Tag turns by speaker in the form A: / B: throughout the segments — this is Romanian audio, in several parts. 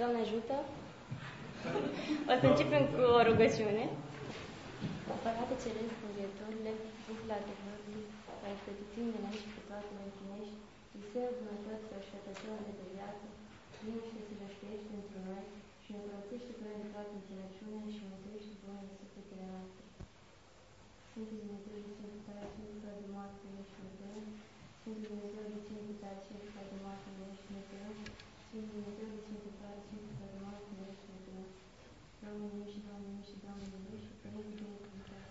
A: Doamne ajută! O să începem cu o rugăciune. Părate Ceresc, Mângâietorule, Duhul adevărului, care pretutine la și pe toate mă împlinești, Iiseu Dumnezeu sfârșătător de viață, vine și se rășteiește pentru noi și ne curățește pe de toată înțelepciunea și mântuiește bunele sufletele noastre. Sfântul Dumnezeu de Sfântul Tare, Sfântul Tare de moarte, ești Dumnezeu, Sfântul Dumnezeu de Sfântul Tare, Sfântul Tare de moarte, ești Dumnezeu, Sfântul Dumnezeu de Sfântul Tare, Sfântul Tare de moarte, ești Dumnezeu. Doamne, și Doamne, și Doamne, și Părinte Binecuvântat.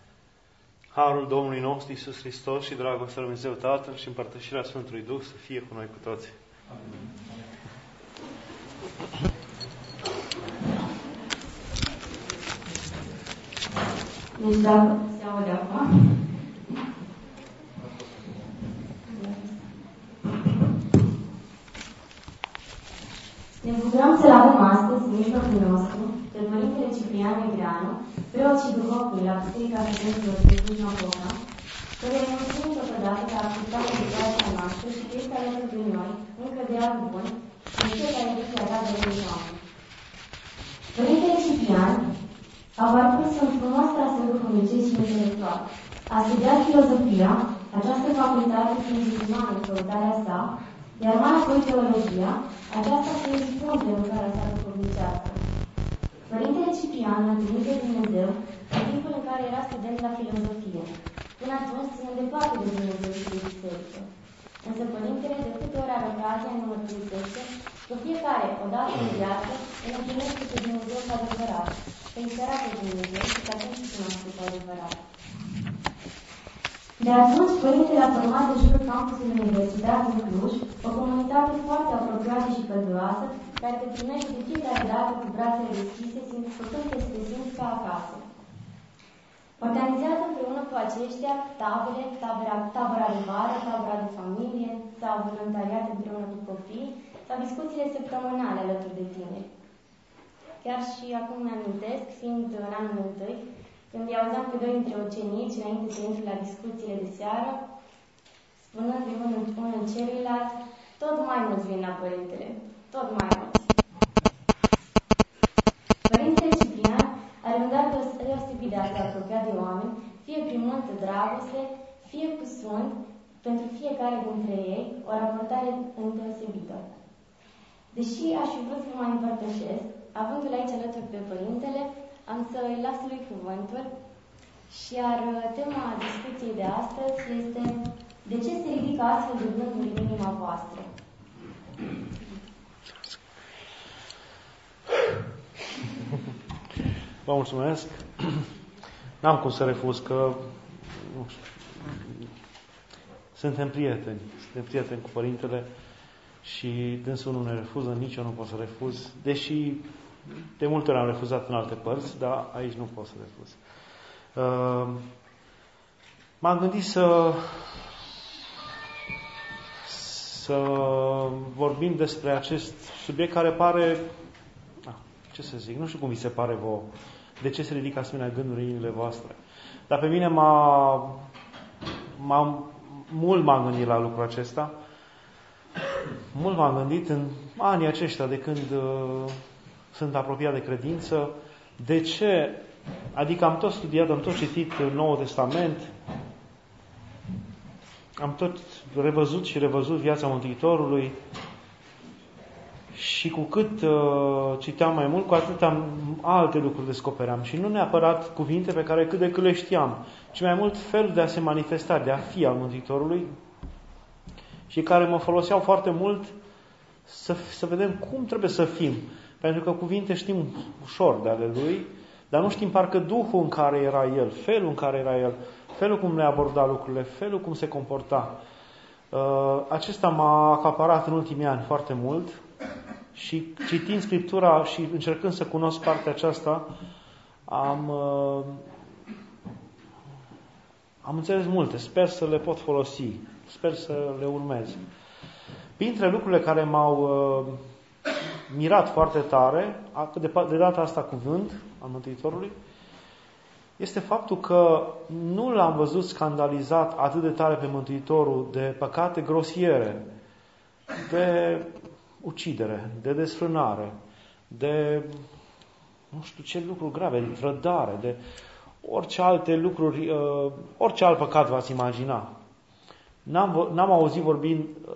B: Harul Domnului nostru Isus Hristos și dragostea Lui Dumnezeu Tatăl și împărtășirea Sfântului Duh să fie cu noi cu toți.
C: Deci dacă se aude acum. Ne bucurăm să-L avem astăzi în mijlocul nostru pe Părintele Ciprian Negreanu, preot și duhovnic la Biserica Sfântilor de Cluj-Napoca, care ne mulțumim totodată că a acceptat invitația noastră și că este alături de noi, încă de alt bun, în fiecare zi care avea de oameni. Părintele Ciprian a parcurs un frumos traseu duhovnicesc și intelectual. A studiat filozofia, această facultate fiind ultima în căutarea sa, iar mai apoi teologia, aceasta fiind spunte în care sa duhovnicească. Părintele Ciprian a întâlnit de Dumnezeu în timpul în care era student la filozofie. Până atunci ține departe de Dumnezeu și de biserică. Însă Părintele de câte ori are ocazia ne mărturisește că fiecare, odată în viață, îl împlinește pe Dumnezeu cu adevărat, că îi săracă Dumnezeu și că atunci se cunoaște cu adevărat. De atunci, Părintele a format de jurul campusului Universității în Cluj o comunitate foarte apropiată și călduroasă, care te primește de fiecare dată cu brațele deschise, făcând că să te simți ca acasă. Organizează împreună cu aceștia tabere, tabera, tabăra de vară, tabăra de familie sau voluntariat împreună cu copii sau discuțiile săptămânale alături de tine. Chiar și acum mi-amintesc, fiind în anul întâi, când îi auzeam pe doi dintre ucenici, înainte să intru la discuțiile de seară, spunând de unul, unul celuilalt, tot mai mulți vin la Părintele, tot mai mulți. Părintele Ciprian are un dar deosebit de a se apropia de oameni, fie prin multă dragoste, fie cu sunt, pentru fiecare dintre ei, o raportare îndeosebită. Deși aș fi vrut să mai împărtășesc, avându-l aici alături pe Părintele, am să îi las lui cuvântul și iar uh, tema discuției de astăzi este de ce se ridică astfel de gânduri în inima voastră?
B: Vă mulțumesc. N-am cum să refuz că nu știu, suntem prieteni. Suntem prieteni cu Părintele și dânsul nu ne refuză, nici eu nu pot să refuz, deși de multe ori am refuzat în alte părți, dar aici nu pot să refuz. Uh, m-am gândit să să vorbim despre acest subiect care pare, ah, ce să zic, nu știu cum vi se pare vouă, de ce se ridică asemenea gânduri în inimile voastre. Dar pe mine m-a, m-a mult m-am gândit la lucrul acesta. Mult m-am gândit în anii aceștia de când uh, sunt apropiat de credință. De ce? Adică am tot studiat, am tot citit Noul Testament, am tot revăzut și revăzut viața Mântuitorului și cu cât uh, citeam mai mult, cu atât am alte lucruri descopeream. Și nu neapărat cuvinte pe care cât de cât le știam, ci mai mult felul de a se manifesta, de a fi al Mântuitorului și care mă foloseau foarte mult să, să vedem cum trebuie să fim. Pentru că cuvinte știm ușor de ale Lui, dar nu știm parcă Duhul în care era El, felul în care era El, felul cum le aborda lucrurile, felul cum se comporta. Uh, acesta m-a acaparat în ultimii ani foarte mult și citind Scriptura și încercând să cunosc partea aceasta, am, uh, am înțeles multe. Sper să le pot folosi. Sper să le urmez. Printre lucrurile care m-au uh, mirat foarte tare, de, de data asta cuvânt al Mântuitorului, este faptul că nu l-am văzut scandalizat atât de tare pe Mântuitorul de păcate grosiere, de ucidere, de desfrânare, de nu știu ce lucruri grave, de trădare, de orice alte lucruri, uh, orice alt păcat v-ați imagina. N-am, n-am auzit vorbind, uh,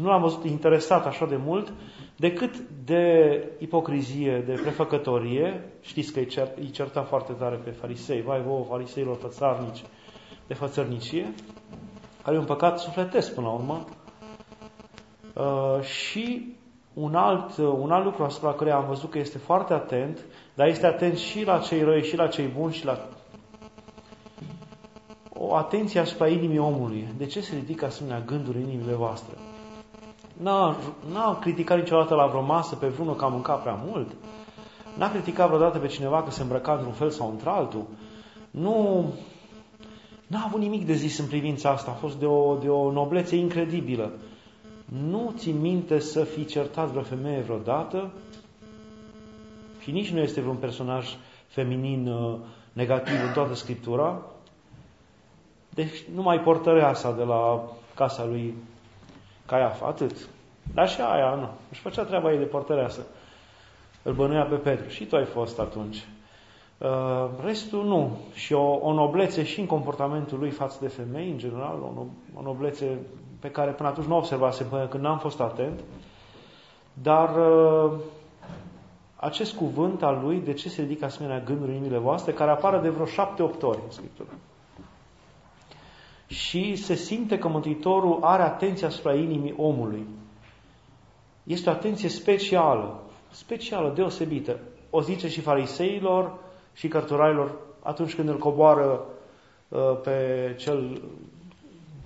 B: nu l-am văzut interesat așa de mult, decât de ipocrizie, de prefăcătorie. Știți că îi, cer, îi certa foarte tare pe farisei, vai vouă fariseilor fățarnici, de fățărnicie, care e un păcat sufletesc până la urmă. Uh, și un alt, un alt lucru asupra care am văzut că este foarte atent, dar este atent și la cei răi, și la cei buni, și la o atenție asupra inimii omului. De ce se ridică asemenea gânduri în inimile voastre? N-a, n-a criticat niciodată la vreo masă pe vreunul că a mâncat prea mult. N-a criticat vreodată pe cineva că se îmbrăca într-un fel sau într-altul. Nu, n-a avut nimic de zis în privința asta. A fost de o, de o noblețe incredibilă. Nu țin minte să fi certat vreo femeie vreodată și nici nu este vreun personaj feminin uh, negativ în toată Scriptura. Deci numai portăreasa de la casa lui Caiafa, atât. Dar și aia nu. Își făcea treaba ei de portăreasă. Îl bănuia pe Petru. Și tu ai fost atunci. Uh, restul nu. Și o, o noblețe și în comportamentul lui față de femei, în general, o, o noblețe pe care până atunci nu observase până când n-am fost atent. Dar uh, acest cuvânt al lui, de ce se ridică asemenea gânduri în inimile voastre, care apare de vreo șapte-opt ori în Scriptură. Și se simte că Mântuitorul are atenție asupra inimii omului. Este o atenție specială, specială, deosebită. O zice și fariseilor și cărturailor atunci când îl coboară uh, pe cel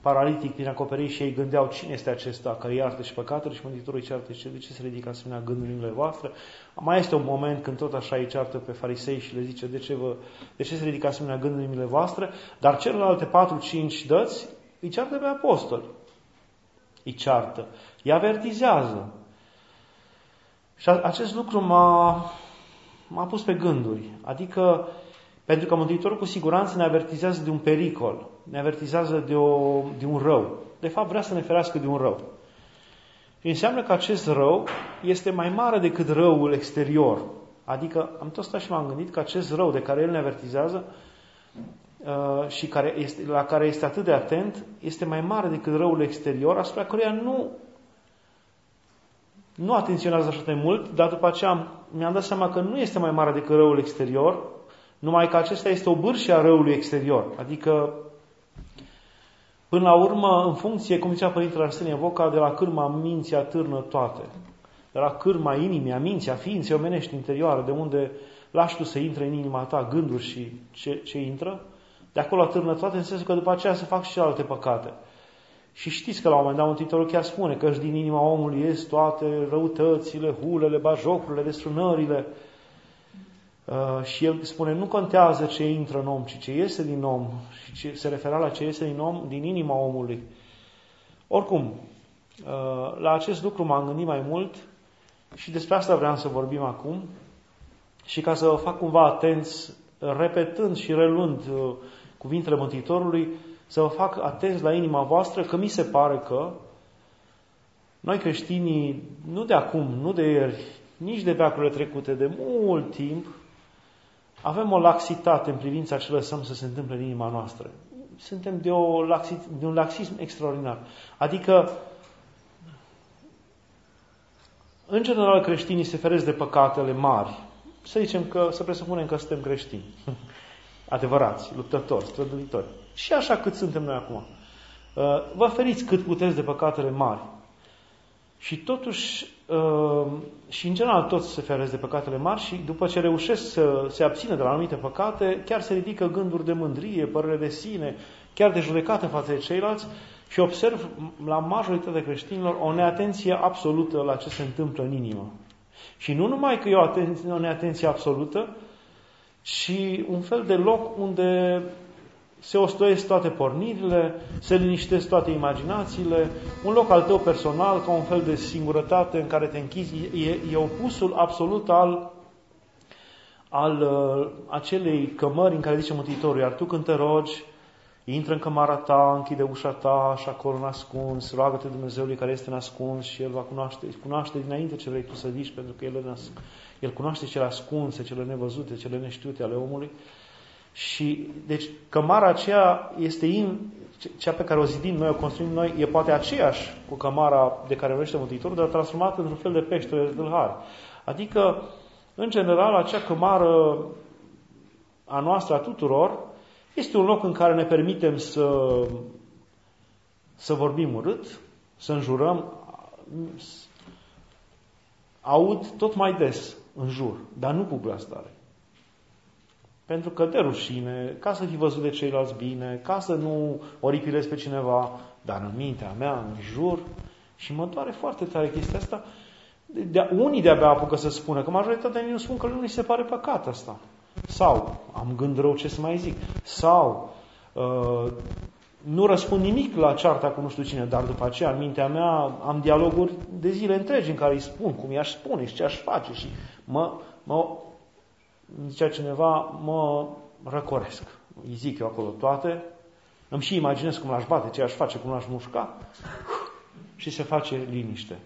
B: paralitic din acoperiș și ei gândeau cine este acesta care iartă și păcatele și Mântuitorul îi ceartă și de ce se ridică asemenea gândurile voastre. Mai este un moment când tot așa îi ceartă pe farisei și le zice de ce, vă, de ce se ridică asemenea gândurile voastre, dar celelalte 4-5 dăți îi ceartă pe apostoli. Îi ceartă. Îi avertizează. Și acest lucru m-a, m-a pus pe gânduri. Adică, pentru că Mântuitorul cu siguranță ne avertizează de un pericol ne avertizează de, o, de un rău. De fapt, vrea să ne ferească de un rău. Și înseamnă că acest rău este mai mare decât răul exterior. Adică am tot stat și m-am gândit că acest rău de care el ne avertizează uh, și care este, la care este atât de atent, este mai mare decât răul exterior, asupra căruia nu, nu atenționează așa de mult, dar după aceea mi-am dat seama că nu este mai mare decât răul exterior, numai că acesta este o bârșie a răului exterior. Adică Până la urmă, în funcție, cum zicea Părintele Arsenie Voca, de la cârma minții atârnă toate. De la cârma inimii, a minții, a ființei omenești interioare, de unde lași tu să intre în inima ta gânduri și ce, ce intră, de acolo atârnă toate, în sensul că după aceea se fac și alte păcate. Și știți că la un moment dat Mântuitorul chiar spune că din inima omului ies toate răutățile, hulele, bajocurile, destrunările, Uh, și el spune, nu contează ce intră în om, ci ce iese din om. Și ce, se referea la ce iese din om, din inima omului. Oricum, uh, la acest lucru m-am gândit mai mult și despre asta vreau să vorbim acum. Și ca să vă fac cumva atenți, repetând și reluând uh, cuvintele Mântuitorului, să vă fac atenți la inima voastră, că mi se pare că noi creștinii, nu de acum, nu de ieri, nici de veacurile trecute, de mult timp, avem o laxitate în privința ce lăsăm să se întâmple în inima noastră. Suntem de, o laxi, de un laxism extraordinar. Adică, în general, creștinii se feresc de păcatele mari. Să zicem că, să presupunem că suntem creștini. Adevărați, luptători, strădulitori. Și așa cât suntem noi acum. Uh, vă feriți cât puteți de păcatele mari. Și totuși, uh, și în general toți se feresc de păcatele mari și după ce reușesc să se abțină de la anumite păcate, chiar se ridică gânduri de mândrie, părere de sine, chiar de judecată față de ceilalți și observ la majoritatea creștinilor o neatenție absolută la ce se întâmplă în inimă. Și nu numai că e o, atenție, o neatenție absolută, ci un fel de loc unde se ostoiesc toate pornirile, se liniștesc toate imaginațiile, un loc al tău personal, ca un fel de singurătate în care te închizi, e, e opusul absolut al, al uh, acelei cămări în care zice Mântuitorul, iar tu când te rogi, Intră în cămara ta, închide ușa ta și acolo în ascuns, roagă-te Dumnezeului care este în ascuns și El va cunoaște, cunoaște dinainte ce vrei tu să zici, pentru că El, El cunoaște cele ascunse, cele nevăzute, cele neștiute ale omului. Și, deci, cămara aceea este in, cea pe care o zidim noi, o construim noi, e poate aceeași cu cămara de care vorbește Mântuitorul, dar transformată într-un fel de pește de tâlhari. Adică, în general, acea cămară a noastră, a tuturor, este un loc în care ne permitem să, să vorbim urât, să înjurăm. Aud tot mai des în jur, dar nu cu glas tare. Pentru că de rușine, ca să fi văzut de ceilalți bine, ca să nu oripilez pe cineva, dar în mintea mea, în jur, și mă doare foarte tare chestia asta, de, unii de-abia apucă să spună, că majoritatea nu spun că nu se pare păcat asta. Sau, am gând rău ce să mai zic. Sau, uh, nu răspund nimic la cearta cu nu știu cine, dar după aceea, în mintea mea, am dialoguri de zile întregi în care îi spun cum i-aș spune și ce aș face și mă, mă zicea cineva, mă răcoresc. Îi zic eu acolo toate, îmi și imaginez cum l-aș bate, ce aș face, cum l-aș mușca și se face liniște.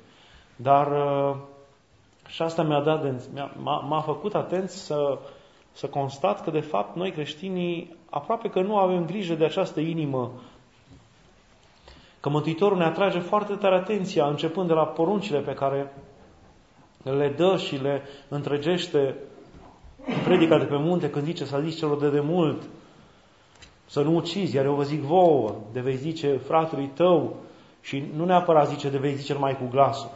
B: Dar uh, și asta mi-a dat de, m-a, m-a făcut atent să, să constat că de fapt noi creștinii aproape că nu avem grijă de această inimă că Mântuitorul ne atrage foarte tare atenția, începând de la poruncile pe care le dă și le întregește în predica de pe munte, când zice să zici celor de demult, să nu ucizi, iar eu vă zic vouă, de vei zice fratului tău, și nu neapărat zice de vei zice numai cu glasul.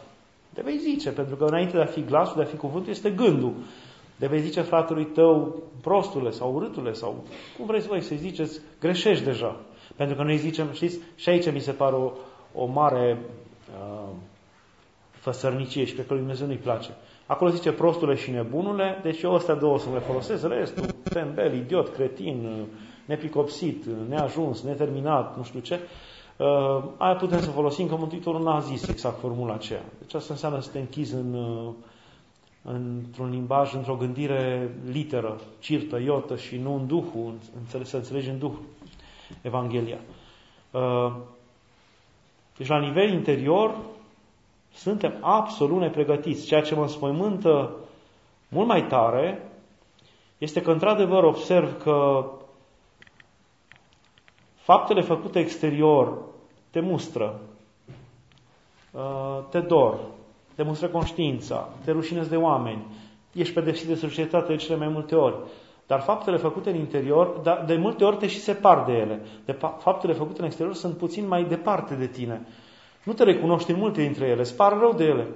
B: De vei zice, pentru că înainte de a fi glasul, de a fi cuvântul, este gândul. De vei zice fratului tău prostule sau urâtule sau cum vreți voi să-i ziceți, greșești deja. Pentru că noi zicem, știți, și aici mi se pare o, o mare uh, făsărnicie și pe că lui Dumnezeu nu-i place. Acolo zice prostule și nebunule, deci eu astea două să le folosesc, restul, tembel, idiot, cretin, nepicopsit, neajuns, neterminat, nu știu ce, uh, aia putem să folosim, că Mântuitorul n-a zis exact formula aceea. Deci asta înseamnă să te închizi în, uh, într-un limbaj, într-o gândire literă, cirtă, iotă și nu în Duhul, să înțelegi în Duh Evanghelia. Uh, deci la nivel interior, suntem absolut nepregătiți. Ceea ce mă înspăimântă mult mai tare este că, într-adevăr, observ că faptele făcute exterior te mustră, uh, te dor, te mustră conștiința, te rușinezi de oameni, ești pedepsit de societate de cele mai multe ori. Dar faptele făcute în interior, de multe ori te și separ de ele. De faptele făcute în exterior sunt puțin mai departe de tine. Nu te recunoști în multe dintre ele, îți par rău de ele.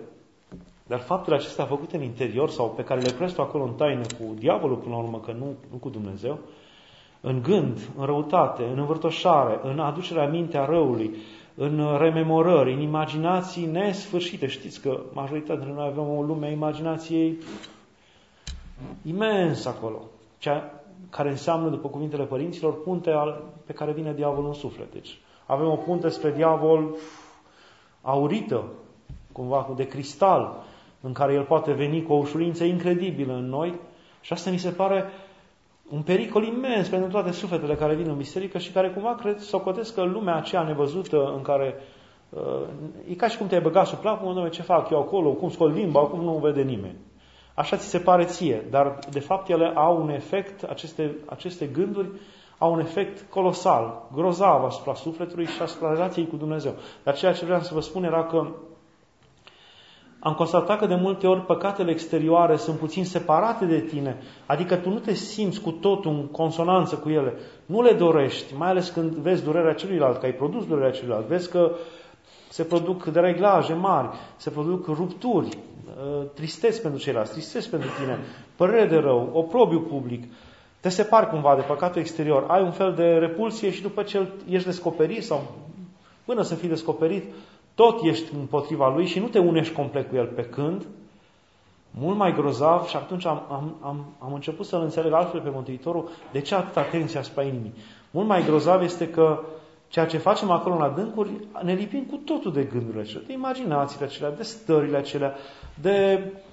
B: Dar faptele acestea făcute în interior sau pe care le presti acolo în taină cu diavolul până la urmă, că nu, nu cu Dumnezeu, în gând, în răutate, în învârtoșare, în aducerea mintea răului, în rememorări, în imaginații nesfârșite. Știți că majoritatea dintre noi avem o lume a imaginației imens acolo. Cea care înseamnă, după cuvintele părinților, punte pe care vine diavolul în suflet. Deci avem o punte spre diavol aurită, cumva de cristal, în care el poate veni cu o ușurință incredibilă în noi și asta mi se pare un pericol imens pentru toate sufletele care vin în biserică și care cumva cred, socotesc că lumea aceea nevăzută în care uh, e ca și cum te-ai băgat sub plapul, ce fac eu acolo, cum scol limba, acum nu vede nimeni. Așa ți se pare ție, dar de fapt ele au un efect, aceste, aceste gânduri au un efect colosal, grozav asupra sufletului și asupra relației cu Dumnezeu. Dar ceea ce vreau să vă spun era că am constatat că de multe ori păcatele exterioare sunt puțin separate de tine, adică tu nu te simți cu totul în consonanță cu ele, nu le dorești, mai ales când vezi durerea celuilalt, că ai produs durerea celuilalt, vezi că se produc dereglaje mari, se produc rupturi, uh, tristeți pentru ceilalți, tristeți pentru tine, părere de rău, oprobiu public, te separi cumva de păcatul exterior, ai un fel de repulsie și după ce ești descoperit sau până să fii descoperit, tot ești împotriva lui și nu te unești complet cu el pe când, mult mai grozav și atunci am, am, am, am început să-L înțeleg altfel pe Mântuitorul de ce atâta atenție asupra inimii. Mult mai grozav este că ceea ce facem acolo în adâncuri ne lipim cu totul de gândurile acelea, de imaginațiile acelea, de stările acelea, de uh,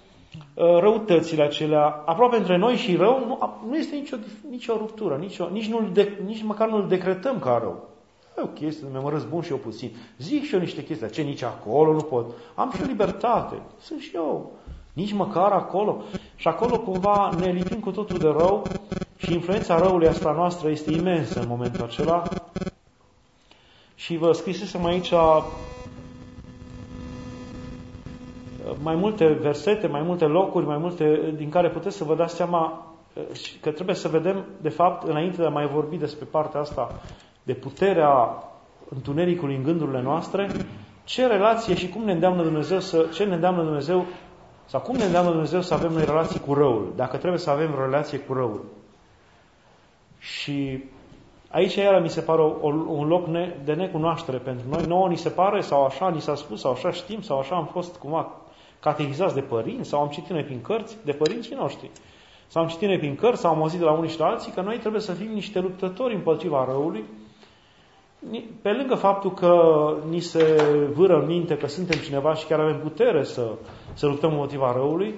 B: răutățile acelea, aproape între noi și rău, nu, nu este nicio, nicio ruptură, nicio, nici, nu de, nici măcar nu-l decretăm ca rău. E o chestie, mă răzbun și eu puțin. Zic și eu niște chestii, ce nici acolo nu pot. Am și o libertate, sunt și eu. Nici măcar acolo. Și acolo cumva ne lipim cu totul de rău și influența răului asupra noastră este imensă în momentul acela. Și vă scrisesem aici mai multe versete, mai multe locuri, mai multe din care puteți să vă dați seama că trebuie să vedem, de fapt, înainte de a mai vorbi despre partea asta de puterea întunericului în gândurile noastre, ce relație și cum ne îndeamnă Dumnezeu să, ce ne îndeamnă Dumnezeu sau cum ne îndeamnă Dumnezeu să avem noi relații cu răul, dacă trebuie să avem o relație cu răul. Și aici iară mi se pare un loc de necunoaștere pentru noi. Nouă ni se pare, sau așa ni s-a spus, sau așa știm, sau așa am fost cumva catechizați de părinți, sau am citit noi prin cărți, de părinții noștri. Sau am citit noi prin cărți, sau am auzit de la unii și de la alții, că noi trebuie să fim niște luptători împotriva răului, pe lângă faptul că ni se vâră în minte că suntem cineva și chiar avem putere să, să luptăm împotriva răului,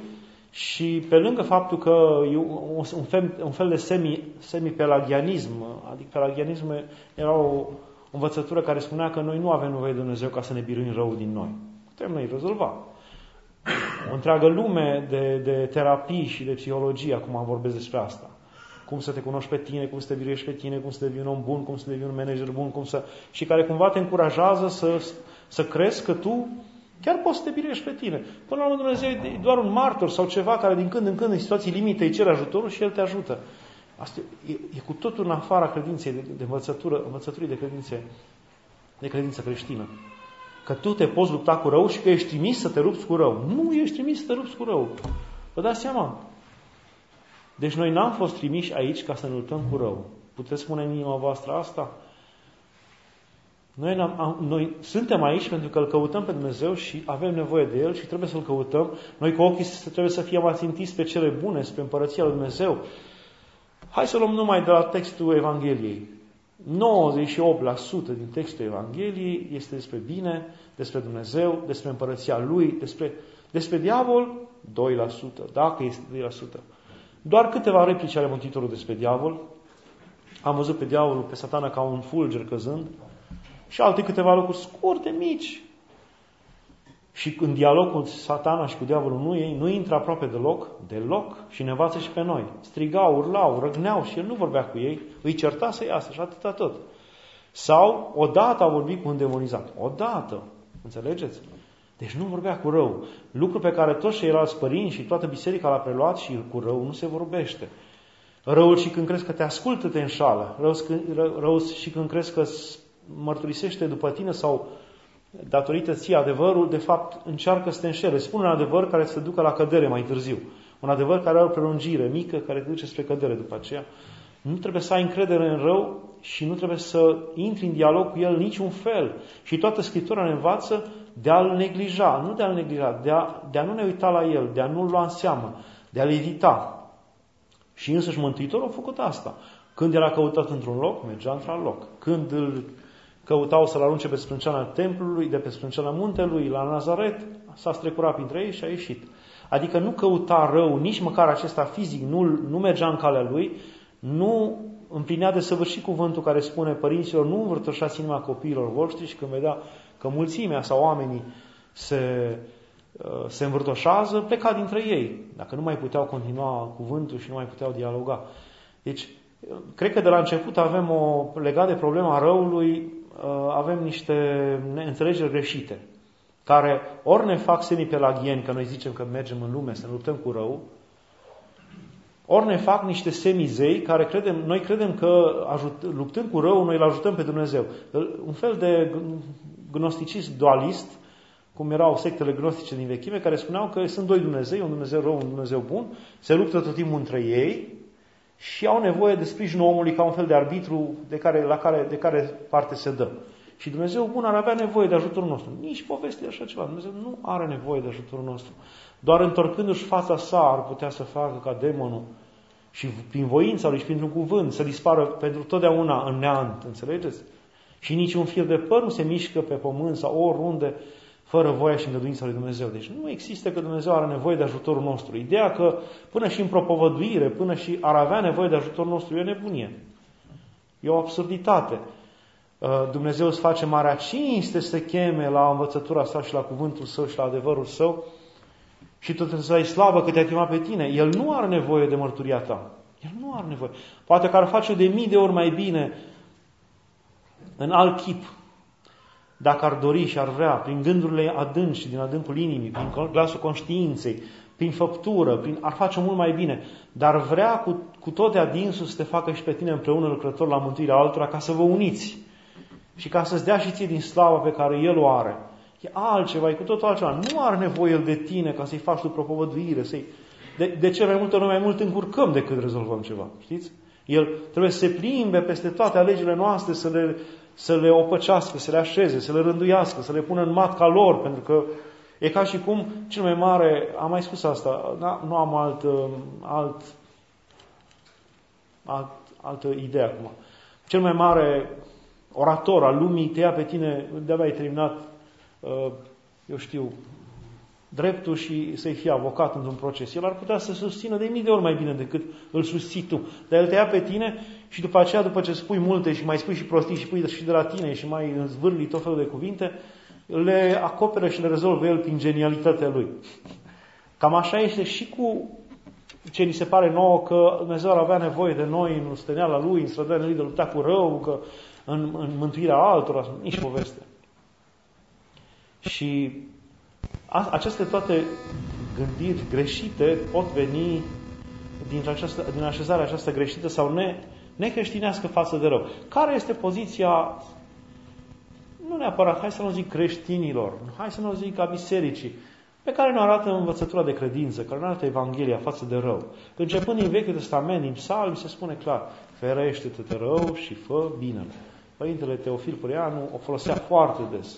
B: și pe lângă faptul că e un fel, un fel de semi, semi-pelagianism, adică pelagianism era o învățătură care spunea că noi nu avem nevoie de Dumnezeu ca să ne biruim răul din noi. Putem noi rezolva. O întreagă lume de, de terapii și de psihologie, acum vorbesc despre asta cum să te cunoști pe tine, cum să te biruiești pe tine, cum să devii un om bun, cum să devii un manager bun, cum să... și care cumva te încurajează să, să crezi că tu chiar poți să te biruiești pe tine. Până la urmă Dumnezeu e doar un martor sau ceva care din când în când în situații limite îi cere ajutorul și El te ajută. Asta e, e cu totul în afara credinței de, de învățătură, învățăturii de credințe, de credință creștină. Că tu te poți lupta cu rău și că ești trimis să te lupți cu rău. Nu ești trimis să te lupți cu rău. Vă dați seama? Deci noi n-am fost trimiși aici ca să ne luptăm cu rău. Puteți spune în inima voastră asta? Noi, am, noi suntem aici pentru că îl căutăm pe Dumnezeu și avem nevoie de El și trebuie să-L căutăm. Noi cu ochii trebuie să fim ațintiți pe cele bune, spre împărăția lui Dumnezeu. Hai să luăm numai de la textul Evangheliei. 98% din textul Evangheliei este despre bine, despre Dumnezeu, despre împărăția Lui, despre, despre diavol, 2%, dacă este 2%. Doar câteva replici ale Mântuitorului despre diavol. Am văzut pe diavolul, pe satana ca un fulger căzând și alte câteva lucruri scurte, mici. Și în dialog cu satana și cu diavolul nu, ei, nu intră aproape deloc, deloc, și ne învață și pe noi. Strigau, urlau, răgneau și el nu vorbea cu ei, îi certa să iasă și atâta tot. Sau, odată a vorbit cu un demonizat. Odată. Înțelegeți? Deci nu vorbea cu rău. Lucru pe care toți ceilalți părinți și toată biserica l-a preluat și cu rău nu se vorbește. Răul și când crezi că te ascultă, te înșală. Rău, rău, rău și când crezi că mărturisește după tine sau datorită ție adevărul, de fapt încearcă să te înșele. Spune un adevăr care să te ducă la cădere mai târziu. Un adevăr care are o prelungire mică, care te duce spre cădere după aceea. Nu trebuie să ai încredere în rău și nu trebuie să intri în dialog cu el niciun fel. Și toată Scriptura ne învață de a-l neglija, nu de a-l neglija, de a, de a nu ne uita la el, de a nu-l lua în seamă, de a-l evita. Și însăși Mântuitorul a făcut asta. Când era căutat într-un loc, mergea într-un loc. Când îl căutau să-l arunce pe sprânceana templului, de pe sprânceana muntelui, la Nazaret, s-a strecurat printre ei și a ieșit. Adică nu căuta rău, nici măcar acesta fizic nu, nu mergea în calea lui, nu împlinea de săvârșit cuvântul care spune părinților, nu învârtoșați inima copiilor voștri și când vedea că mulțimea sau oamenii se, uh, se învârtoșează, pleca dintre ei, dacă nu mai puteau continua cuvântul și nu mai puteau dialoga. Deci, cred că de la început avem o, legat de problema răului, uh, avem niște înțelegeri greșite, care ori ne fac semipelagieni, că noi zicem că mergem în lume să ne luptăm cu rău, ori ne fac niște semizei care credem, noi credem că ajut, luptând cu rău, noi îl ajutăm pe Dumnezeu. Un fel de gnosticism dualist, cum erau sectele gnostice din vechime, care spuneau că sunt doi Dumnezei, un Dumnezeu rău, un Dumnezeu bun, se luptă tot timpul între ei și au nevoie de sprijinul omului ca un fel de arbitru de care, la care, de care parte se dă. Și Dumnezeu bun ar avea nevoie de ajutorul nostru. Nici povestea așa ceva. Dumnezeu nu are nevoie de ajutorul nostru. Doar întorcându-și fața sa ar putea să facă ca demonul și prin voința lui și printr-un cuvânt să dispară pentru totdeauna în neant. Înțelegeți? Și niciun fir de păr nu se mișcă pe pământ sau oriunde fără voia și îngăduința lui Dumnezeu. Deci nu există că Dumnezeu are nevoie de ajutorul nostru. Ideea că până și în propovăduire, până și ar avea nevoie de ajutorul nostru, e o nebunie. E o absurditate. Uh, Dumnezeu îți face marea cinste să cheme la învățătura sa și la cuvântul său și la adevărul său și tu trebuie să ai slavă că te-a chemat pe tine. El nu are nevoie de mărturia ta. El nu are nevoie. Poate că ar face de mii de ori mai bine în alt chip, dacă ar dori și ar vrea, prin gândurile adânci din adâncul inimii, prin glasul conștiinței, prin făptură, prin, ar face mult mai bine, dar vrea cu, cu tot de adinsul să te facă și pe tine împreună lucrător la mântuirea altora ca să vă uniți și ca să-ți dea și ție din slava pe care El o are. E altceva, e cu totul altceva. Nu are nevoie El de tine ca să-i faci tu propovăduire, să de, de ce mai multe ori mai mult încurcăm decât rezolvăm ceva, știți? El trebuie să se plimbe peste toate alegerile noastre, să le, să le opăcească, să le așeze, să le rânduiască, să le pună în matca lor, pentru că e ca și cum cel mai mare, am mai spus asta, da, nu am alt, alt, alt, altă idee acum. Cel mai mare orator al lumii te ia pe tine, de-abia ai terminat, uh, eu știu, dreptul și să-i fie avocat într-un proces. El ar putea să susțină de mii de ori mai bine decât îl susții tu. Dar el te ia pe tine și după aceea, după ce spui multe și mai spui și prostii și pui și de la tine și mai zvârli tot felul de cuvinte, le acoperă și le rezolvă el prin genialitatea lui. Cam așa este și cu ce ni se pare nouă că Dumnezeu ar avea nevoie de noi în stăneala lui, în strădania lui de lupta cu rău, că în, în mântuirea altora, nici poveste. Și a, aceste toate gândiri greșite pot veni din, această, din așezarea aceasta greșită sau ne, necreștinească față de rău. Care este poziția, nu neapărat, hai să nu zic creștinilor, hai să nu zic a bisericii, pe care ne arată învățătura de credință, care ne arată Evanghelia față de rău. Începând din Vechiul Testament, din Psalmi, se spune clar, ferește-te de rău și fă binele. Părintele Teofil Purianu o folosea foarte des.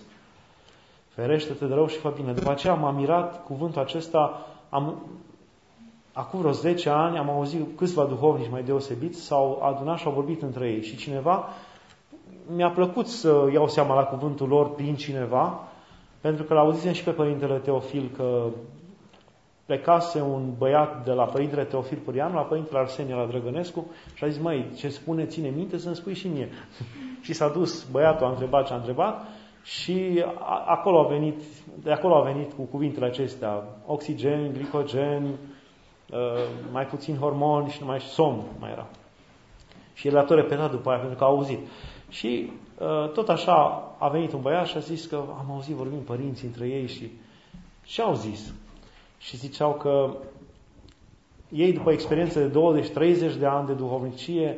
B: Ferește-te de rău și fă bine. După aceea am mirat cuvântul acesta, am, acum vreo 10 ani am auzit câțiva duhovnici mai deosebiți s-au adunat și au vorbit între ei și cineva mi-a plăcut să iau seama la cuvântul lor prin cineva, pentru că l-auzisem și pe Părintele Teofil că plecase un băiat de la Părintele Teofil Purianu la Părintele Arsenie la Drăgănescu și a zis, măi, ce spune, ține minte să-mi spui și mie. și s-a dus, băiatul a întrebat ce a întrebat și acolo a venit, de acolo a venit cu cuvintele acestea, oxigen, glicogen, uh, mai puțin hormoni și numai somn mai era. Și el a tot repetat după aia, pentru că a auzit. Și uh, tot așa a venit un băiat și a zis că am auzit vorbind părinții între ei și ce au zis? Și ziceau că ei, după experiență de 20-30 de ani de duhovnicie,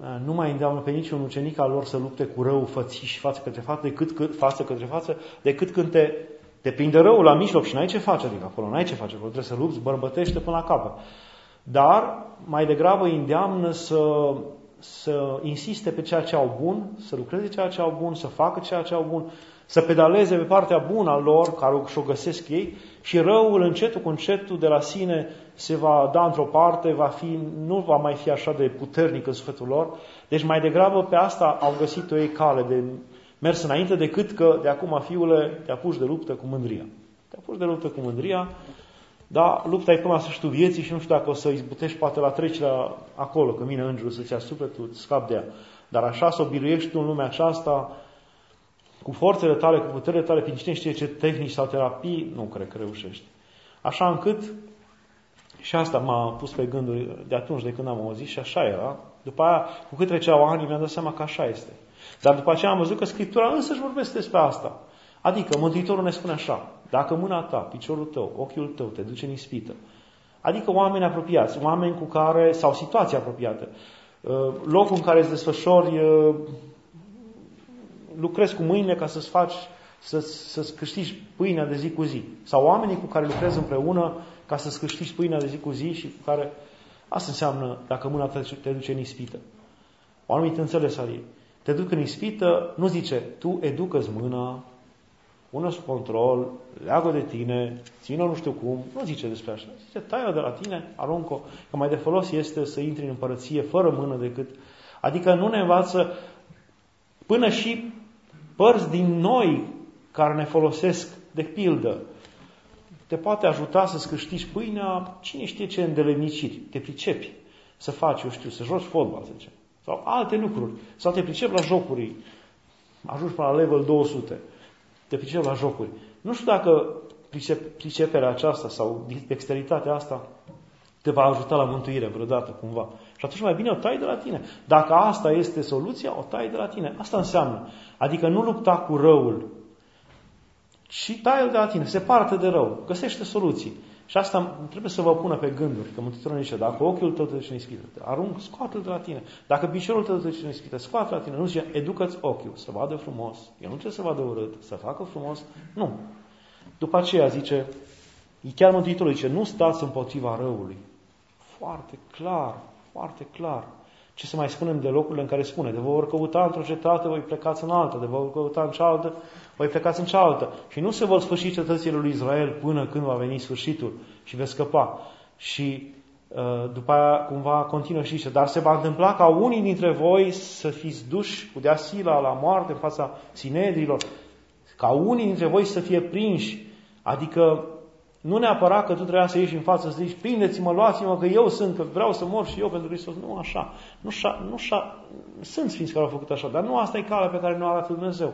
B: Uh, nu mai îndeamnă pe niciun ucenic al lor să lupte cu rău fățiși față către față, decât cât, față către față, decât când te, te prinde răul la mijloc și n-ai ce face, adică acolo n-ai ce face, acolo trebuie să lupți, bărbătește până la capăt. Dar mai degrabă îi îndeamnă să, să insiste pe ceea ce au bun, să lucreze ceea ce au bun, să facă ceea ce au bun, să pedaleze pe partea bună a lor, care și-o găsesc ei, și răul încetul cu încetul de la sine se va da într-o parte, va fi, nu va mai fi așa de puternic în sufletul lor. Deci mai degrabă pe asta au găsit o ei cale de mers înainte decât că de acum, fiule, te apuci de luptă cu mândria. Te apuci de luptă cu mândria, dar lupta e până la sfârșitul vieții și nu știu dacă o să izbutești poate la trecerea acolo, că vine îngerul să-ți ia sufletul, scap de ea. Dar așa să o biruiești tu în lumea aceasta, cu forțele tale, cu puterile tale, prin cine știe ce tehnici sau terapii, nu cred că reușești. Așa încât, și asta m-a pus pe gânduri de atunci de când am auzit și așa era. După aia, cu cât treceau ani, mi-am dat seama că așa este. Dar după aceea am văzut că Scriptura însă își vorbește despre asta. Adică Mântuitorul ne spune așa, dacă mâna ta, piciorul tău, ochiul tău te duce în ispită, adică oameni apropiați, oameni cu care, sau situații apropiate, uh, locul în care îți desfășori uh, lucrezi cu mâinile ca să-ți faci, să, să-ți câștigi pâinea de zi cu zi. Sau oamenii cu care lucrezi împreună ca să-ți câștigi pâinea de zi cu zi și cu care... Asta înseamnă dacă mâna te, te duce în ispită. O anumită înțeles al ei. Te duc în ispită, nu zice, tu educă-ți mâna, pună sub control, leagă de tine, țină nu știu cum, nu zice despre așa. Zice, tai de la tine, aruncă că mai de folos este să intri în împărăție fără mână decât... Adică nu ne învață până și părți din noi care ne folosesc de pildă, te poate ajuta să-ți câștigi pâinea, cine știe ce îndelemniciri, te pricepi să faci, eu știu, să joci fotbal, să zicem, sau alte lucruri, sau te pricepi la jocuri, ajungi până la level 200, te pricepi la jocuri. Nu știu dacă priceperea aceasta sau dexteritatea asta te va ajuta la mântuire vreodată, cumva. Și atunci mai bine o tai de la tine. Dacă asta este soluția, o tai de la tine. Asta înseamnă. Adică nu lupta cu răul, și tai de la tine, separă de rău, găsește soluții. Și asta trebuie să vă pună pe gânduri, că Mântuitorul zice, dacă ochiul tău te duce în ispită, arunc, scoate-l de la tine. Dacă piciorul tău te duce în ispită, scoate la tine. Nu zice, educă-ți ochiul, să vadă frumos. El nu trebuie să vadă urât, să facă frumos. Nu. După aceea zice, chiar Mântuitorul zice, nu stați împotriva răului. Foarte clar, foarte clar. Ce să mai spunem de locurile în care spune, de vă vor căuta într-o cetate, voi plecați în alta, de vă vor căuta în cealaltă, voi plecați în cealaltă. Și nu se vor sfârși cetățile lui Israel până când va veni sfârșitul și veți scăpa. Și uh, după aia cumva continuă și zice, dar se va întâmpla ca unii dintre voi să fiți duși cu deasila la moarte în fața sinedrilor, ca unii dintre voi să fie prinși, adică nu neapărat că tu trebuia să ieși în față să zici, prindeți-mă, luați-mă, că eu sunt, că vreau să mor și eu pentru Hristos. Nu așa. Nu așa, nu așa. Sunt sfinți care au făcut așa, dar nu asta e calea pe care ne-o arată Dumnezeu.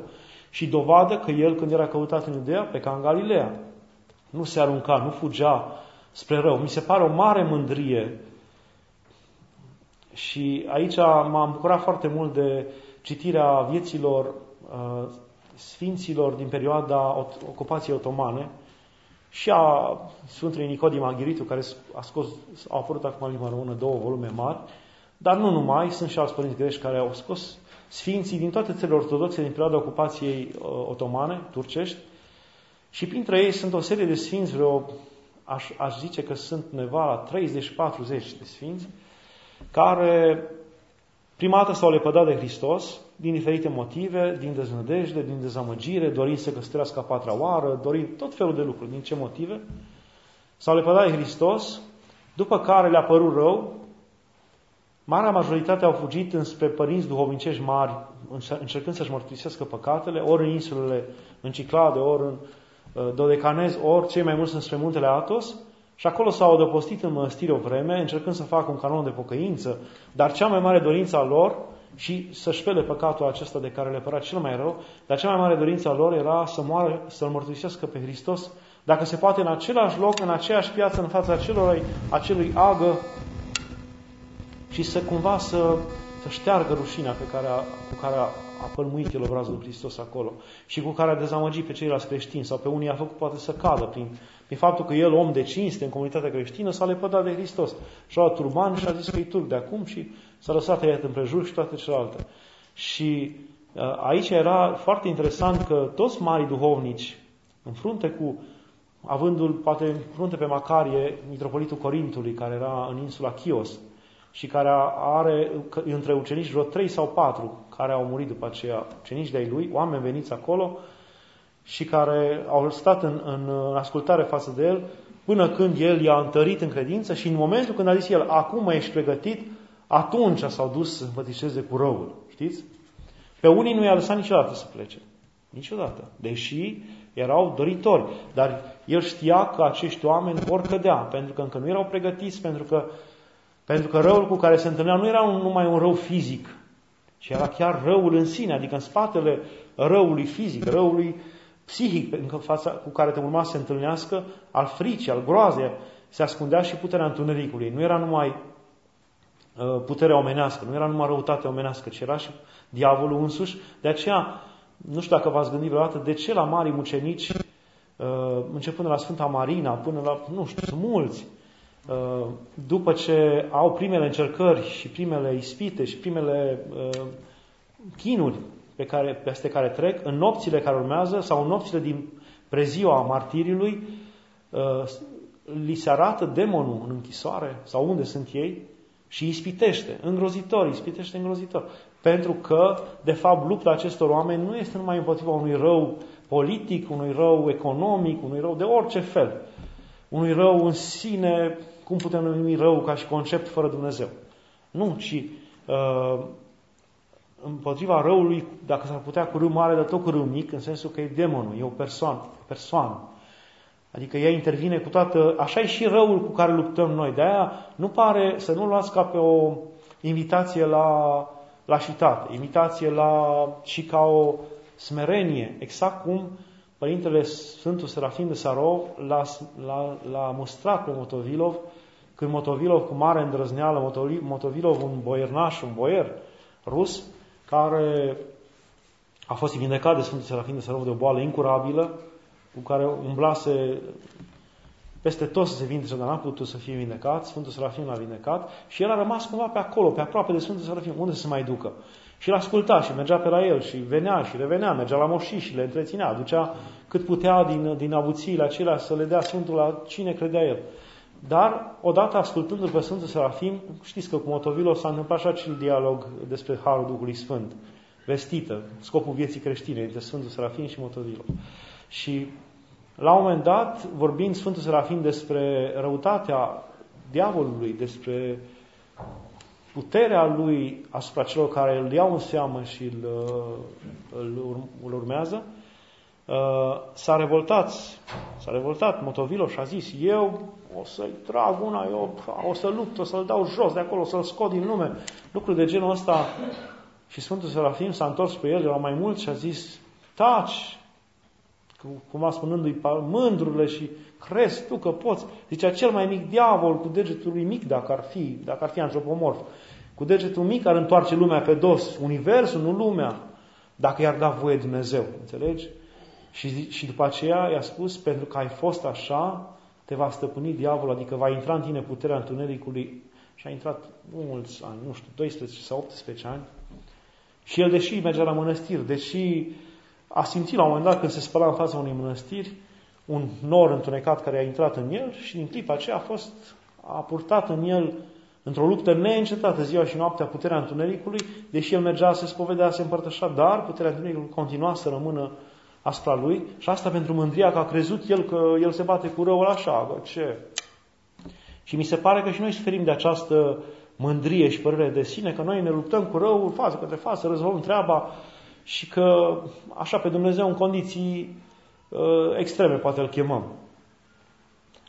B: Și dovadă că el, când era căutat în Iudea, pe ca în Galileea, nu se arunca, nu fugea spre rău. Mi se pare o mare mândrie și aici m-am bucurat foarte mult de citirea vieților uh, sfinților din perioada ocupației otomane, și a Sfântului Nicodim Aghiritu, care a scos, au apărut acum în limba română două volume mari, dar nu numai, sunt și alți părinți greși care au scos sfinții din toate țările ortodoxe din perioada ocupației uh, otomane, turcești, și printre ei sunt o serie de sfinți, vreo, aș, aș zice că sunt neva la 30-40 de sfinți, care prima dată s-au lepădat de Hristos, din diferite motive, din deznădejde, din dezamăgire, dorind să căsătorească a patra oară, dorind tot felul de lucruri. Din ce motive? S-au lepădat de Hristos, după care le-a părut rău, marea majoritate au fugit înspre părinți duhovnicești mari, încercând să-și mărturisească păcatele, ori în insulele în Ciclade, ori în uh, Dodecanez, ori cei mai mulți înspre muntele Atos, și acolo s-au adăpostit în mănăstire o vreme, încercând să facă un canon de pocăință, dar cea mai mare dorință a lor și să șpele păcatul acesta de care le părea cel mai rău, dar cea mai mare dorință a lor era să moară, să-L mărturisească pe Hristos, dacă se poate în același loc, în aceeași piață, în fața acelui, acelui agă și să cumva să, să șteargă rușinea pe care a, cu care a, a pălmuit el obrazul lui Hristos acolo și cu care a dezamăgit pe ceilalți creștini sau pe unii a făcut poate să cadă prin, prin faptul că el, om de cinste în comunitatea creștină, s-a lepădat de Hristos. Și a luat turban și a zis că e turc de acum și s-a lăsat tăiat împrejur și toate celelalte. Și uh, aici era foarte interesant că toți marii duhovnici, în frunte cu, avându-l poate în frunte pe Macarie, mitropolitul Corintului, care era în insula Chios, și care are între ucenici vreo trei sau patru care au murit după aceea, ucenici de-ai lui, oameni veniți acolo și care au stat în, în, în ascultare față de el până când el i-a întărit în credință și în momentul când a zis el, acum ești pregătit, atunci s-au dus să împătișeze cu răul. Știți? Pe unii nu i-a lăsat niciodată să plece. Niciodată. Deși erau doritori. Dar el știa că acești oameni vor cădea, pentru că încă nu erau pregătiți, pentru că, pentru că răul cu care se întâlneau nu era un, numai un rău fizic, ci era chiar răul în sine, adică în spatele răului fizic, răului psihic în fața, cu care te urma să se întâlnească, al fricii, al groazei, se ascundea și puterea întunericului. Nu era numai Uh, puterea omenească, nu era numai răutatea omenească, ci era și diavolul însuși. De aceea, nu știu dacă v-ați gândit vreodată, de ce la mari mucenici, uh, începând de la Sfânta Marina, până la, nu știu, sunt mulți, uh, după ce au primele încercări și primele ispite și primele chinuri pe care, peste care trec, în nopțile care urmează sau în nopțile din preziua martirilui, li se arată demonul în închisoare sau unde sunt ei și ispitește, îngrozitor, ispitește îngrozitor. Pentru că, de fapt, lupta acestor oameni nu este numai împotriva unui rău politic, unui rău economic, unui rău de orice fel. Unui rău în sine, cum putem numi rău ca și concept fără Dumnezeu. Nu, ci uh, împotriva răului, dacă s-ar putea cu râu mare, dar tot cu râu mic, în sensul că e demonul, e o persoană, o persoană. Adică ea intervine cu toată... Așa e și răul cu care luptăm noi. De aia nu pare să nu luați ca pe o invitație la lașitate, invitație la, și ca o smerenie, exact cum Părintele Sfântul Serafim de Sarov l-a, l-a, l-a mustrat pe Motovilov, când Motovilov cu mare îndrăzneală, Motovilov un boiernaș, un boier rus, care a fost vindecat de Sfântul Serafim de Sarov de o boală incurabilă, cu care umblase peste tot să se vindece, dar n-a putut să fie vindecat, Sfântul Serafim l-a vindecat și el a rămas cumva pe acolo, pe aproape de Sfântul Serafim, unde să se mai ducă. Și l asculta și mergea pe la el și venea și revenea, mergea la moșii și le întreținea, aducea cât putea din, din avuțiile acelea să le dea Sfântul la cine credea el. Dar, odată ascultându-l pe Sfântul Serafim, știți că cu Motovilo s-a întâmplat și acel dialog despre Harul Duhului Sfânt, vestită, scopul vieții creștine între Sfântul Serafim și Motovilo. Și la un moment dat, vorbind Sfântul Serafim despre răutatea diavolului, despre puterea lui asupra celor care îl iau în seamă și îl, îl, îl urmează, uh, s-a revoltat, s-a revoltat Motovilo și a zis, eu o să-i trag una, eu o să lupt, o să-l dau jos de acolo, o să-l scot din lume. Lucruri de genul ăsta. Și Sfântul Serafim s-a întors pe el, erau mai mulți și a zis, taci, cumva spunându-i mândrurile și crezi tu că poți. Zicea cel mai mic diavol cu degetul lui mic, dacă ar fi, dacă ar fi antropomorf. Cu degetul mic ar întoarce lumea pe dos, universul, nu lumea, dacă i-ar da voie Dumnezeu. Înțelegi? Și, și după aceea i-a spus, pentru că ai fost așa, te va stăpâni diavolul, adică va intra în tine puterea întunericului. Și a intrat mulți ani, nu știu, 12 sau 18 ani. Și el, deși mergea la mănăstiri, deși a simțit la un moment dat când se spăla în fața unui mănăstiri, un nor întunecat care a intrat în el și din clipa aceea a fost, a purtat în el într-o luptă neîncetată ziua și noaptea puterea întunericului, deși el mergea să se spovedea, se împărtășa, dar puterea întunericului continua să rămână asupra lui și asta pentru mândria că a crezut el că el se bate cu răul așa, bă, ce? Și mi se pare că și noi suferim de această mândrie și părere de sine, că noi ne luptăm cu răul față către față, rezolvăm treaba și că așa pe Dumnezeu în condiții uh, extreme poate îl chemăm.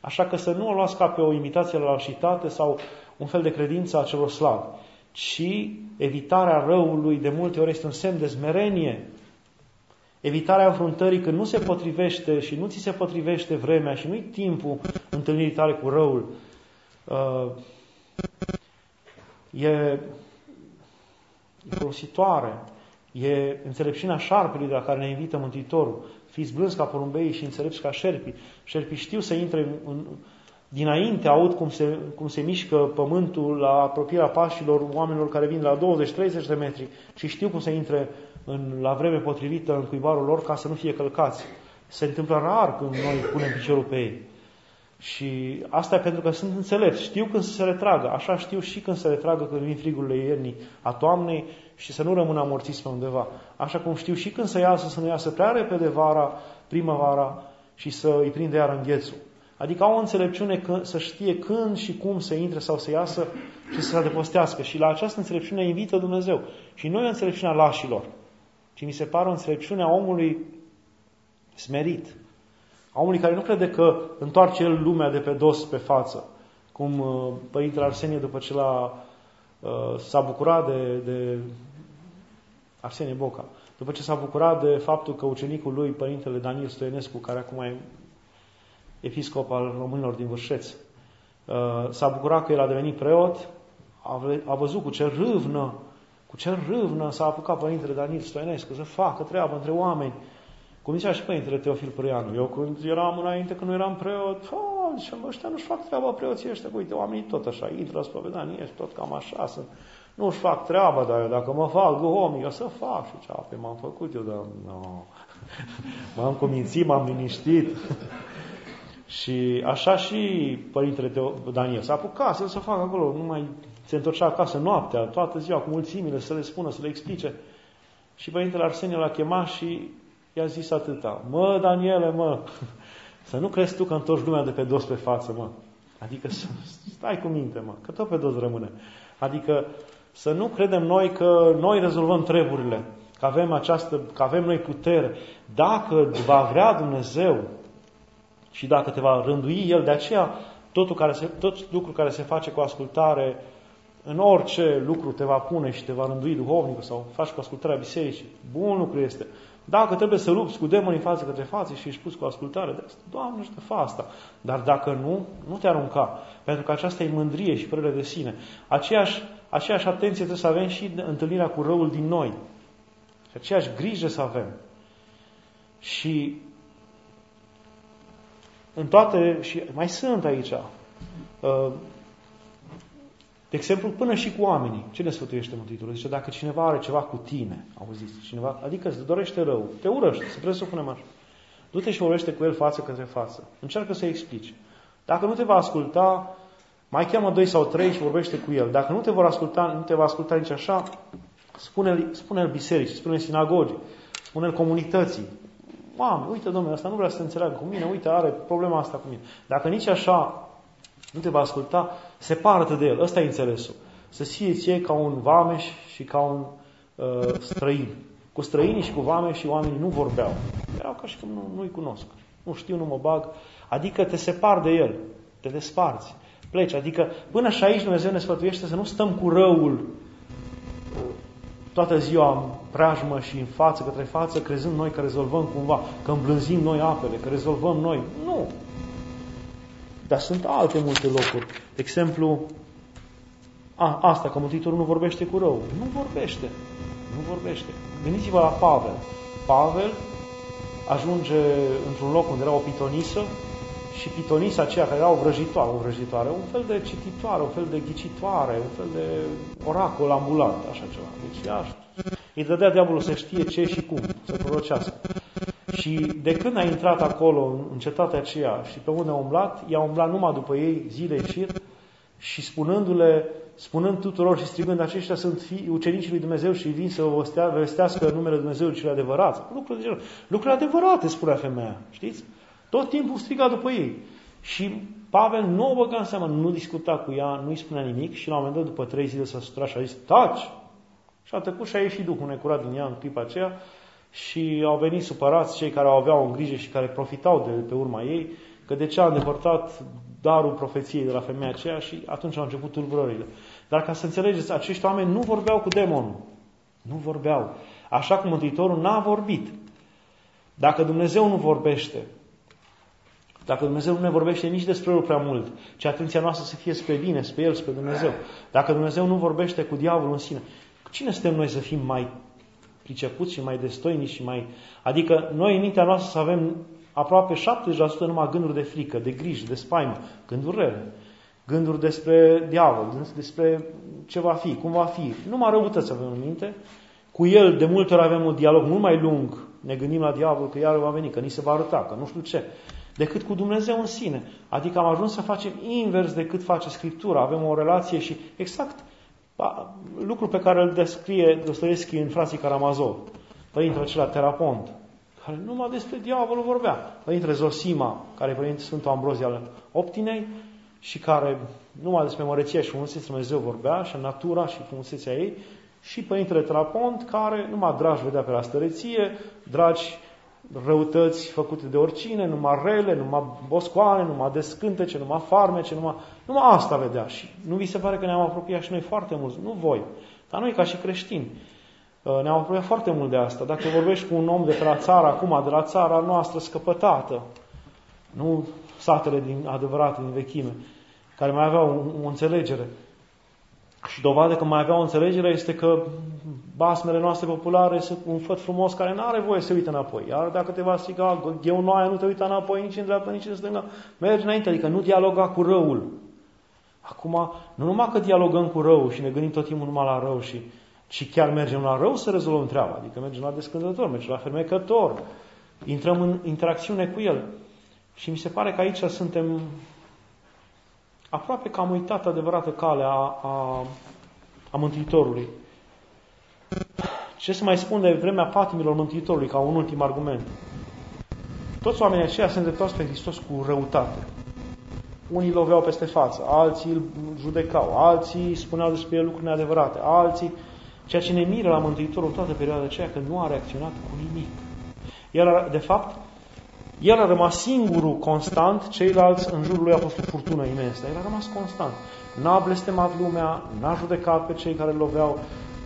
B: Așa că să nu o luați ca pe o imitație la lașitate sau un fel de credință a celor slabi, ci evitarea răului de multe ori este un semn de smerenie. Evitarea înfruntării când nu se potrivește și nu ți se potrivește vremea și nu-i timpul întâlnirii tale cu răul. Uh, e, e folositoare. E înțelepciunea șarpelui de la care ne invită Mântuitorul. Fiți blânzi ca porumbeii și înțelepți ca șerpii. Șerpii știu să intre în, dinainte, aud cum se, cum se mișcă pământul la apropierea pașilor oamenilor care vin la 20-30 de metri și știu cum să intre în, la vreme potrivită în cuibarul lor ca să nu fie călcați. Se întâmplă rar când noi punem piciorul pe ei. Și asta e pentru că sunt înțelepți. Știu când să se retragă. Așa știu și când se retragă când vin frigurile iernii a toamnei și să nu rămână amorțiți pe undeva. Așa cum știu și când să iasă, să nu iasă prea repede vara, primăvara și să îi prinde iar înghețul. Adică au o înțelepciune că, să știe când și cum să intre sau să iasă și să se adăpostească. Și la această înțelepciune invită Dumnezeu. Și nu e o înțelepciune a lașilor, ci mi se pare o înțelepciune a omului smerit. A omului care nu crede că întoarce el lumea de pe dos pe față. Cum uh, Părintele Arsenie, după ce l-a, uh, s-a bucurat de, de Arsenie Boca, după ce s-a bucurat de faptul că ucenicul lui, Părintele Daniel Stoienescu, care acum e episcop al românilor din Vârșeț, uh, s-a bucurat că el a devenit preot, a văzut cu ce râvnă, cu ce râvnă s-a apucat Părintele Daniel Stoienescu să facă treabă între oameni. Cum zicea și Părintele Teofil Păreanu, eu când eram înainte, când nu eram preot, oh, ziceam, ăștia nu-și fac treaba preoții ăștia, uite, oamenii tot așa, intră spovedanie, tot cam așa, sunt, nu-și fac treaba, dar eu dacă mă fac duhomii, eu să fac. Și ce, pe m-am făcut eu, dar no. m-am cumințit, m-am liniștit. Și așa și Părintele Daniel s-a apucat să se facă acolo, nu mai se întorcea acasă noaptea, toată ziua cu mulțimile, să le spună, să le explice. Și Părintele Arsenie l-a chemat și i-a zis atâta, mă, Daniele, mă, să nu crezi tu că întorci lumea de pe dos pe față, mă. Adică să stai cu minte, mă, că tot pe dos rămâne. Adică Să nu credem noi că noi rezolvăm treburile, că avem, această, că avem noi putere. Dacă va vrea Dumnezeu și dacă te va rândui El, de aceea totul care se, tot lucru care se face cu ascultare, în orice lucru te va pune și te va rândui duhovnicul sau faci cu ascultarea bisericii, bun lucru este. Dacă trebuie să lupți cu demonii față către față și ești pus cu ascultare, de asta, Doamne, te fa asta. Dar dacă nu, nu te arunca. Pentru că aceasta e mândrie și părere de sine. Aceeași, aceeași atenție trebuie să avem și întâlnirea cu răul din noi. Și aceeași grijă să avem. Și în toate, și mai sunt aici, uh, de exemplu, până și cu oamenii. Ce ne sfătuiește Mântuitorul? Zice, dacă cineva are ceva cu tine, auziți, cineva, adică îți dorește rău, te urăște, să presupunem așa. Du-te și vorbește cu el față către față. Încearcă să-i explici. Dacă nu te va asculta, mai cheamă doi sau trei și vorbește cu el. Dacă nu te vor asculta, nu te va asculta nici așa, spune-l, spune-l bisericii, spune-l sinagogii, spune-l comunității. Mamă, uite, domnule, asta nu vrea să înțeleagă cu mine, uite, are problema asta cu mine. Dacă nici așa nu te va asculta, separă-te de el. Ăsta e înțelesul. Să fie ție ca un vameș și ca un uh, străin. Cu străinii și cu vameș și oamenii nu vorbeau. Erau ca și cum nu, nu-i cunosc. Nu știu, nu mă bag. Adică te separ de el. Te desparți. Pleci. Adică până și aici Dumnezeu ne sfătuiește să nu stăm cu răul toată ziua în preajmă și în față către față, crezând noi că rezolvăm cumva, că îmblânzim noi apele, că rezolvăm noi. Nu! Dar sunt alte multe locuri. De exemplu, a, asta, că Mântuitorul nu vorbește cu rău. Nu vorbește. Nu vorbește. Gândiți-vă la Pavel. Pavel ajunge într-un loc unde era o pitonisă și pitonisa aceea care era o vrăjitoare, o vrăjitoare, un fel de cititoare, un fel de ghicitoare, un fel de oracol ambulant, așa ceva. Deci ea îi dădea diavolul să știe ce și cum, să prorocească. Și de când a intrat acolo, în cetatea aceea, și pe unde a umblat, i-a umblat numai după ei, zile în șir, și spunându-le, spunând tuturor și strigând, aceștia sunt fii, ucenicii lui Dumnezeu și vin să vă vestească numele Dumnezeului cel adevărat. Lucruri, de lucruri adevărate, spunea femeia, știți? Tot timpul striga după ei. Și Pavel nu o băga în seamă, nu discuta cu ea, nu îi spunea nimic și la un moment dat, după trei zile, s-a sutrat și a zis, taci! Și a trecut și a ieșit Duhul necurat din ea în clipa aceea și au venit supărați cei care o aveau în grijă și care profitau de pe urma ei, că de ce a îndepărtat darul profeției de la femeia aceea și atunci au început tulburările. Dar ca să înțelegeți, acești oameni nu vorbeau cu demonul. Nu vorbeau. Așa cum Mântuitorul n-a vorbit. Dacă Dumnezeu nu vorbește, dacă Dumnezeu nu ne vorbește nici despre El prea mult, ci atenția noastră să fie spre bine, spre El, spre Dumnezeu. Dacă Dumnezeu nu vorbește cu diavolul în sine, cine suntem noi să fim mai pricepuți și mai destoinici și mai... Adică noi în mintea noastră să avem aproape 70% numai gânduri de frică, de grijă, de spaimă, gânduri rele, gânduri despre diavol, despre ce va fi, cum va fi. Numai răutăți avem în minte. Cu el de multe ori avem un dialog mult mai lung, ne gândim la diavol că iar va veni, că ni se va arăta, că nu știu ce, decât cu Dumnezeu în sine. Adică am ajuns să facem invers decât face Scriptura. Avem o relație și exact lucru pe care îl descrie Dostoevski în frații Karamazov, părintele acela terapont, care numai despre diavolul vorbea. Părintele Zosima, care e Părintele Sfântul Ambrozie al Optinei și care numai despre măreția și frumusețea Dumnezeu vorbea și natura și frumusețea ei și Părintele Terapont, care numai dragi vedea pe la stăreție, dragi răutăți făcute de oricine, numai rele, numai boscoane, numai descântece, numai farmece, numai, numai asta vedea. Și nu vi se pare că ne-am apropiat și noi foarte mult, nu voi, dar noi ca și creștini. Uh, ne-am apropiat foarte mult de asta. Dacă vorbești cu un om de pe la țară, acum, de la țara noastră scăpătată, nu satele din adevărate, din vechime, care mai aveau o, o înțelegere, și dovadă că mai avea o înțelegere este că basmele noastre populare sunt un făt frumos care nu are voie să se uite înapoi. Iar dacă te va striga gheunoaia, nu te uita înapoi nici în dreapta, nici în stânga, mergi înainte, adică nu dialoga cu răul. Acum, nu numai că dialogăm cu răul și ne gândim tot timpul numai la rău, și, ci chiar mergem la rău să rezolvăm treaba. Adică mergem la descândător, mergem la fermecător, intrăm în interacțiune cu el. Și mi se pare că aici suntem aproape că am uitat adevărată calea a, a, a Mântuitorului. Ce să mai spun de vremea patimilor Mântuitorului, ca un ultim argument? Toți oamenii aceia se îndreptau spre Hristos cu răutate. unii loveau peste față, alții îl judecau, alții spuneau despre el lucruri neadevărate, alții... Ceea ce ne miră la Mântuitorul toată perioada aceea, că nu a reacționat cu nimic. El, de fapt, el a rămas singurul constant, ceilalți în jurul lui a fost o furtună imensă. El a rămas constant. N-a blestemat lumea, n-a judecat pe cei care îl loveau,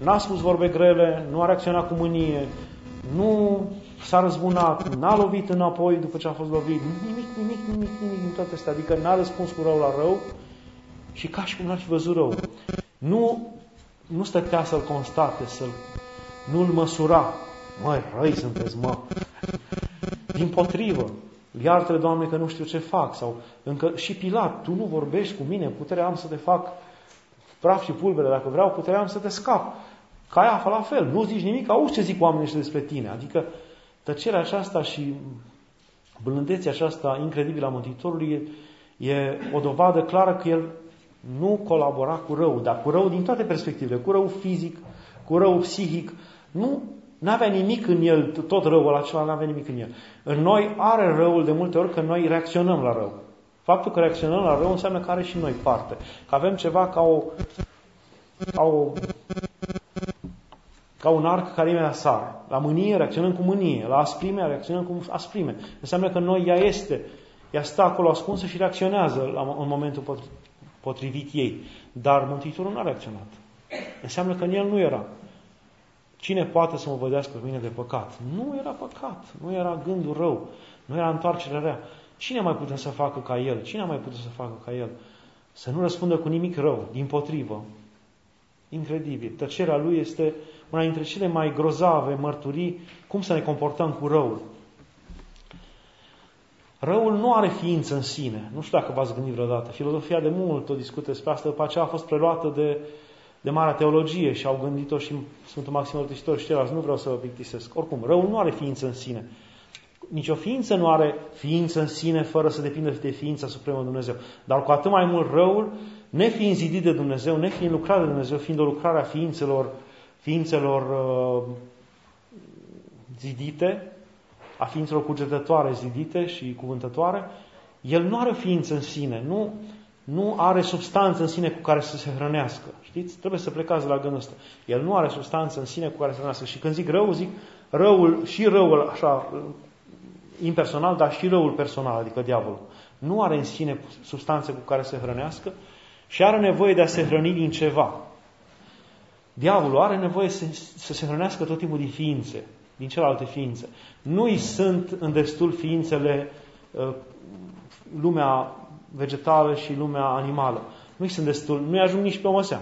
B: n-a spus vorbe grele, nu a reacționat cu mânie, nu s-a răzbunat, n-a lovit înapoi după ce a fost lovit, nimic, nimic, nimic, nimic din toate astea. Adică n-a răspuns cu rău la rău și ca și cum n-ar fi văzut rău. Nu, nu stătea să-l constate, să-l, nu-l măsura. Măi, răi sunteți, mă. Din potrivă, iartă Doamne, că nu știu ce fac. Sau încă și Pilat, tu nu vorbești cu mine, puterea am să te fac praf și pulbere, dacă vreau, puterea am să te scap. Caiafa la fel, nu zici nimic, auzi ce zic oamenii ăștia despre tine. Adică tăcerea aceasta și blândețea aceasta incredibilă a Mântuitorului e, e o dovadă clară că el nu colabora cu rău, dar cu rău din toate perspectivele, cu rău fizic, cu rău psihic, nu nu avea nimic în el, tot răul acela nu avea nimic în el. În noi are răul de multe ori că noi reacționăm la rău. Faptul că reacționăm la rău înseamnă că are și noi parte. Că avem ceva ca o, ca o ca un arc care imediat sare. La mânie reacționăm cu mânie, la asprime reacționăm cu asprime. Înseamnă că noi ea este, ea stă acolo ascunsă și reacționează la, în momentul potrivit ei. Dar Mântuitorul nu a reacționat. Înseamnă că în el nu era. Cine poate să mă vădească pe mine de păcat? Nu era păcat, nu era gândul rău, nu era întoarcere rea. Cine mai putea să facă ca el? Cine mai putea să facă ca el? Să nu răspundă cu nimic rău, din potrivă. Incredibil. Tăcerea lui este una dintre cele mai grozave mărturii cum să ne comportăm cu răul. Răul nu are ființă în sine. Nu știu dacă v-ați gândit vreodată. Filozofia de mult o discută despre asta, după aceea a fost preluată de de marea teologie și au gândit-o și Sfântul Maxim Mărturisitor și ceilalți, nu vreau să vă plictisesc. Oricum, răul nu are ființă în sine. Nici o ființă nu are ființă în sine fără să depindă de ființa supremă Dumnezeu. Dar cu atât mai mult răul, nefiind zidit de Dumnezeu, nefiind lucrat de Dumnezeu, fiind o lucrare a ființelor, ființelor uh, zidite, a ființelor cugetătoare zidite și cuvântătoare, el nu are ființă în sine, nu, nu are substanță în sine cu care să se hrănească. Știți? Trebuie să plecați la gândul ăsta. El nu are substanță în sine cu care să se hrănească. Și când zic rău, zic răul, și răul așa, impersonal, dar și răul personal, adică diavolul. Nu are în sine substanțe cu care să se hrănească și are nevoie de a se hrăni din ceva. Diavolul are nevoie să, să se hrănească tot timpul din ființe, din celelalte ființe. Nu-i sunt în destul ființele uh, lumea vegetală și lumea animală. Nu sunt destul, nu-i ajung nici pe o măsea.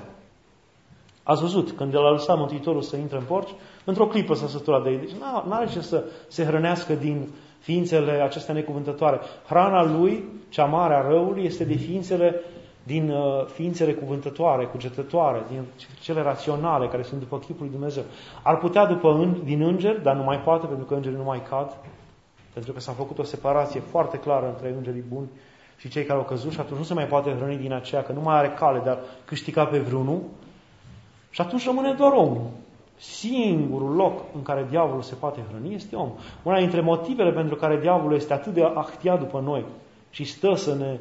B: Ați văzut, când el a lăsat Mântuitorul să intre în porci, într-o clipă s-a săturat de ei. Deci nu are ce să se hrănească din ființele acestea necuvântătoare. Hrana lui, cea mare a răului, este de ființele din uh, ființele cuvântătoare, cugetătoare, din cele raționale, care sunt după chipul lui Dumnezeu. Ar putea după din îngeri, dar nu mai poate, pentru că îngerii nu mai cad, pentru că s-a făcut o separație foarte clară între îngerii buni și cei care au căzut și atunci nu se mai poate hrăni din aceea, că nu mai are cale de a câștiga pe vreunul. Și atunci rămâne doar omul. Singurul loc în care diavolul se poate hrăni este om. Una dintre motivele pentru care diavolul este atât de ahtia după noi și stă să ne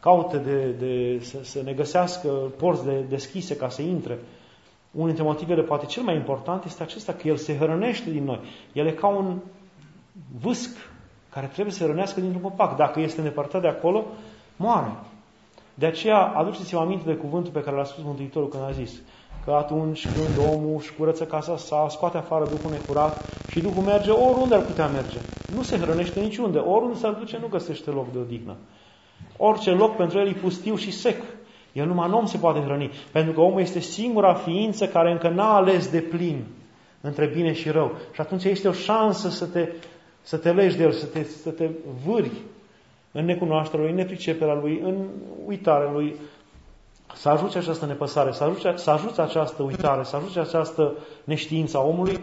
B: caute de, de să, să ne găsească porți de, deschise ca să intre, unul dintre motivele, poate cel mai important, este acesta că el se hrănește din noi. El e ca un vâsc care trebuie să rănească dintr-un copac. Dacă este îndepărtat de acolo, moare. De aceea, aduceți-vă aminte de cuvântul pe care l-a spus Mântuitorul când a zis că atunci când omul își curăță casa sa, scoate afară Duhul necurat și Duhul merge oriunde ar putea merge. Nu se hrănește niciunde. Oriunde s-ar duce, nu găsește loc de odihnă. Orice loc pentru el e pustiu și sec. El numai în om se poate hrăni. Pentru că omul este singura ființă care încă n-a ales de plin între bine și rău. Și atunci este o șansă să te să te legi de El, să te, să te vâri în necunoașterea Lui, în nepriceperea Lui, în uitarea Lui, să ajuți această nepăsare, să ajuți, să ajuți această uitare, să ajuți această neștiință a omului,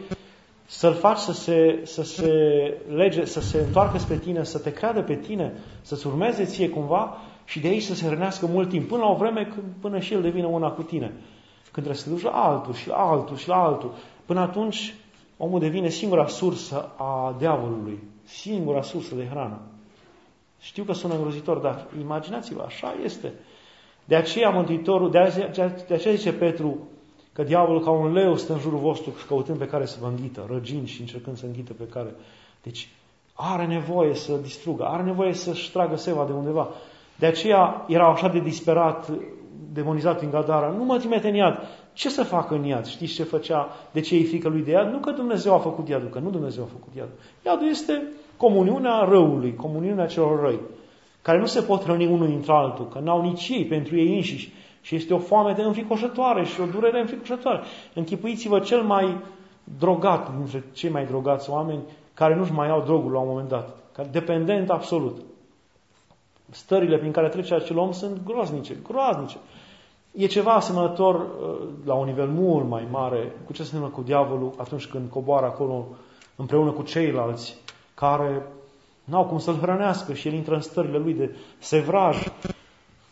B: să-l faci să se, să se lege, să se întoarcă spre tine, să te creadă pe tine, să-ți urmeze ție cumva și de aici să se rănească mult timp, până la o vreme când, până și el devine una cu tine. Când trebuie să te duci la altul și la altul și la altul. Până atunci omul devine singura sursă a diavolului, singura sursă de hrană. Știu că sună îngrozitor, dar imaginați-vă, așa este. De aceea Mântuitorul, de aceea, de aceea zice Petru, că diavolul ca un leu stă în jurul vostru căutând pe care să vă înghită, răgind și încercând să înghită pe care. Deci are nevoie să distrugă, are nevoie să-și tragă seva de undeva. De aceea era așa de disperat, demonizat în Gadara. Nu mă trimite în iad. Ce să facă în iad? Știți ce făcea? De ce e frică lui de iad? Nu că Dumnezeu a făcut iadul, că nu Dumnezeu a făcut iadul. Iadul este comuniunea răului, comuniunea celor răi, care nu se pot hrăni unul dintre altul, că n-au nici ei pentru ei înșiși. Și este o foame de înfricoșătoare și o durere înfricoșătoare. Închipuiți-vă cel mai drogat dintre cei mai drogați oameni care nu-și mai au drogul la un moment dat. Dependent absolut. Stările prin care trece acel om sunt groaznice, groaznice. E ceva asemănător uh, la un nivel mult mai mare. Cu ce se întâmplă cu diavolul atunci când coboară acolo împreună cu ceilalți care n-au cum să-l hrănească și el intră în stările lui de sevraj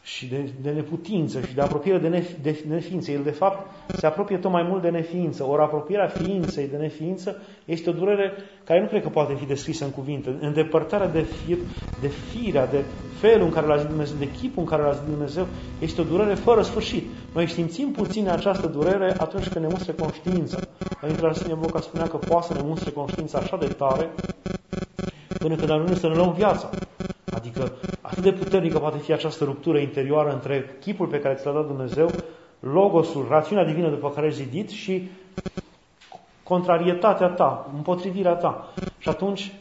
B: și de, de neputință și de apropiere de, nef, de neființă. El, de fapt, se apropie tot mai mult de neființă. Ori apropierea ființei de neființă este o durere care nu cred că poate fi descrisă în cuvinte. Îndepărtarea de, fir, de firea, de felul în care l-a zis Dumnezeu, de chipul în care l-a zis Dumnezeu, este o durere fără sfârșit. Noi simțim puțin această durere atunci când ne mustre conștiința. Părintele Arsenie Boca spunea că poate să ne mustre conștiința așa de tare până când ajungem să ne luăm viața. Adică atât de puternică poate fi această ruptură interioară între chipul pe care ți l-a dat Dumnezeu, logosul, rațiunea divină după care ai zidit și contrarietatea ta, împotrivirea ta. Și atunci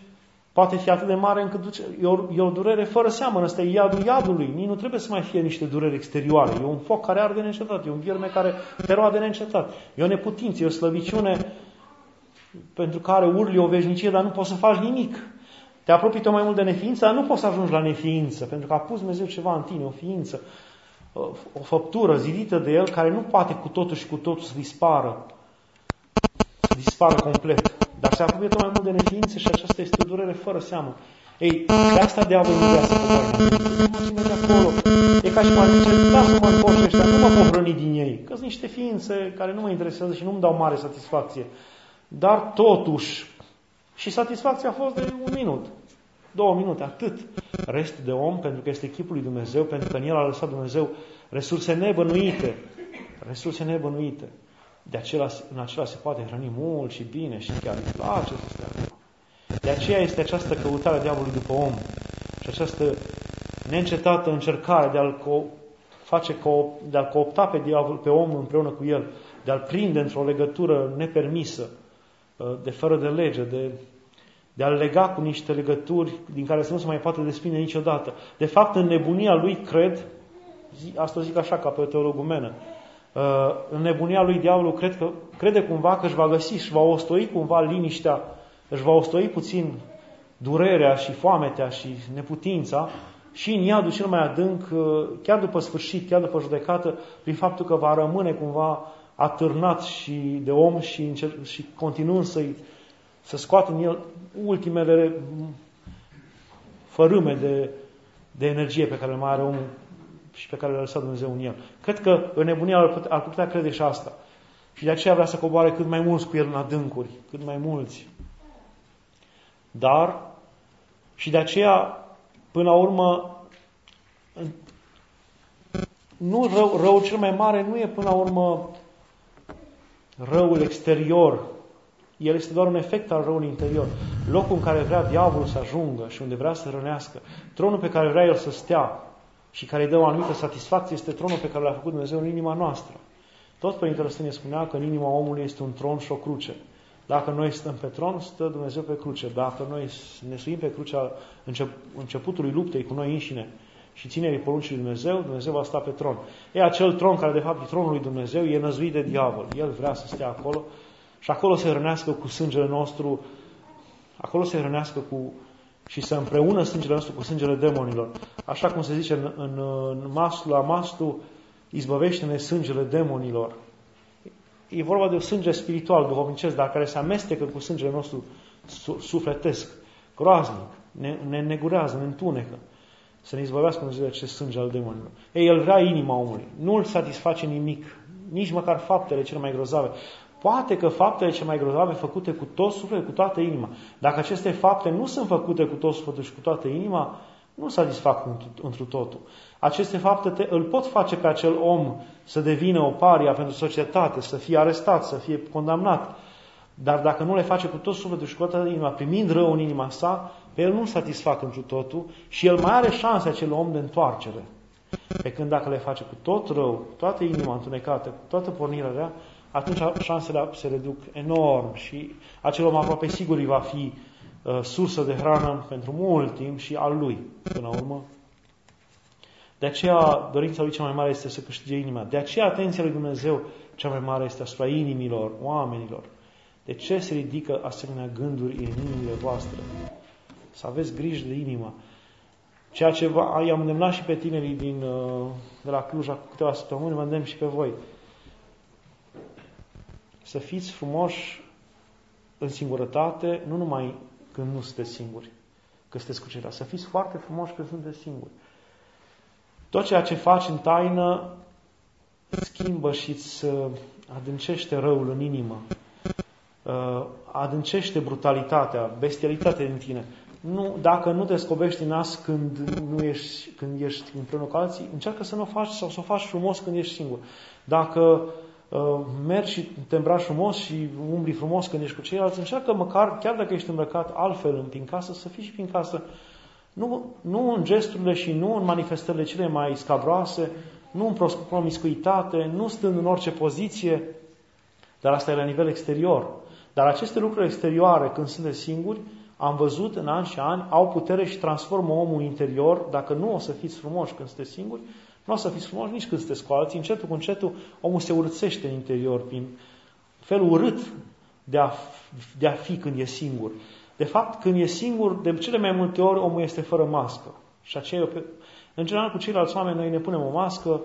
B: poate fi atât de mare încât duce, e, o, e o durere fără seamă. Ăsta e iadul iadului. Nici nu trebuie să mai fie niște dureri exterioare. E un foc care arde neîncetat. E un vierme care te roade neîncetat. E o neputință, e o slăbiciune pentru care urli o veșnicie, dar nu poți să faci nimic. Te apropii tot mai mult de neființă, dar nu poți să ajungi la neființă, pentru că a pus Dumnezeu ceva în tine, o ființă, o făptură zidită de El, care nu poate cu totul și cu totul să dispară, să dispară complet. Dar se apropie tot mai mult de neființă și aceasta este o durere fără seamă. Ei, de asta diavolul nu vrea să coboare de acolo. E ca și cum ar zice, lasă mă încoși ăștia, nu mă pot hrăni din ei, că sunt niște ființe care nu mă interesează și nu îmi dau mare satisfacție. Dar totuși, și satisfacția a fost de un minut, două minute, atât. Rest de om, pentru că este chipul lui Dumnezeu, pentru că în el a lăsat Dumnezeu resurse nebănuite. Resurse nebănuite. De acela, în acela se poate hrăni mult și bine și chiar îi place să stea acolo. De aceea este această căutare a diavolului după om și această neîncetată încercare de a-l co- face co- de a coopta pe, diavol, pe om împreună cu el, de a-l prinde într-o legătură nepermisă, Uh, de fără de lege, de, de a lega cu niște legături din care să nu se mai poate desprinde niciodată. De fapt, în nebunia lui cred, asta zic așa ca pe o teologumenă, uh, în nebunia lui diavolul cred că, crede cumva că își va găsi, își va ostoi cumva liniștea, își va ostoi puțin durerea și foametea și neputința și în iadul cel mai adânc, uh, chiar după sfârșit, chiar după judecată, prin faptul că va rămâne cumva atârnat și de om și, încer- și continuând să să scoată în el ultimele fărâme de, de energie pe care le mai are omul și pe care le-a lăsat Dumnezeu în el. Cred că în nebunia ar putea, ar putea crede și asta. Și de aceea vrea să coboare cât mai mulți cu el în adâncuri, cât mai mulți. Dar, și de aceea, până la urmă, nu rău, rău cel mai mare nu e până la urmă răul exterior. El este doar un efect al răului interior. Locul în care vrea diavolul să ajungă și unde vrea să rănească, tronul pe care vrea el să stea și care îi dă o anumită satisfacție este tronul pe care l-a făcut Dumnezeu în inima noastră. Tot Părintele ne spunea că în inima omului este un tron și o cruce. Dacă noi stăm pe tron, stă Dumnezeu pe cruce. Dacă noi ne suim pe crucea începutului luptei cu noi înșine, și ținerii poruncii lui Dumnezeu, Dumnezeu va sta pe tron. E acel tron care de fapt e tronul lui Dumnezeu, e năzuit de diavol. El vrea să stea acolo și acolo se hrănească cu sângele nostru, acolo se hrănească cu și să împreună sângele nostru cu sângele demonilor. Așa cum se zice în, în, în mastul, la mastul, izbăvește-ne sângele demonilor. E vorba de un sânge spiritual, duhovnicesc, dar care se amestecă cu sângele nostru sufletesc, groaznic, ne, ne negurează, ne întunecă să ne izbăvească Dumnezeu de acest sânge al demonilor. Ei, El vrea inima omului. Nu îl satisface nimic, nici măcar faptele cele mai grozave. Poate că faptele cele mai grozave făcute cu tot sufletul, cu toată inima. Dacă aceste fapte nu sunt făcute cu tot sufletul și cu toată inima, nu satisfac întru totul. Aceste fapte te, îl pot face pe acel om să devină o paria pentru societate, să fie arestat, să fie condamnat. Dar dacă nu le face cu tot sufletul și cu toată inima, primind rău în inima sa, pe el nu satisfac întru totul și el mai are șanse acel om de întoarcere. Pe când dacă le face cu tot rău, cu toată inima întunecată, cu toată pornirea rea, atunci șansele se reduc enorm și acel om aproape sigur îi va fi uh, sursă de hrană pentru mult timp și al lui, până la urmă. De aceea, dorința lui cea mai mare este să câștige inima. De aceea, atenția lui Dumnezeu cea mai mare este asupra inimilor, oamenilor. De ce se ridică asemenea gânduri în inimile voastre? Să aveți grijă de inima. Ceea ce i-am îndemnat și pe tinerii din, uh, de la Cluj cu câteva săptămâni, vă îndemn și pe voi. Să fiți frumoși în singurătate, nu numai când nu sunteți singuri, că sunteți cu ceilalți. Să fiți foarte frumoși când sunteți singuri. Tot ceea ce faci în taină schimbă și îți uh, adâncește răul în inimă. Uh, adâncește brutalitatea, bestialitatea din tine. Nu, dacă nu te scobești nas când, nu ești, când ești împreună cu alții, încearcă să nu o faci sau să o faci frumos când ești singur. Dacă uh, mergi și te îmbraci frumos și umbli frumos când ești cu ceilalți, încearcă măcar, chiar dacă ești îmbrăcat altfel în prin casă, să fii și prin casă nu, nu în gesturile și nu în manifestările cele mai scabroase, nu în promiscuitate, nu stând în orice poziție, dar asta e la nivel exterior. Dar aceste lucruri exterioare, când sunt de singuri, am văzut în ani și ani, au putere și transformă omul interior. Dacă nu o să fiți frumoși când sunteți singuri, nu o să fiți frumoși nici când sunteți cu alții. Încetul cu încetul, omul se urățește în interior prin felul urât de a, de a fi când e singur. De fapt, când e singur, de cele mai multe ori omul este fără mască. Și aceea, în general, cu ceilalți oameni, noi ne punem o mască,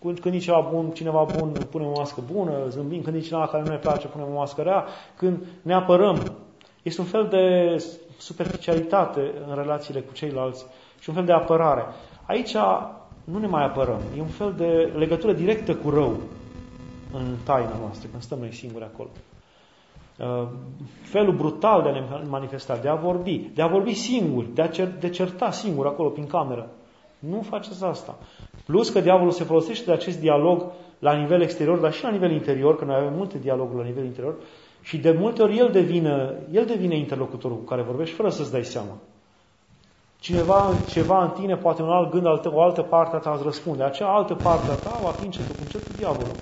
B: când e ceva bun, cineva bun, punem o mască bună, zâmbim, când e cineva care nu ne place, punem o mască rea, când ne apărăm. Este un fel de superficialitate în relațiile cu ceilalți și un fel de apărare. Aici nu ne mai apărăm. E un fel de legătură directă cu rău în taina noastră, când stăm noi singuri acolo. Uh, felul brutal de a ne manifesta, de a vorbi, de a vorbi singur, de a cer, de certa singur acolo prin cameră. Nu faceți asta. Plus că diavolul se folosește de acest dialog la nivel exterior, dar și la nivel interior, că noi avem multe dialoguri la nivel interior, și de multe ori el devine, el devine interlocutorul cu care vorbești fără să-ți dai seama. Cineva, ceva în tine, poate un alt gând, altă, o altă parte a ta îți răspunde. Acea altă parte a ta va fi încetul cu încetul diavolul.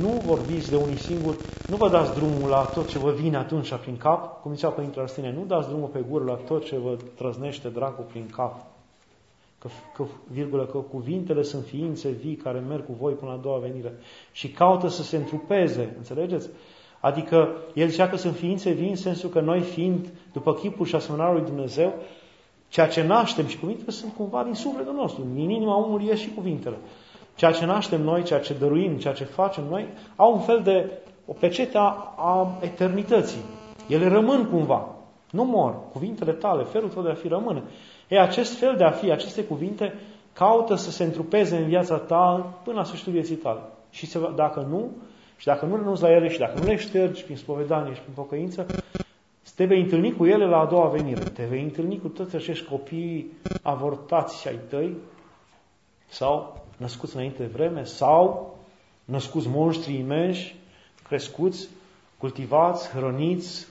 B: Nu vorbiți de unii singuri, nu vă dați drumul la tot ce vă vine atunci prin cap, cum zicea Părintele Arstine, nu dați drumul pe gură la tot ce vă trăznește dracul prin cap. Că, că, virgulă, că cuvintele sunt ființe vii care merg cu voi până la a doua venire și caută să se întrupeze, înțelegeți? Adică el zicea că sunt ființe vii în sensul că noi fiind după chipul și asemănarea lui Dumnezeu, ceea ce naștem și cuvintele sunt cumva din sufletul nostru. Din inima omului ies și cuvintele. Ceea ce naștem noi, ceea ce dăruim, ceea ce facem noi, au un fel de o pecete a, a eternității. Ele rămân cumva. Nu mor. Cuvintele tale, felul tău de a fi rămâne. E acest fel de a fi, aceste cuvinte, caută să se întrupeze în viața ta până la sfârșitul vieții tale. Și se, dacă nu, și dacă nu renunți la ele și dacă nu le ștergi prin spovedanie și prin pocăință, te vei întâlni cu ele la a doua venire. Te vei întâlni cu toți acești copii avortați ai tăi sau născuți înainte de vreme sau născuți monștri imensi, crescuți, cultivați, hrăniți.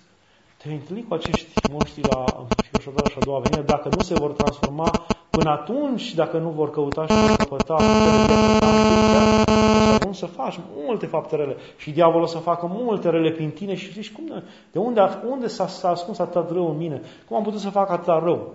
B: Te vei întâlni cu acești monștri la Fiușoara și a doua venire, dacă nu se vor transforma până atunci, dacă nu vor căuta și vor căpăta să să faci multe fapte rele și diavolul să facă multe rele prin tine și zici, cum, de unde, unde s-a, s-a ascuns atât rău în mine? Cum am putut să fac atât rău?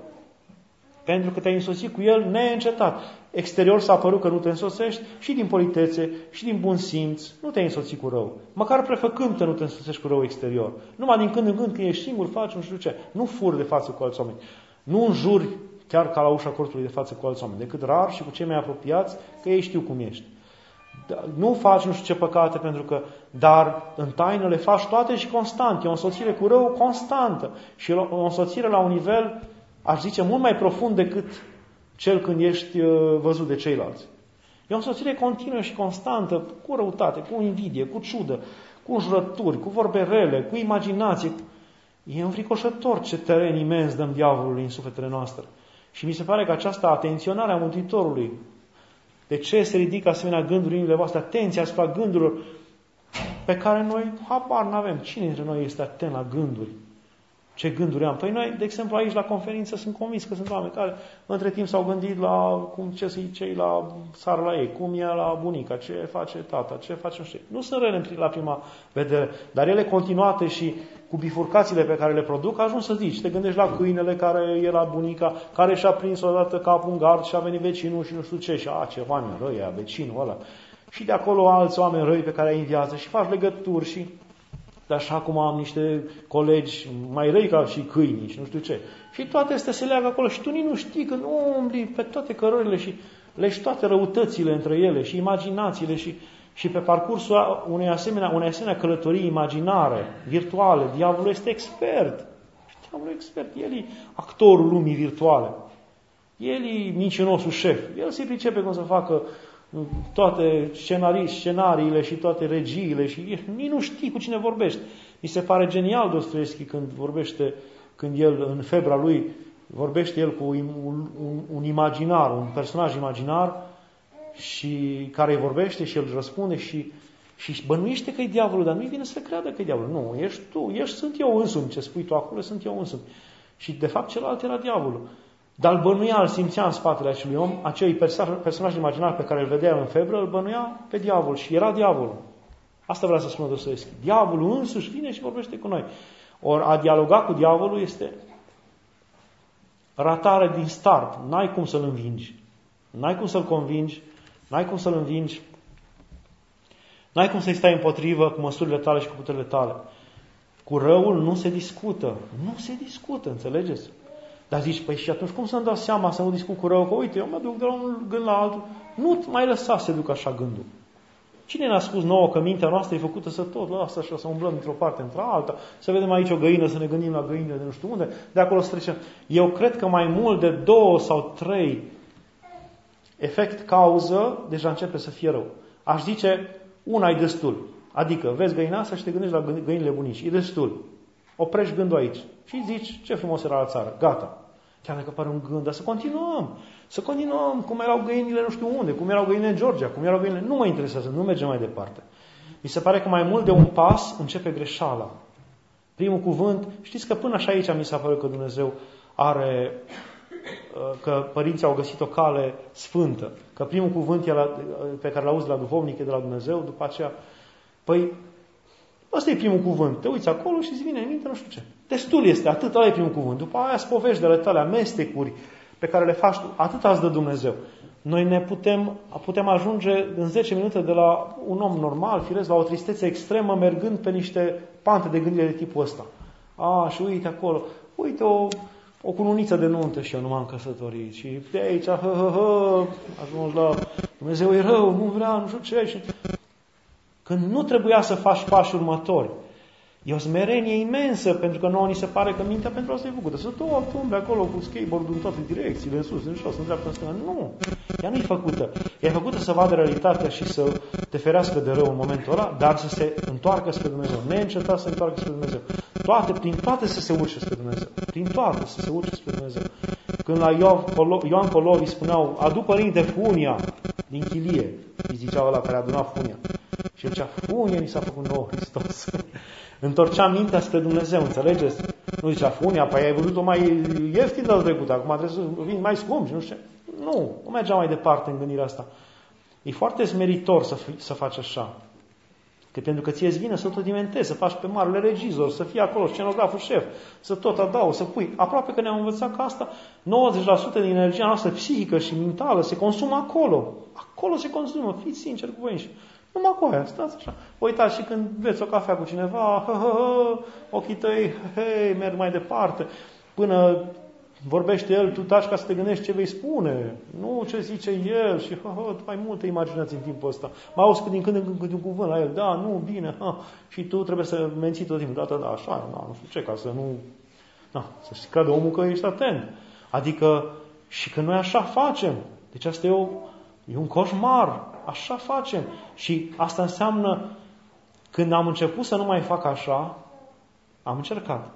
B: Pentru că te-ai însoțit cu el neîncetat. Exterior s-a părut că nu te însoțești și din politețe, și din bun simț. Nu te-ai însoțit cu rău. Măcar prefăcând că nu te însoțești cu rău exterior. Numai din când în când, când ești singur, faci nu știu ce. Nu furi de față cu alți oameni. Nu înjuri chiar ca la ușa cortului de față cu alți oameni, decât rar și cu cei mai apropiați, că ei știu cum ești. Da, nu faci nu știu ce păcate pentru că, dar în taină le faci toate și constant. E o însoțire cu rău constantă și o însoțire la un nivel aș zice, mult mai profund decât cel când ești uh, văzut de ceilalți. E o însoțire continuă și constantă, cu răutate, cu invidie, cu ciudă, cu înjurături, cu vorbe rele, cu imaginație. E înfricoșător ce teren imens dăm diavolului în sufletele noastre. Și mi se pare că această atenționare a Mântuitorului, de ce se ridică asemenea gânduri în inimile voastre, atenția asupra gândurilor pe care noi habar nu avem. Cine dintre noi este atent la gânduri? Ce gânduri am? Păi noi, de exemplu, aici la conferință sunt convins că sunt oameni care între timp s-au gândit la cum ce să cei la sară la ei, cum e la bunica, ce face tata, ce face nu știu. Nu sunt rele la prima vedere, dar ele continuate și cu bifurcațiile pe care le produc, ajung să zici. Te gândești la câinele care e la bunica, care și-a prins odată capul în gard și a venit vecinul și nu știu ce, și a, ce oameni răi, vecinul ăla. Și de acolo alți oameni răi pe care îi în viață și faci legături și așa cum am niște colegi mai răi ca și câini și nu știu ce. Și toate astea se leagă acolo și tu nici nu știi că nu umbli pe toate cărările și leși toate răutățile între ele și imaginațiile și, și pe parcursul unei asemenea, unei asemenea călătorii imaginare, virtuale, diavolul este expert. Diavolul expert, el e actorul lumii virtuale. El e mincinosul șef. El se pricepe cum să facă toate scenarii, scenariile și toate regiile și nici nu știi cu cine vorbești. Mi se pare genial Dostoevski când vorbește, când el în febra lui vorbește el cu un, un, un imaginar, un personaj imaginar și care îi vorbește și el își răspunde și, și bănuiește că e diavolul, dar nu-i vine să creadă că e diavolul. Nu, ești tu, ești, sunt eu însumi, ce spui tu acolo, sunt eu însumi. Și de fapt celălalt era diavolul. Dar îl bănuia, îl simțea în spatele acelui om, acei personaj imaginar pe care îl vedea în febră, îl bănuia pe diavol și era diavolul. Asta vrea să spună Dostoevski. Diavolul însuși vine și vorbește cu noi. Ori a dialoga cu diavolul este ratare din start. N-ai cum să-l învingi. N-ai cum să-l convingi. N-ai cum să-l învingi. N-ai cum să-i stai împotrivă cu măsurile tale și cu puterile tale. Cu răul nu se discută. Nu se discută, înțelegeți? Dar zici, păi și atunci cum să-mi dau seama să nu discut cu rău? Că uite, eu mă duc de la un gând la altul. Nu mai lăsa să se ducă așa gândul. Cine ne-a spus nouă că mintea noastră e făcută să tot lasă așa, să umblăm într-o parte într-alta, să vedem aici o găină, să ne gândim la găină de nu știu unde, de acolo să trecem. Eu cred că mai mult de două sau trei efect-cauză deja începe să fie rău. Aș zice, una e destul. Adică, vezi găina asta și te gândești la găinile bunici. E destul. Oprești gândul aici. Și zici, ce frumos era la țară. Gata. Chiar dacă pare un gând, dar să continuăm. Să continuăm cum erau găinile nu știu unde, cum erau găinile în Georgia, cum erau găinile... Nu mă interesează, nu mergem mai departe. Mi se pare că mai mult de un pas începe greșeala. Primul cuvânt, știți că până așa aici mi s-a părut că Dumnezeu are, uh, că părinții au găsit o cale sfântă, că primul cuvânt pe care l-auzi la duhovnic e de la Dumnezeu, după aceea, păi Ăsta e primul cuvânt. Te uiți acolo și îți vine în minte nu știu ce. Destul este, atât ăla e primul cuvânt. După aia spovești tale, amestecuri pe care le faci tu, atât îți dă Dumnezeu. Noi ne putem, putem ajunge în 10 minute de la un om normal, firesc, la o tristețe extremă, mergând pe niște pante de gândire de tipul ăsta. A, și uite acolo, uite o, o cununiță de nuntă și eu nu m-am căsătorit. Și de aici, hă, hă, hă, ajungi la Dumnezeu e rău, nu vrea, nu știu ce. Și când nu trebuia să faci pași următori. E o smerenie imensă, pentru că nouă ni se pare că mintea pentru asta e făcută. Să tot umble acolo cu skateboard în toate direcțiile, în sus, în jos, în dreapta, în stânga. Nu! Ea nu e făcută. Ea e făcută să vadă realitatea și să te ferească de rău în momentul ăla, dar să se întoarcă spre Dumnezeu. Neîncetat să se întoarcă spre Dumnezeu. Toate, prin toate să se urce spre Dumnezeu. Prin toate să se urce spre Dumnezeu. Când la Ioan Colovi spuneau, adu părinte funia din chilie, îi zicea ăla care aduna funia. Și el zicea, funie mi s-a făcut nou Hristos. Întorcea mintea spre Dumnezeu, înțelegeți? Nu zicea, funia, păi ai văzut-o mai ieftin de trecut, acum trebuie să vin mai scump și nu știu Nu, nu mergea mai departe în gândirea asta. E foarte smeritor să, fi, să faci așa. Că pentru că ție-ți vine să tot inventezi, să faci pe marele regizor, să fii acolo scenograful șef, să tot adau, să pui. Aproape că ne-am învățat că asta, 90% din energia noastră psihică și mentală se consumă acolo. Acolo se consumă, fiți sinceri cu voi numai cu aia, stați așa. Uitați și când veți o cafea cu cineva, hă, hă, hă, ochii tăi, hei, merg mai departe. Până vorbește el, tu taci ca să te gândești ce vei spune. Nu ce zice el și hă, hă, tu ai multe imaginații în timpul ăsta. Mai auzi din când în când un cuvânt la el, da, nu, bine, ha, și tu trebuie să menții tot timpul, da, da, da, așa, da, nu știu ce, ca să nu, da, să-și creadă omul că ești atent. Adică, și că noi așa facem. Deci asta e, o, e un coșmar. Așa facem. Și asta înseamnă, când am început să nu mai fac așa, am încercat.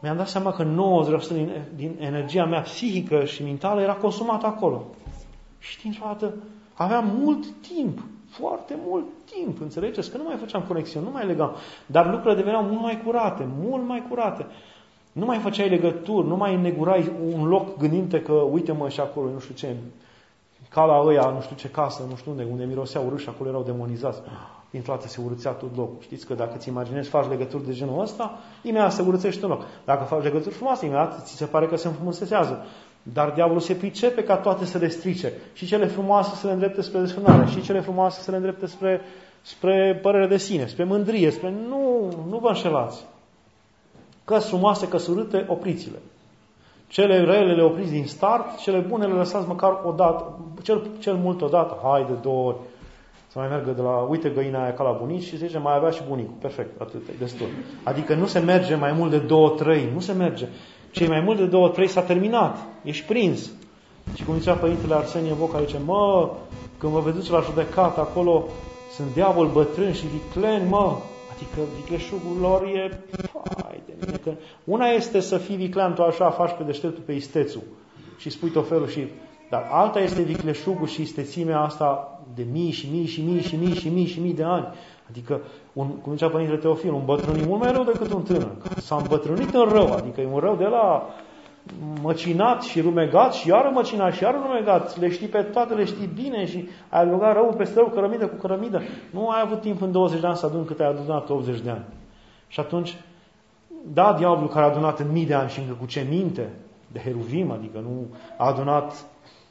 B: Mi-am dat seama că 90% din, din energia mea psihică și mentală era consumată acolo. Și dintr-o dată aveam mult timp, foarte mult timp, înțelegeți? Că nu mai făceam conexiuni, nu mai legam. Dar lucrurile deveneau mult mai curate, mult mai curate. Nu mai făceai legături, nu mai negurai un loc gândinte că uite mă și acolo, nu știu ce, ca la ăia, nu știu ce casă, nu știu unde, unde miroseau urâși, acolo erau demonizați. Dintr-o dată se urățea tot locul. Știți că dacă ți imaginezi, faci legături de genul ăsta, imediat se urățești în loc. Dacă faci legături frumoase, imediat ți se pare că se înfrumusețează. Dar diavolul se pricepe ca toate să le strice. Și cele frumoase să le îndrepte spre desfrânare, și cele frumoase să le îndrepte spre, spre părere de sine, spre mândrie, spre... Nu, nu vă înșelați. Că frumoase, că surâte, opriți-le. Cele rele le opriți din start, cele bune le lăsați măcar o dată, cel, cel mult o dată, hai de două ori. Să mai meargă de la, uite găina aia ca la bunici și zice, mai avea și bunicul. Perfect, atât, e destul. Adică nu se merge mai mult de două, trei, nu se merge. Cei mai mult de două, trei s-a terminat. Ești prins. Și cum zicea Părintele Arsenie Voca, zice, mă, când vă vedeți la judecată, acolo sunt diavol bătrân și vicleni, mă, Adică vicleșugul lor e... Hai de mine, că una este să fii viclean, tu așa faci pe deșteptul pe istețul și spui tot felul și... Dar alta este vicleșugul și istețimea asta de mii și mii și mii și mii și mii și mii de ani. Adică, un, cum zicea Părintele Teofil, un bătrân e mult mai rău decât un tânăr. S-a îmbătrânit în rău, adică e un rău de la măcinat și rumegat și iară măcinat și iară rumegat, le știi pe toate, le știi bine și ai alugat rău peste rău, cărămidă cu cărămidă. Nu ai avut timp în 20 de ani să adun cât ai adunat 80 de ani. Și atunci, da, diavolul care a adunat în mii de ani și încă cu ce minte, de heruvim, adică nu a adunat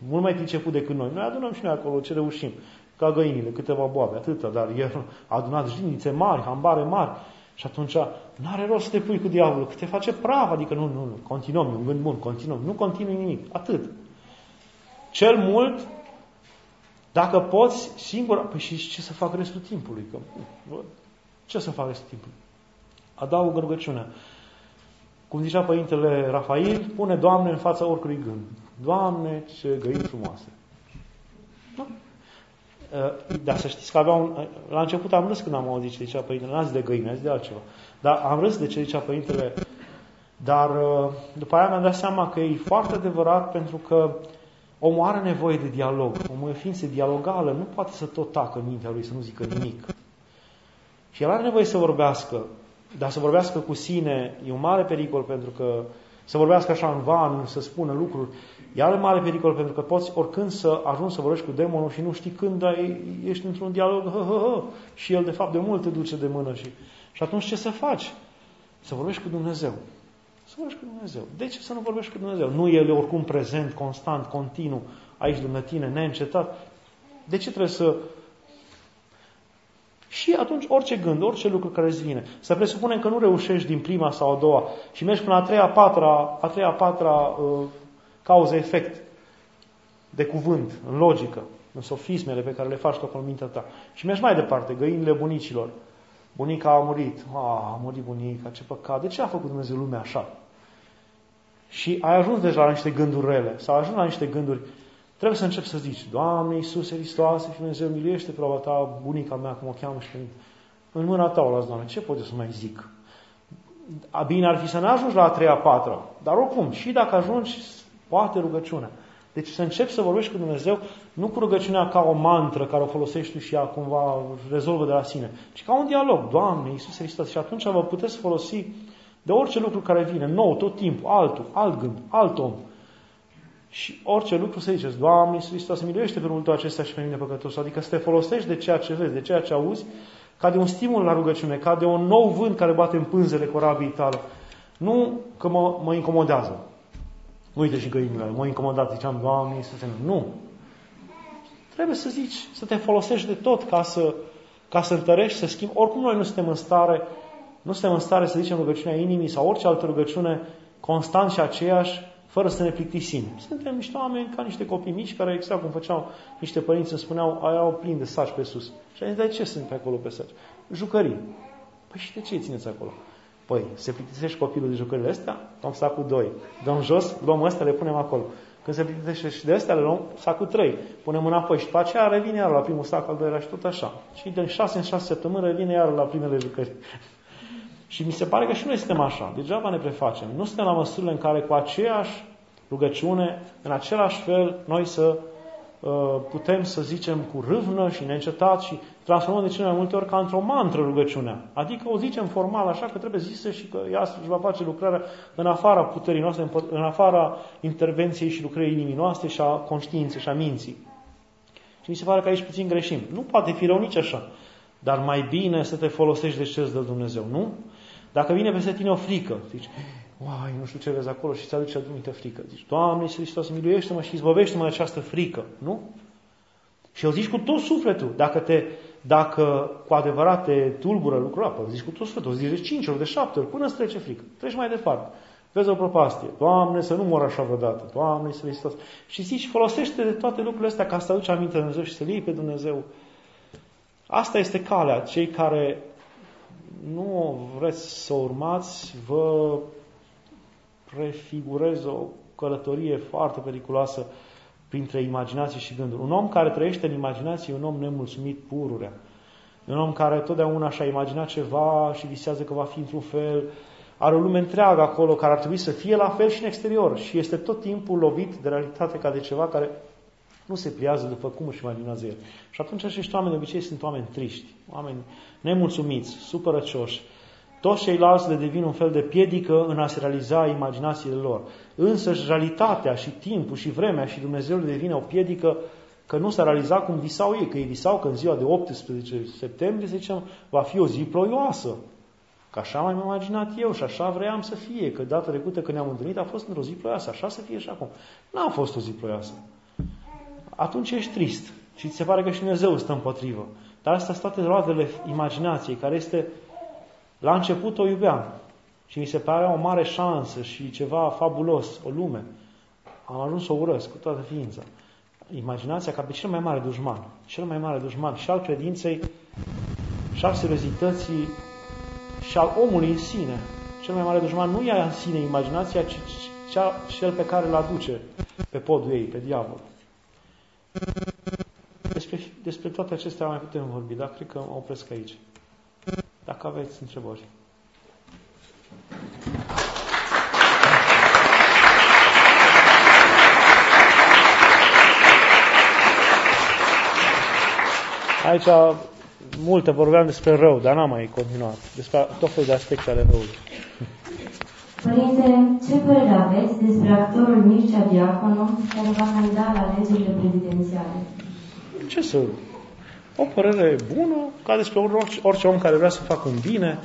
B: mult mai priceput decât noi. Noi adunăm și noi acolo ce reușim, ca găinile, câteva boabe, atâta, dar el a adunat jinițe mari, hambare mari. Și atunci nu are rost să te pui cu diavolul, că te face praf, adică nu, nu, nu, continuăm, e un gând bun, continuăm, nu continui nimic, atât. Cel mult, dacă poți, singur, păi și ce să fac restul timpului? Că, ce să fac restul timpului? Adaug rugăciunea. Cum zicea Părintele Rafael, pune Doamne în fața oricărui gând. Doamne, ce găini frumoase. Da? Uh, dar să știți că avea un... Uh, la început am râs când am auzit ce zicea Părintele. N-am zis de găini, am zis de altceva. Dar am râs de ce zicea Părintele. Dar uh, după aia mi-am dat seama că e foarte adevărat pentru că omul are nevoie de dialog. Omul e ființă dialogală, nu poate să tot tacă în mintea lui, să nu zică nimic. Și el are nevoie să vorbească, dar să vorbească cu sine e un mare pericol pentru că să vorbească așa în van, să spună lucruri. Iar în mare pericol, pentru că poți oricând să ajungi să vorbești cu demonul și nu știi când ai, ești într-un dialog, hă, hă, hă, și el de fapt de mult te duce de mână. Și, și atunci ce să faci? Să vorbești cu Dumnezeu. Să vorbești cu Dumnezeu. De ce să nu vorbești cu Dumnezeu? Nu El e oricum prezent, constant, continuu, aici lângă tine, neîncetat. De ce trebuie să... Și atunci orice gând, orice lucru care îți vine, să presupunem că nu reușești din prima sau a doua și mergi până a treia, patra, a treia, patra uh, cauză-efect de cuvânt, în logică, în sofismele pe care le faci tot în mintea ta. Și mergi mai departe, găinile bunicilor. Bunica a murit. A, a murit bunica, ce păcat. De ce a făcut Dumnezeu lumea așa? Și ai ajuns deja la niște gânduri rele. Sau ajuns la niște gânduri. Trebuie să începi să zici, Doamne Iisuse Hristoase, și Dumnezeu miluiește pe ta, bunica mea, cum o cheamă și pe mine. În mâna ta o las, Doamne, ce pot eu să mai zic? A, bine ar fi să ne ajungi la a treia, a patra. Dar oricum, și dacă ajungi, Poate rugăciunea. Deci să începi să vorbești cu Dumnezeu nu cu rugăciunea ca o mantră care o folosești tu și ea cumva rezolvă de la sine, ci ca un dialog. Doamne, Iisus Hristos. Și atunci vă puteți folosi de orice lucru care vine, nou, tot timpul, altul, alt gând, alt om. Și orice lucru să ziceți, Doamne Iisus Hristos, miluiește pe multul acesta și pe mine păcătos. Adică să te folosești de ceea ce vezi, de ceea ce auzi, ca de un stimul la rugăciune, ca de un nou vânt care bate în pânzele corabii tale. Nu că mă, mă incomodează. Uite și găinile, mă incomodat, ziceam, Doamne Iisuse, nu. Trebuie să zici, să te folosești de tot ca să, ca să întărești, să schimbi. Oricum noi nu suntem în stare, nu suntem în stare să zicem rugăciunea inimii sau orice altă rugăciune constant și aceeași, fără să ne plictisim. Suntem niște oameni ca niște copii mici care, exact cum făceau niște părinți, îmi spuneau, ai au plin de saci pe sus. Și am zis, de ce sunt pe acolo pe saci? Jucării. Păi și de ce îi țineți acolo? Păi, se plictisește copilul de jucările astea, luăm sacul 2. Dăm jos, luăm ăsta, le punem acolo. Când se plictisește și de astea, le luăm sacul 3. Punem înapoi și după aceea revine iar la primul sac, al doilea și tot așa. Și de 6 în 6 săptămâni revine iar la primele jucări. Și mi se pare că și noi suntem așa. Degeaba ne prefacem. Nu suntem la măsurile în care cu aceeași rugăciune, în același fel, noi să uh, putem să zicem cu râvnă și neîncetat și transformăm de cele mai multe ori ca într-o mantră rugăciunea. Adică o zicem formal așa că trebuie zisă și că ea își va face lucrarea în afara puterii noastre, în afara intervenției și lucrării inimii noastre și a conștiinței și a minții. Și mi se pare că aici puțin greșim. Nu poate fi rău nici așa. Dar mai bine să te folosești de ce îți dă Dumnezeu, nu? Dacă vine peste tine o frică, zici, uai, nu știu ce vezi acolo și ți aduce anumită frică. Zici, Doamne, Hristos, miluiește-mă și izbăvește-mă de această frică, nu? Și o zici cu tot sufletul. Dacă, te, dacă cu adevărat te tulbură lucrul ăla, zici cu tot sufletul, o zici de 5 ori, de 7 ori, până îți trece frică. Treci mai departe. Vezi o propastie. Doamne, să nu mor așa vreodată. Doamne, să Hristos. Și zici, folosește de toate lucrurile astea ca să aduci aminte de Dumnezeu și să-L iei pe Dumnezeu. Asta este calea. Cei care nu vreți să urmați, vă prefigurez o călătorie foarte periculoasă printre imaginații și gânduri. Un om care trăiește în imaginație e un om nemulțumit pururea. E un om care totdeauna și-a imaginat ceva și visează că va fi într-un fel. Are o lume întreagă acolo care ar trebui să fie la fel și în exterior. Și este tot timpul lovit de realitate ca de ceva care nu se pliază după cum își imaginează el. Și atunci acești oameni de obicei sunt oameni triști, oameni nemulțumiți, supărăcioși. Toți ceilalți le devin un fel de piedică în a se realiza imaginațiile lor. Însă și realitatea și timpul și vremea și Dumnezeu le devine o piedică că nu s-a realizat cum visau ei, că ei visau că în ziua de 18 septembrie, să zicem, va fi o zi ploioasă. Că așa m-am imaginat eu și așa vreau să fie, că data trecută când ne-am întâlnit a fost într-o zi ploioasă, așa să fie și acum. N-a fost o zi ploioasă atunci ești trist și ți se pare că și Dumnezeu stă împotrivă. Dar astea sunt toate roadele imaginației, care este, la început o iubeam și mi se părea o mare șansă și ceva fabulos, o lume. Am ajuns să o urăsc cu toată ființa. Imaginația ca pe cel mai mare dușman, cel mai mare dușman și al credinței, și al seriozității, și al omului în sine. Cel mai mare dușman nu e în sine imaginația, ci cel pe care îl aduce pe podul ei, pe diavol. Despre, despre toate acestea mai putem vorbi, dar cred că mă opresc aici. Dacă aveți întrebări. Aici multe vorbeam despre rău, dar n-am mai continuat. Despre tot felul de aspecte ale răului.
C: Părinte, ce părere aveți despre actorul Mircea Diaconu care va candida la alegerile prezidențiale?
B: Ce să... O părere bună, ca despre orice, orice om care vrea să facă un bine.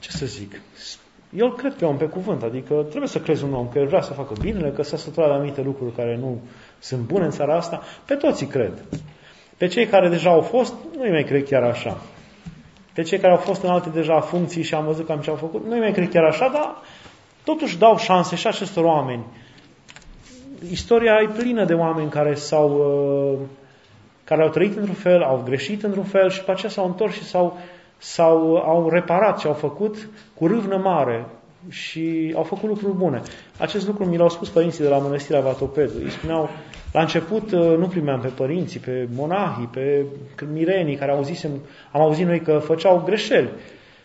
B: Ce să zic? Eu cred pe om pe cuvânt, adică trebuie să crezi un om că el vrea să facă binele, că s-a săturat la anumite lucruri care nu sunt bune în țara asta. Pe toți cred. Pe cei care deja au fost, nu-i mai cred chiar așa. Pe cei care au fost în alte deja funcții și am văzut cam ce au făcut, nu-i mai cred chiar așa, dar totuși dau șanse și acestor oameni. Istoria e plină de oameni care s-au uh, care au trăit într-un fel, au greșit într-un fel și după aceea s-au întors și s-au, s-au au reparat și au făcut cu râvnă mare și au făcut lucruri bune. Acest lucru mi l-au spus părinții de la Mănăstirea Vatopedu. Îi spuneau, la început uh, nu primeam pe părinții, pe monahii, pe mirenii care auzisem, am auzit noi că făceau greșeli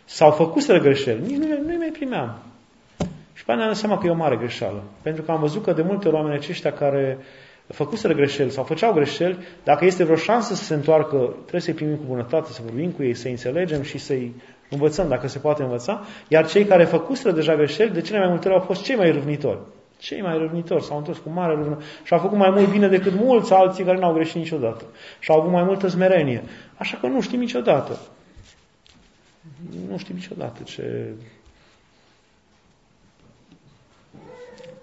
B: sau făcuseră greșeli. Nici nu, nu mai primeam. Și pe ne-am seama că e o mare greșeală. Pentru că am văzut că de multe ori oamenii aceștia care făcuseră greșeli sau făceau greșeli, dacă este vreo șansă să se întoarcă, trebuie să-i primim cu bunătate, să vorbim cu ei, să-i înțelegem și să-i învățăm dacă se poate învăța, iar cei care făcuseră deja greșeli, de cele mai multe ori au fost cei mai râvnitori. Cei mai râvnitori s-au întors cu mare râvnă și au făcut mai mult bine decât mulți alții care n-au greșit niciodată. Și au avut mai multă smerenie. Așa că nu știm niciodată. Nu știm niciodată ce,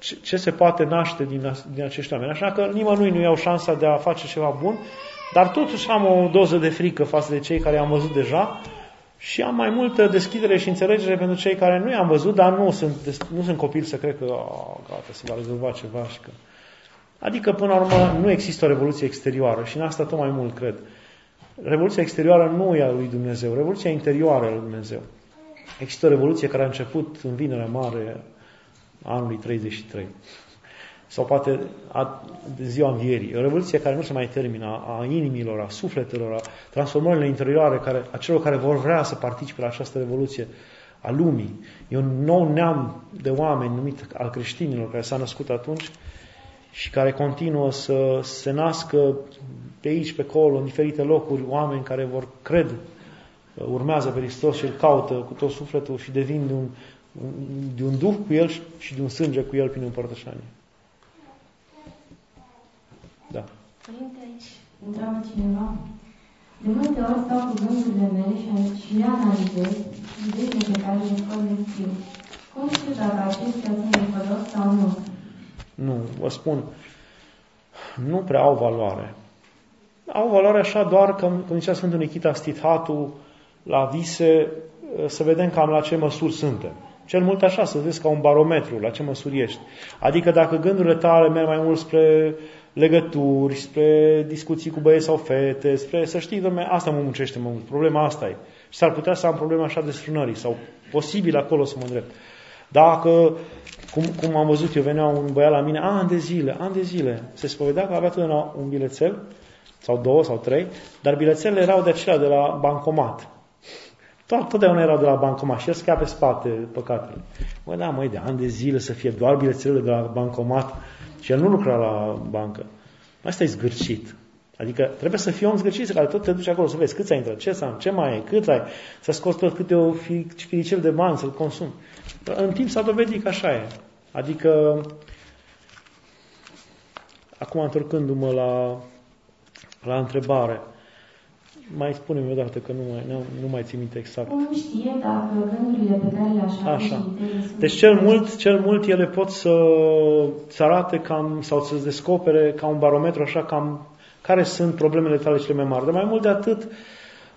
B: ce, ce se poate naște din, din acești oameni. Așa că nimănui nu iau șansa de a face ceva bun, dar totuși am o doză de frică față de cei care am văzut deja și am mai multă deschidere și înțelegere pentru cei care nu i-am văzut, dar nu sunt, nu sunt copil să cred că oh, gata, se va rezolva ceva și că... Adică, până la urmă, nu există o revoluție exterioară și în asta tot mai mult cred. Revoluția exterioară nu e a lui Dumnezeu, revoluția interioară e a lui Dumnezeu. Există o revoluție care a început în vinerea mare anului 33 sau poate a, de ziua învierii. O revoluție care nu se mai termină a, a inimilor, a sufletelor, a transformărilor interioare care, a celor care vor vrea să participe la această revoluție a lumii. E un nou neam de oameni numit al creștinilor care s-a născut atunci și care continuă să se nască pe aici, pe acolo, în diferite locuri, oameni care vor cred, urmează pe Hristos și îl caută cu tot sufletul și devin de un, de un duh cu el și de un sânge cu el prin împărtășanie. Da.
C: Părinte, aici întreabă cineva. De multe ori stau cu gândurile mele și, și le analizez ideile pe care le scot de scriu. Cum știu dacă acestea sunt de folos sau nu?
B: Nu, vă spun, nu prea au valoare. Au valoare așa doar, că, cum zicea Sfântul Nikita Stithatu, la vise, să vedem cam la ce măsuri suntem. Cel mult așa, să vezi ca un barometru, la ce măsuri ești. Adică dacă gândurile tale merg mai mult spre legături, spre discuții cu băieți sau fete, spre, să știi, domne, asta mă muncește mă mult, problema asta e. Și s-ar putea să am problema așa de strânării, sau posibil acolo să mă îndrept. Dacă, cum, cum am văzut eu, venea un băiat la mine, ani de zile, ani de zile, se spovedea că avea totdeauna un bilețel, sau două sau trei, dar bilețelele erau de acelea de la bancomat. Tot, totdeauna erau de la bancomat și el scria pe spate păcatele. Măi, da, măi, de ani de zile să fie doar bilețelele de la bancomat și el nu lucra la bancă. Asta e zgârcit. Adică trebuie să fii om zgârcit, care tot te duci acolo să vezi cât ai intrat, ce să am, ce mai e, cât ai, să scoți tot câte o firicel de bani să-l consumi. În timp s-a dovedit că așa e. Adică, acum întorcându-mă la, la întrebare, mai spune-mi o dată că nu mai, nu, nu mai țin minte exact.
C: Cum știe dacă gândurile pe care le așa,
B: așa. Deci cel mult, cel mult ele pot să, să arate cam, sau să descopere ca un barometru așa cam care sunt problemele tale cele mai mari. Dar mai mult de atât,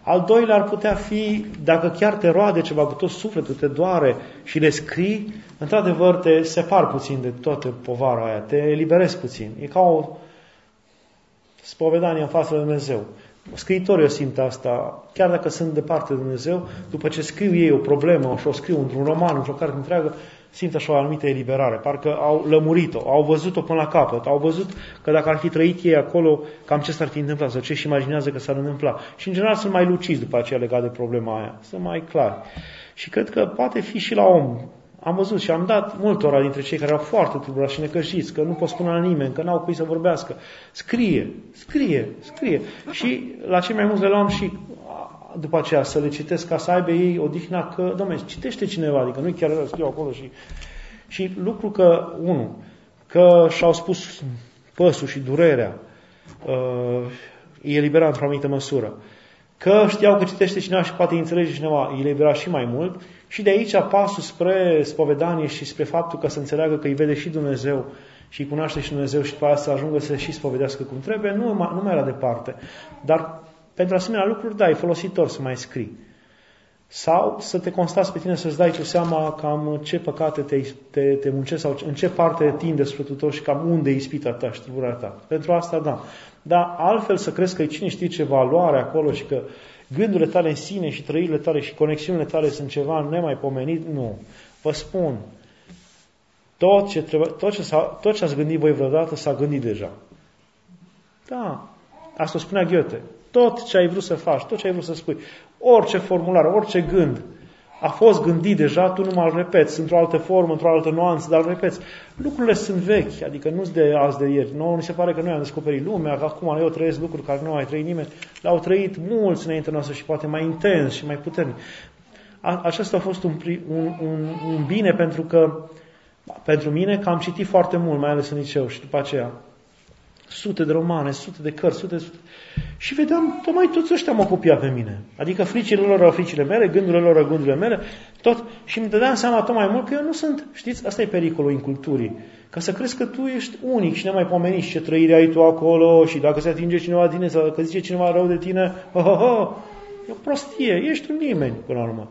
B: al doilea ar putea fi, dacă chiar te roade ceva cu tot sufletul, te doare și le scrii, într-adevăr te separ puțin de toată povara aia, te eliberezi puțin. E ca o spovedanie în fața lui Dumnezeu. Scriitorii o simt asta, chiar dacă sunt departe de Dumnezeu, după ce scriu ei o problemă și o scriu într-un roman, într-o carte întreagă, simt așa o anumită eliberare. Parcă au lămurit-o, au văzut-o până la capăt, au văzut că dacă ar fi trăit ei acolo, cam ce s-ar fi întâmplat, sau ce și imaginează că s-ar întâmpla. Și în general sunt mai luciți după aceea legat de problema aia, sunt mai clari. Și cred că poate fi și la om am văzut și am dat multora dintre cei care au foarte tulburați și necăjiți, că nu pot spune la nimeni, că n-au cui să vorbească. Scrie, scrie, scrie. Și la cei mai mulți le luam și după aceea să le citesc ca să aibă ei odihna că, domnule, citește cineva, adică nu chiar scriu acolo și... Și lucru că, unu, că și-au spus păsul și durerea, uh, e eliberat într-o anumită măsură. Că știau că citește cineva și poate înțelege cineva, e eliberat și mai mult. Și de aici pasul spre spovedanie și spre faptul că să înțeleagă că îi vede și Dumnezeu și îi cunoaște și Dumnezeu și după să ajungă să și spovedească cum trebuie, nu, nu mai era departe. Dar pentru asemenea lucruri, da, e folositor să mai scrii. Sau să te constați pe tine să-ți dai tu seama cam ce păcate te, te, te muncești sau în ce parte tinde sufletul tău și cam unde e ispita ta și tribura ta. Pentru asta, da. Dar altfel să crezi că cine știe ce valoare acolo și că gândurile tale în sine și trăirile tale și conexiunile tale sunt ceva nemaipomenit, nu. Vă spun, tot ce, trebuie, tot, ce tot ce ați gândit voi vreodată s-a gândit deja. Da, asta o spunea Goethe. Tot ce ai vrut să faci, tot ce ai vrut să spui, orice formular, orice gând, a fost gândit deja, tu nu mai repeți, într-o altă formă, într-o altă nuanță, dar repeți. Lucrurile sunt vechi, adică nu sunt de azi de ieri. Nouă ni se pare că noi am descoperit lumea, că acum eu trăiesc lucruri care nu au mai trăit nimeni. Le-au trăit mulți înainte noastră și poate mai intens și mai puternic. Acesta a fost un, un, un, un bine pentru că pentru mine că am citit foarte mult, mai ales în liceu și după aceea sute de romane, sute de cărți, sute, sute. Și vedeam, tocmai toți ăștia mă copia pe mine. Adică fricile lor au fricile mele, gândurile lor au gândurile mele, tot. Și mi dădeam seama tot mai mult că eu nu sunt, știți, asta e pericolul în culturii. Ca să crezi că tu ești unic și nemaipomenit și ce trăire ai tu acolo și dacă se atinge cineva de tine sau dacă zice cineva rău de tine, oh, oh, oh, e o prostie, ești un nimeni până la urmă.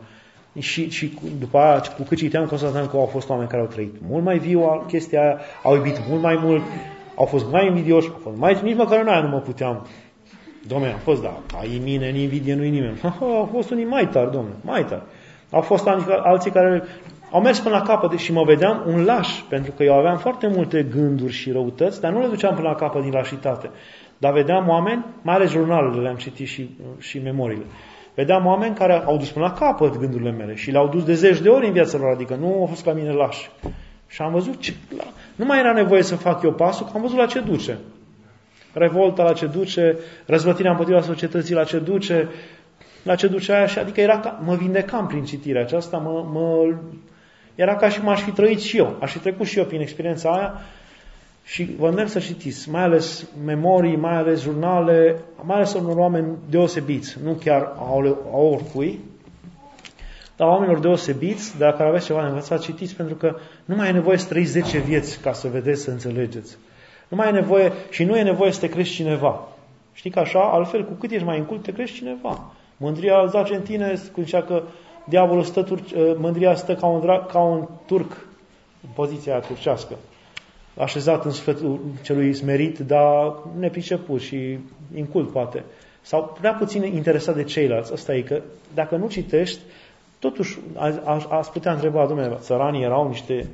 B: Și, și după aia, cu cât citeam, constatam că au fost oameni care au trăit mult mai viu chestia aia, au iubit mult mai mult, au fost mai invidioși, au fost mai, nici măcar în aia nu mă puteam. Domnule, am fost, da, ai mine, în invidie, nu-i nimeni. au fost unii mai tari, domnule, mai tari. Au fost alții care au mers până la capăt și mă vedeam un laș, pentru că eu aveam foarte multe gânduri și răutăți, dar nu le duceam până la capăt din lașitate. Dar vedeam oameni, mai ales jurnalele le-am citit și, și memoriile. vedeam oameni care au dus până la capăt gândurile mele și le-au dus de zeci de ori în viața lor, adică nu au fost ca mine lași. Și am văzut ce... Nu mai era nevoie să fac eu pasul, că am văzut la ce duce. Revolta la ce duce, răzvătirea împotriva societății la ce duce, la ce duce aia și adică era ca, mă vindecam prin citirea aceasta, mă, mă, era ca și cum aș fi trăit și eu, aș fi trecut și eu prin experiența aia și vă îndemn să citiți, mai ales memorii, mai ales jurnale, mai ales unor oameni deosebiți, nu chiar a oricui, dar oamenilor deosebiți, dacă aveți ceva de învățat, citiți, pentru că nu mai e nevoie să trăiți 10 vieți ca să vedeți, să înțelegeți. Nu mai e nevoie, și nu e nevoie să te crești cineva. Știi că așa, altfel, cu cât ești mai încult, te crești cineva. Mândria zace în tine, cum zicea că diavolul stă, turc, ă, mândria stă ca un, ca un turc în poziția turcească, așezat în sufletul celui smerit, dar nepriceput și incult poate. Sau prea puțin interesat de ceilalți. Asta e că dacă nu citești, totuși ați putea întreba, domnule, țăranii erau niște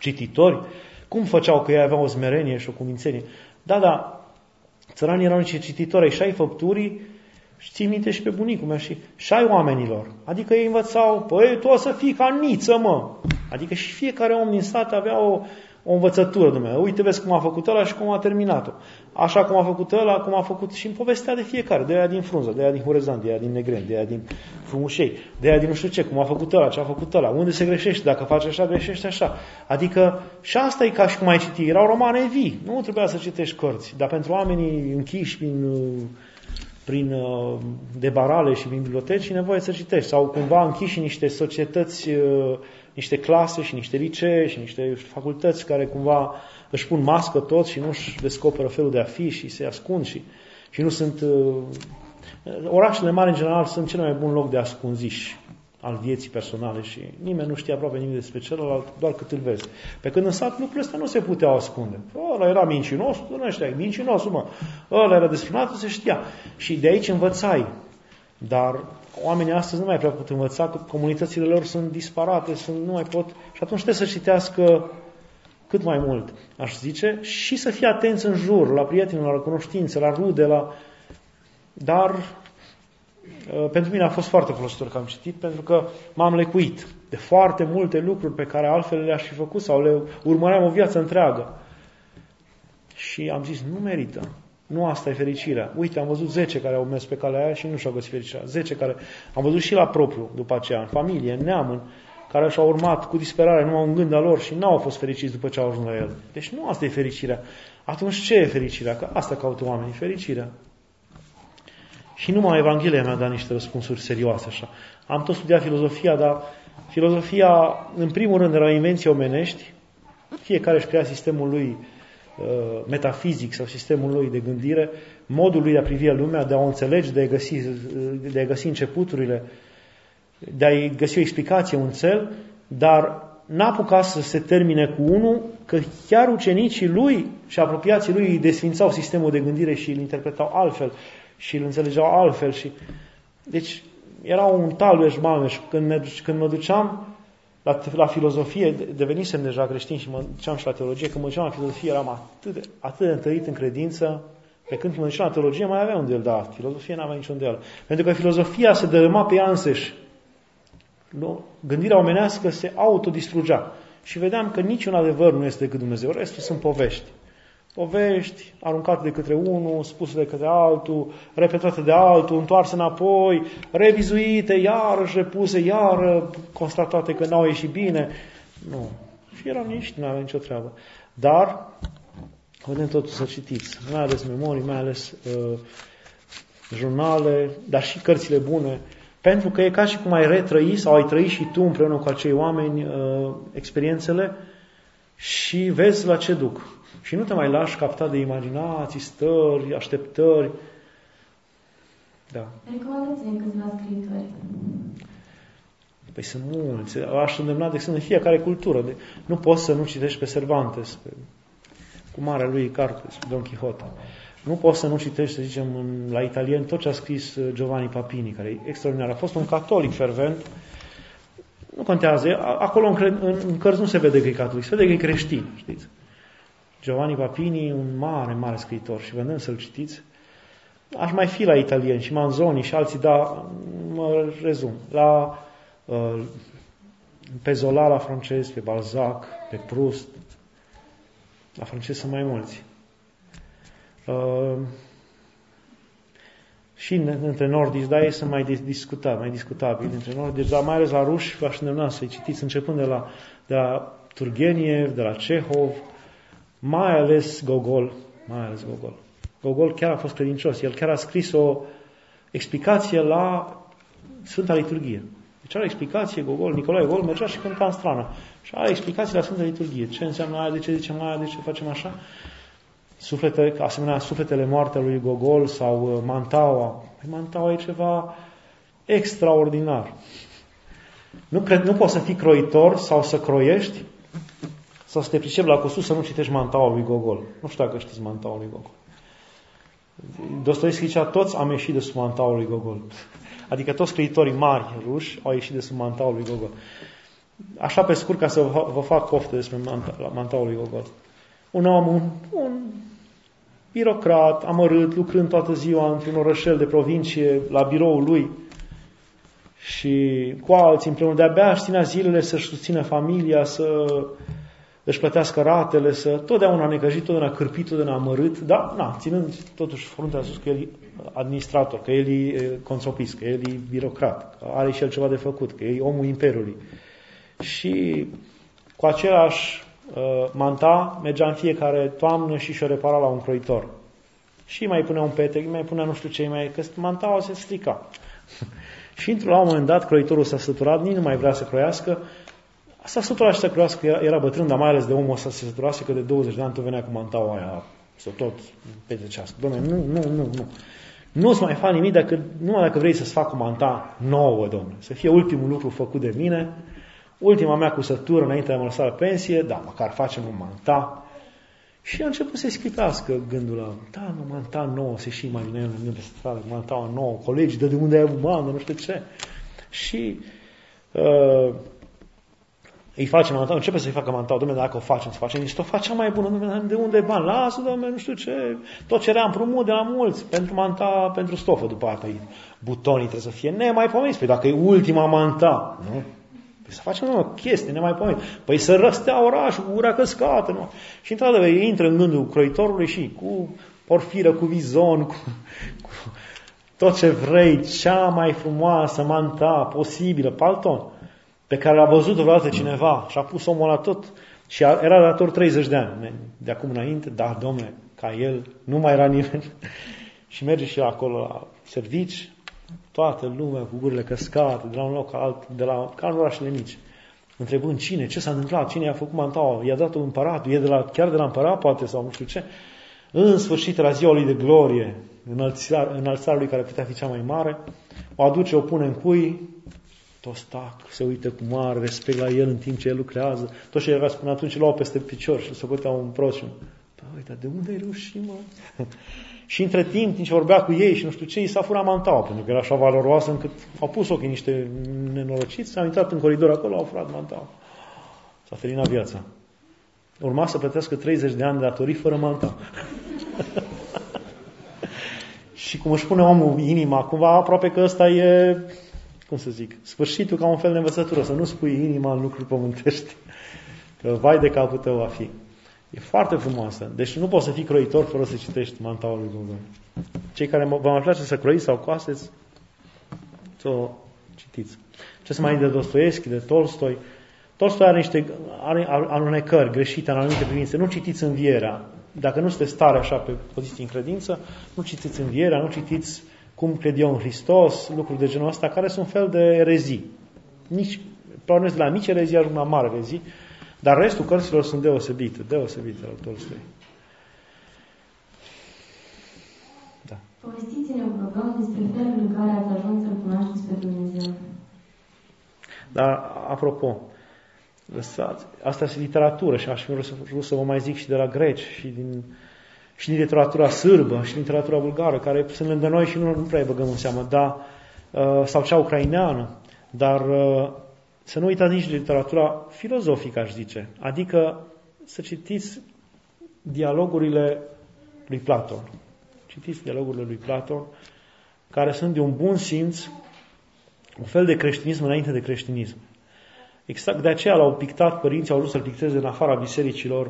B: cititori, cum făceau că ei aveau o smerenie și o cumințenie? Da, da, țăranii erau niște cititori ai șai făpturii și ții minte și pe bunicul meu și șai oamenilor. Adică ei învățau, păi tu o să fii ca niță, mă. Adică și fiecare om din sat avea o, o învățătură, Dumnezeu. Uite, vezi cum a făcut ăla și cum a terminat-o. Așa cum a făcut ăla, cum a făcut și în povestea de fiecare, de aia din frunză, de aia din Horezan, de aia din Negren, de aia din Frumușei, de aia din nu știu ce, cum a făcut ăla, ce a făcut ăla, unde se greșește, dacă face așa, greșește așa. Adică și asta e ca și cum ai citi, erau romane vii, nu trebuia să citești cărți, dar pentru oamenii închiși prin prin uh, debarale și prin biblioteci, e nevoie să citești. Sau cumva închiși niște societăți, uh, niște clase și niște licee și niște facultăți care cumva își pun mască toți și nu își descoperă felul de a fi și se ascund și, și nu sunt... Uh, orașele mari, în general, sunt cel mai bun loc de ascunziși al vieții personale și nimeni nu știe aproape nimic despre celălalt, doar cât îl vezi. Pe când în sat lucrurile astea nu se puteau ascunde. Ăla era mincinos, nu știa, mincinos, mă. Ăla era desprinat, se știa. Și de aici învățai. Dar oamenii astăzi nu mai prea pot învăța, că comunitățile lor sunt disparate, sunt, nu mai pot. Și atunci trebuie să citească cât mai mult, aș zice, și să fie atenți în jur, la prieteni, la cunoștințe, la rude, la... Dar uh, pentru mine a fost foarte folositor că am citit, pentru că m-am lecuit de foarte multe lucruri pe care altfel le-aș fi făcut sau le urmăream o viață întreagă. Și am zis, nu merită. Nu asta e fericirea. Uite, am văzut 10 care au mers pe calea aia și nu și-au găsit fericirea. 10 care am văzut și la propriu după aceea, în familie, în neam, în, care și-au urmat cu disperare numai un gând al lor și n-au fost fericiți după ce au ajuns la el. Deci nu asta e fericirea. Atunci ce e fericirea? Că asta caută oamenii, fericirea. Și numai Evanghelia mi-a dat niște răspunsuri serioase așa. Am tot studiat filozofia, dar filozofia, în primul rând, era invenție omenești. Fiecare își crea sistemul lui uh, metafizic sau sistemul lui de gândire, modul lui de a privi lumea, de a o înțelege, de a găsi, de a găsi începuturile, de a găsi o explicație, un cel, dar n-a apucat să se termine cu unul, că chiar ucenicii lui și apropiații lui îi desfințau sistemul de gândire și îl interpretau altfel și îl înțelegeau altfel. Și... Deci era un talveș malmeș. Când, ne, când mă duceam la, la filozofie, devenisem deja creștin și mă duceam și la teologie, când mă duceam la filozofie eram atât de, atât de întărit în credință, pe când mă duceam la teologie mai avea un del, dar filozofia n-avea niciun del. Pentru că filozofia se dărâma pe ea însăși. Nu? Gândirea omenească se autodistrugea. Și vedeam că niciun adevăr nu este decât Dumnezeu. Restul sunt povești. Povești aruncate de către unul, spuse de către altul, repetate de altul, întoarse înapoi, revizuite, iarăși repuse, iar constatate că n-au ieșit bine. Nu. Și erau nici, nu aveau nicio treabă. Dar, vedem totul să citiți, mai ales memorii, mai ales uh, jurnale, dar și cărțile bune, pentru că e ca și cum ai retrăi sau ai trăi și tu împreună cu acei oameni uh, experiențele și vezi la ce duc. Și nu te mai lași capta de imaginații, stări, așteptări. Da.
C: Recomandați-ne câțiva scriitori.
B: Păi sunt mulți. Aș îndemna, de exemplu, în fiecare cultură. De, nu poți să nu citești pe Cervantes, pe, cu marea lui carte, Don Quixote. Nu poți să nu citești, să zicem, în, la italien tot ce a scris uh, Giovanni Papini, care e extraordinar. A fost un catolic fervent. Nu contează. Acolo în, în, în cărți nu se vede că e catolic, se vede că e creștin, știți? Giovanni Papini, un mare, mare scriitor și vă să-l citiți. Aș mai fi la italien și Manzoni și alții, dar mă rezum. La, uh, pe Zola la francez, pe Balzac, pe Proust. La francez sunt mai mulți. Uh, și între nordici, da, ei sunt mai discutabili, mai discutabili între nordici, dar mai ales la ruși v-aș îndemna să-i citiți, începând de la, de la Turgeniev, de la Cehov, mai ales Gogol, mai ales Gogol. Gogol chiar a fost credincios, el chiar a scris o explicație la Sfânta Liturghie. Deci are explicație, Gogol, Nicolae Gogol mergea și cânta în strană. Și are explicații la Sfânta Liturghie. Ce înseamnă aia, de ce zicem aia, de ce facem așa suflete, asemenea sufletele moarte lui Gogol sau uh, Mantaua. Păi Mantaua e ceva extraordinar. Nu, cred, nu poți să fii croitor sau să croiești sau să te pricepi la costul să nu citești Mantaua lui Gogol. Nu știu dacă știți Mantaua lui Gogol. Dostoevski zicea, toți am ieșit de sub Mantaua lui Gogol. Adică toți scriitorii mari ruși au ieșit de sub Mantaua lui Gogol. Așa pe scurt ca să vă fac poftă despre Mantaua lui Gogol. Un om, un, un birocrat, amărât, lucrând toată ziua într-un orășel de provincie, la biroul lui și cu alții împreună, de-abia își ținea zilele să-și susțină familia, să își plătească ratele, să totdeauna necăjit, totdeauna cârpit, totdeauna amărât, dar, na, ținând totuși fruntea sus că el e administrator, că el e consopist, că el e birocrat, că are și el ceva de făcut, că e omul imperiului. Și cu același Uh, manta, mergea în fiecare toamnă și și-o repara la un croitor. Și mai punea un petec, mai punea nu știu ce, mai, că mantaua se strica. și într la un moment dat, croitorul s-a săturat, nici nu mai vrea să croiască, s-a săturat și să croiască, era, era bătrân, dar mai ales de omul ăsta se săturase, că de 20 de ani tu venea cu mantaua aia să tot petrecească. Dom'le, nu, nu, nu, nu. Nu-ți mai fac nimic dacă, numai dacă vrei să-ți fac o manta nouă, domnule. Să fie ultimul lucru făcut de mine, ultima mea cusătură înainte de a mă lăsa la pensie, da, măcar facem un manta. Și a început să-i scripească gândul la, da, nu, manta nouă, se și imaginează în pe stradă, manta nouă, colegi, de, de unde ai bandă, nu știu ce. Și uh, îi face manta, începe să-i facă manta, domnule, dacă o facem, să facem niște o facea mai bună, domnule, de unde e bani? Lasă, domnule, nu știu ce, tot ce era împrumut de la mulți, pentru manta, pentru stofă, după aia, păi, butonii trebuie să fie nemaipomenți, păi dacă e ultima manta, nu? Păi să facem o chestie nemaipomenit. Păi să răstea orașul cu gura căscată. Nu? Și într-adevăr intră în gândul croitorului și cu porfiră, cu vizon, cu, cu tot ce vrei, cea mai frumoasă manta posibilă, palton, pe care l-a văzut vreodată cineva și a pus omul la tot și era dator 30 de ani. De acum înainte, da, domne, ca el, nu mai era nimeni. și merge și acolo la servici, toată lumea cu gurile căscate, de la un loc alt, de la, ca în orașele mici. Întrebând cine, ce s-a întâmplat, cine i-a făcut mantaua, i-a dat un împărat, e de la, chiar de la împărat, poate, sau nu știu ce. În sfârșit, la ziua lui de glorie, înălțarea, înălțarea lui care putea fi cea mai mare, o aduce, o pune în cui, toți tac, se uită cu mare respect la el în timp ce el lucrează. Tot ce era spune atunci, luau peste picior și se putea un proșim. Păi, dar de unde ai reușit, mă? Și între timp, din ce vorbea cu ei și nu știu ce, i s-a furat mantaua, pentru că era așa valoroasă încât au pus ochii niște nenorociți, au intrat în coridor acolo, au furat mantaua. S-a felinat viața. Urma să plătească 30 de ani de datorii fără manta. și cum își pune omul inima, cumva aproape că ăsta e, cum să zic, sfârșitul ca un fel de învățătură, să nu spui inima în lucruri pământești. Că vai de capul tău va fi. E foarte frumoasă. Deci nu poți să fii croitor fără să citești mantaua lui Dumnezeu. Cei care vă mai place să croiți sau coaseți, să o citiți. Ce să mai de Dostoevski, de Tolstoi. Tolstoi are niște are alunecări greșite în anumite privințe. Nu citiți învierea. Dacă nu sunteți stare așa pe poziție în credință, nu citiți învierea, nu citiți cum cred eu în Hristos, lucruri de genul ăsta, care sunt fel de erezii. Nici, probabil de la mici erezii ajung la mare erezii, dar restul cărților sunt deosebite, deosebite al Tolstoi.
C: Da. Povestiți-ne un program despre felul în care ați ajuns să-L cunoașteți pe Dumnezeu.
B: Dar, apropo, lăsați, asta este literatură și aș fi vrut să, vrut să vă mai zic și de la greci și din, și din literatura sârbă și din literatura bulgară, care sunt lângă noi și nu, nu prea băgăm în seamă, dar, uh, sau cea ucraineană, dar uh, să nu uitați nici literatura filozofică, aș zice. Adică să citiți dialogurile lui Platon. Citiți dialogurile lui Platon, care sunt de un bun simț Un fel de creștinism înainte de creștinism. Exact de aceea l-au pictat părinții, au vrut să-l picteze în afara bisericilor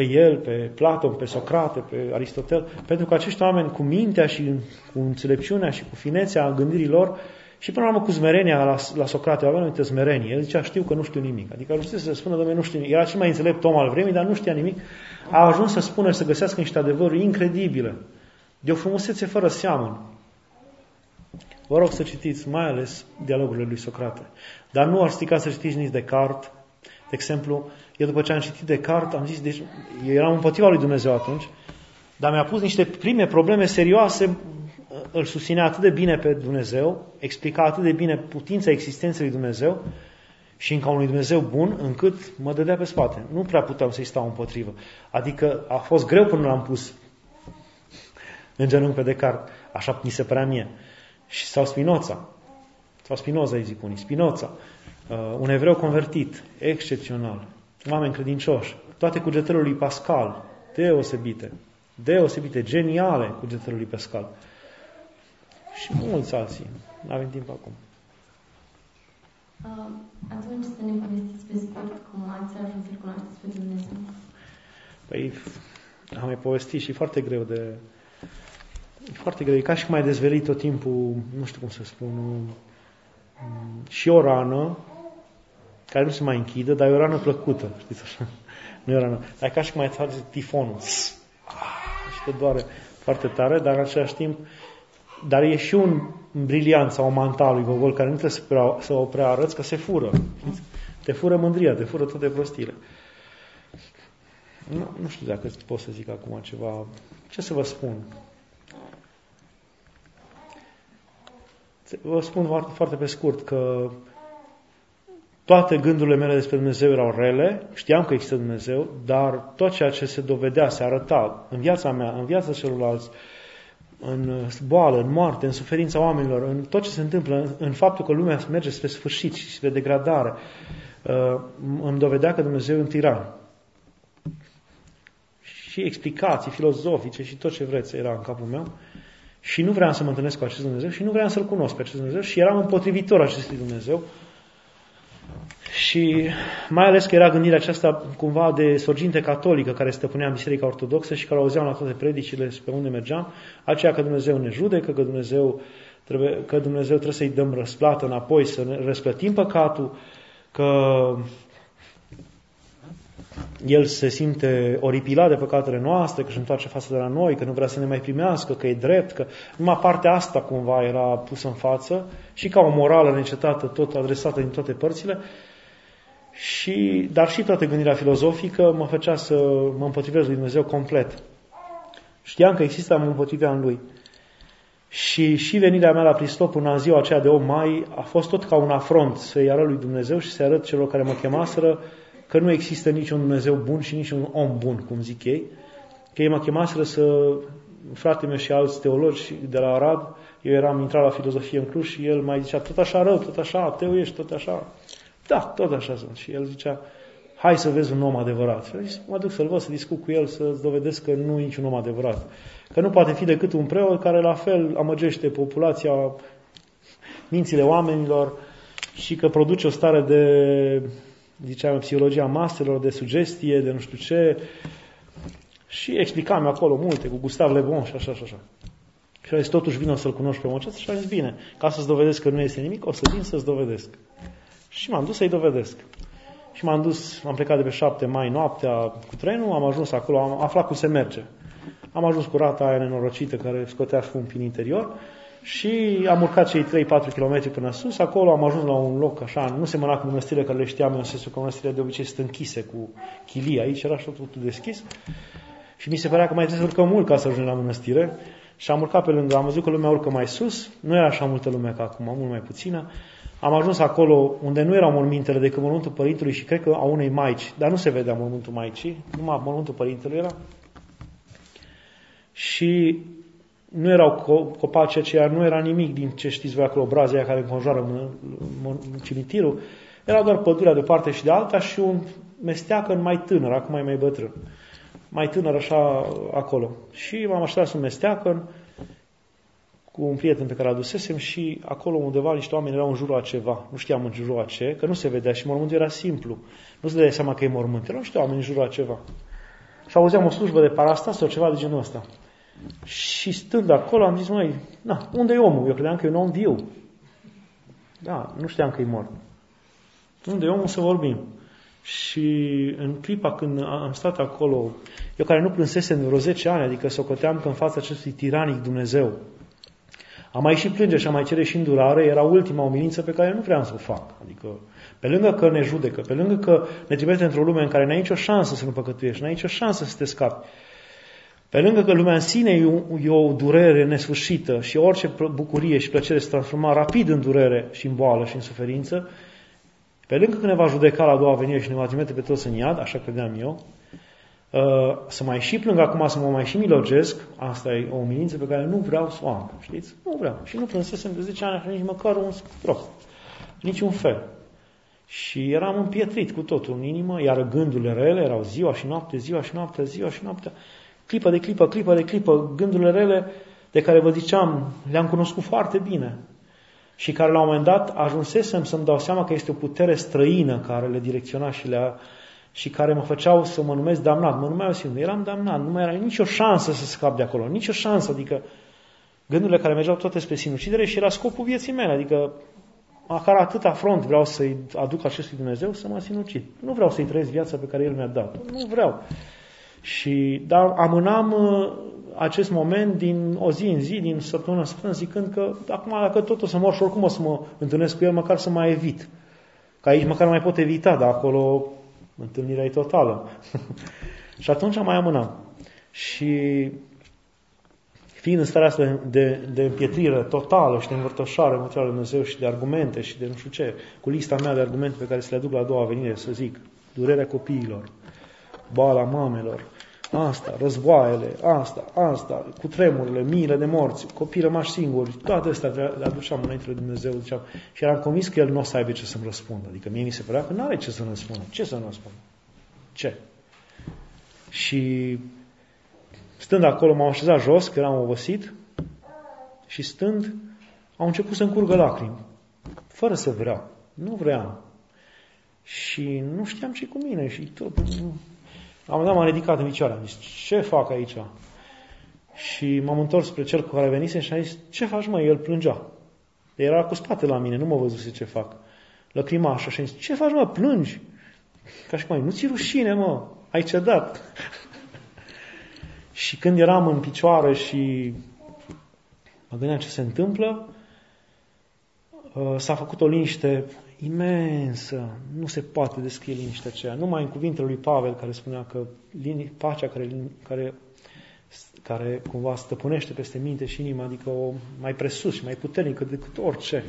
B: pe el, pe Platon, pe Socrate, pe Aristotel, pentru că acești oameni cu mintea și cu înțelepciunea și cu finețea gândirilor și până la urmă cu smerenia la, la Socrate, avea anumită smerenie. El zicea, știu că nu știu nimic. Adică nu știu să spună, domnule, nu știu nimic. Era cel mai înțelept om al vremii, dar nu știa nimic. A ajuns să spună, să găsească niște adevăruri incredibile, de o frumusețe fără seamăn. Vă rog să citiți mai ales dialogurile lui Socrate. Dar nu ar strica să citiți nici Descartes. De exemplu, eu după ce am citit Descartes, am zis, deci, eu eram împotriva lui Dumnezeu atunci, dar mi-a pus niște prime probleme serioase, îl susținea atât de bine pe Dumnezeu, explica atât de bine putința existenței lui Dumnezeu și încă unui Dumnezeu bun, încât mă dădea pe spate. Nu prea puteam să-i stau împotrivă. Adică a fost greu până l-am pus în genunchi pe Descartes. Așa mi se părea mie. Și sau Spinoza. Sau Spinoza, îi zic unii. Spinoza. Uh, un evreu convertit. Excepțional. Oameni credincioși. Toate cugetările lui Pascal. Deosebite. Deosebite. Geniale cugetările lui Pascal. Și mulți alții. Nu avem timp acum.
C: Uh, atunci să ne povestiți pe scurt cum ați ajuns să cunoașteți pe Dumnezeu.
B: Păi am mai povestit și foarte greu de, E foarte greu. E ca și cum ai dezvelit tot timpul, nu știu cum să spun, și o rană care nu se mai închide, dar e o rană plăcută, știți așa? Nu e o rană. Dar e ca și cum ai trage tifonul. Și te doare foarte tare, dar în același timp dar e și un briliant sau un mantal lui Gogol care nu trebuie să, prea, să o prea arăți, că se fură. Te fură mândria, te fură toate prostile. Nu, nu știu dacă pot să zic acum ceva. Ce să vă spun? Vă spun foarte, foarte pe scurt că toate gândurile mele despre Dumnezeu erau rele, știam că există Dumnezeu, dar tot ceea ce se dovedea, se arăta în viața mea, în viața celorlalți, în boală, în moarte, în suferința oamenilor, în tot ce se întâmplă, în, în faptul că lumea merge spre sfârșit și spre degradare, uh, îmi dovedea că Dumnezeu e un tiran. Și explicații filozofice și tot ce vreți era în capul meu. Și nu vreau să mă întâlnesc cu acest Dumnezeu și nu vreau să-L cunosc pe acest Dumnezeu și eram împotrivitor acestui Dumnezeu. Și mai ales că era gândirea aceasta cumva de sorginte catolică care stăpânea în Biserica Ortodoxă și care auzeam la toate predicile pe unde mergeam, aceea că Dumnezeu ne judecă, că Dumnezeu trebuie, că Dumnezeu trebuie să-i dăm răsplată înapoi, să ne răsplătim păcatul, că el se simte oripilat de păcatele noastre, că își întoarce față de la noi, că nu vrea să ne mai primească, că e drept, că numai partea asta cumva era pusă în față și ca o morală necetată, tot adresată din toate părțile, și, dar și toată gândirea filozofică mă făcea să mă împotrivesc lui Dumnezeu complet. Știam că există, mă împotriveam lui. Și și venirea mea la Pristop în ziua aceea de 8 mai a fost tot ca un afront să-i arăt lui Dumnezeu și să arăt celor care mă chemaseră că nu există niciun Dumnezeu bun și niciun om bun, cum zic ei, că ei mă chemaseră să, frate meu și alți teologi de la Arad, eu eram intrat la filozofie în Cluj și el mai zicea, tot așa rău, tot așa, ateu ești, tot așa. Da, tot așa sunt. Și el zicea, hai să vezi un om adevărat. Și zis, mă duc să-l văd, să discut cu el, să-ți dovedesc că nu e niciun om adevărat. Că nu poate fi decât un preot care la fel amăgește populația, mințile oamenilor și că produce o stare de ziceam, psihologia maselor, de sugestie, de nu știu ce. Și explicam acolo multe, cu Gustav Le Bon și așa și așa. Și a zis, totuși vin să-l cunoști pe omul acesta și a zis, bine, ca să-ți dovedesc că nu este nimic, o să vin să-ți dovedesc. Și m-am dus să-i dovedesc. Și m-am dus, am plecat de pe 7 mai noaptea cu trenul, am ajuns acolo, am aflat cum se merge. Am ajuns cu rata aia nenorocită care scotea fum prin interior și am urcat cei 3-4 km până sus, acolo am ajuns la un loc așa, nu semăna cu mănăstirile care le știam eu, în sensul că mănăstirile de obicei sunt închise cu chilii, aici era și totul deschis. Și mi se părea că mai trebuie să urcăm mult ca să ajungem la mănăstire. Și am urcat pe lângă, am văzut că lumea urcă mai sus, nu era așa multă lume ca acum, mult mai puțină. Am ajuns acolo unde nu erau mormintele decât mormântul părintelui și cred că a unei maici, dar nu se vedea mormântul maicii, numai mormântul părintelui era. Și nu erau copaci aceia, nu era nimic din ce știți voi acolo, brazia care înconjoară cimitirul. Era doar pădurea de parte și de alta și un mesteacăn mai tânăr, acum mai mai bătrân. Mai tânăr așa acolo. Și m-am așteptat să un mesteacăn cu un prieten pe care l adusesem și acolo undeva niște oameni erau în jurul a ceva. Nu știam în jurul a ce, că nu se vedea și mormântul era simplu. Nu se dădea seama că e mormânt. Erau niște oameni în jurul a ceva. Și auzeam o slujbă de parastas sau ceva de genul ăsta. Și stând acolo am zis, măi, na, unde e omul? Eu credeam că e un om viu. Da, nu știam că e mort. Unde e omul să vorbim? Și în clipa când am stat acolo, eu care nu plânsesem vreo 10 ani, adică socoteam că în fața acestui tiranic Dumnezeu, am mai și plânge și am mai cere și îndurare, era ultima umilință pe care nu vreau să o fac. Adică, pe lângă că ne judecă, pe lângă că ne trimite într-o lume în care n-ai nicio șansă să nu păcătuiești, n-ai nicio șansă să te scapi, pe lângă că lumea în sine e o, e o durere nesfârșită și orice bucurie și plăcere se transforma rapid în durere și în boală și în suferință, pe lângă că ne va judeca la a doua venire și ne va trimite pe toți în iad, așa credeam eu, uh, să mai și plâng acum, să mă mai și milogesc, asta e o umilință pe care nu vreau să o am, știți? Nu vreau. Și nu plânsesem de 10 ani așa nici măcar un strop. Niciun fel. Și eram împietrit cu totul în inimă, iar gândurile rele erau ziua și noapte, ziua și noapte, ziua și noapte clipă de clipă, clipă de clipă, gândurile rele de care vă ziceam, le-am cunoscut foarte bine și care la un moment dat ajunsesem să-mi dau seama că este o putere străină care le direcționa și, le și care mă făceau să mă numesc damnat. Mă numeau singur, eram damnat, nu mai era nicio șansă să scap de acolo, nicio șansă, adică gândurile care mergeau toate spre sinucidere și era scopul vieții mele, adică măcar atâta front vreau să-i aduc acestui Dumnezeu să mă sinucid. Nu vreau să-i trăiesc viața pe care El mi-a dat. Nu vreau. Și, dar amânam uh, acest moment din o zi în zi, din săptămână în săptămână, zicând că acum dacă tot o să mor și oricum o să mă întâlnesc cu el, măcar să mai evit. Că aici măcar mai pot evita, dar acolo întâlnirea e totală. și atunci mai amânam. Și fiind în starea asta de, de împietrire totală și de învârtoșare emoțională de Dumnezeu și de argumente și de nu știu ce, cu lista mea de argumente pe care să le aduc la a doua venire, să zic, durerea copiilor, boala mamelor, asta, războaiele, asta, asta, cu tremurile, miile de morți, copii rămași singuri, toate astea le aduceam înainte de Dumnezeu, ziceam, și eram convins că El nu o să aibă ce să-mi răspundă. Adică mie mi se părea că nu are ce să-mi răspundă. Ce să-mi răspundă? Ce? Și stând acolo, m-am așezat jos, că eram obosit, și stând, au început să-mi curgă lacrimi, fără să vreau. Nu vreau. Și nu știam ce cu mine și tot, am dat, m-am ridicat în picioare, am zis, ce fac aici? Și m-am întors spre cel cu care venise și a zis, ce faci mă? El plângea. Era cu spate la mine, nu mă văzuse ce fac. Lăcrima așa și a zis, ce faci mă? Plângi. Ca și cum, nu ți rușine mă, ai cedat. și când eram în picioare și mă gândeam ce se întâmplă, uh, s-a făcut o liniște imensă, nu se poate descrie liniștea aceea. Numai în cuvintele lui Pavel care spunea că pacea care, care, care cumva stăpânește peste minte și inima, adică o mai presus și mai puternică decât orice.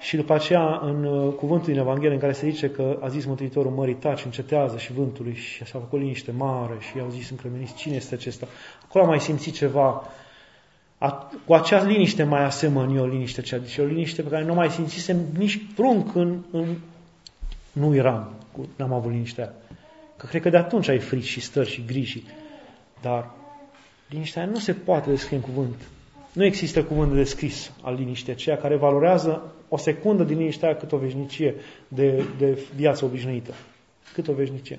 B: Și după aceea, în uh, cuvântul din Evanghelie în care se zice că a zis Mântuitorul mării taci, încetează și vântului și s-a făcut liniște mare și au zis încremeniți, cine este acesta? Acolo am mai simțit ceva a, cu acea liniște mai asemăn eu liniște cea, deci o liniște pe care nu mai simțisem nici prunc în, în nu eram, n-am avut liniștea Că cred că de atunci ai frici și stări și griji. Dar liniștea nu se poate descrie în cuvânt. Nu există cuvânt de descris al liniștii aceea care valorează o secundă din liniștea cât o veșnicie de, de viață obișnuită. Cât o veșnicie.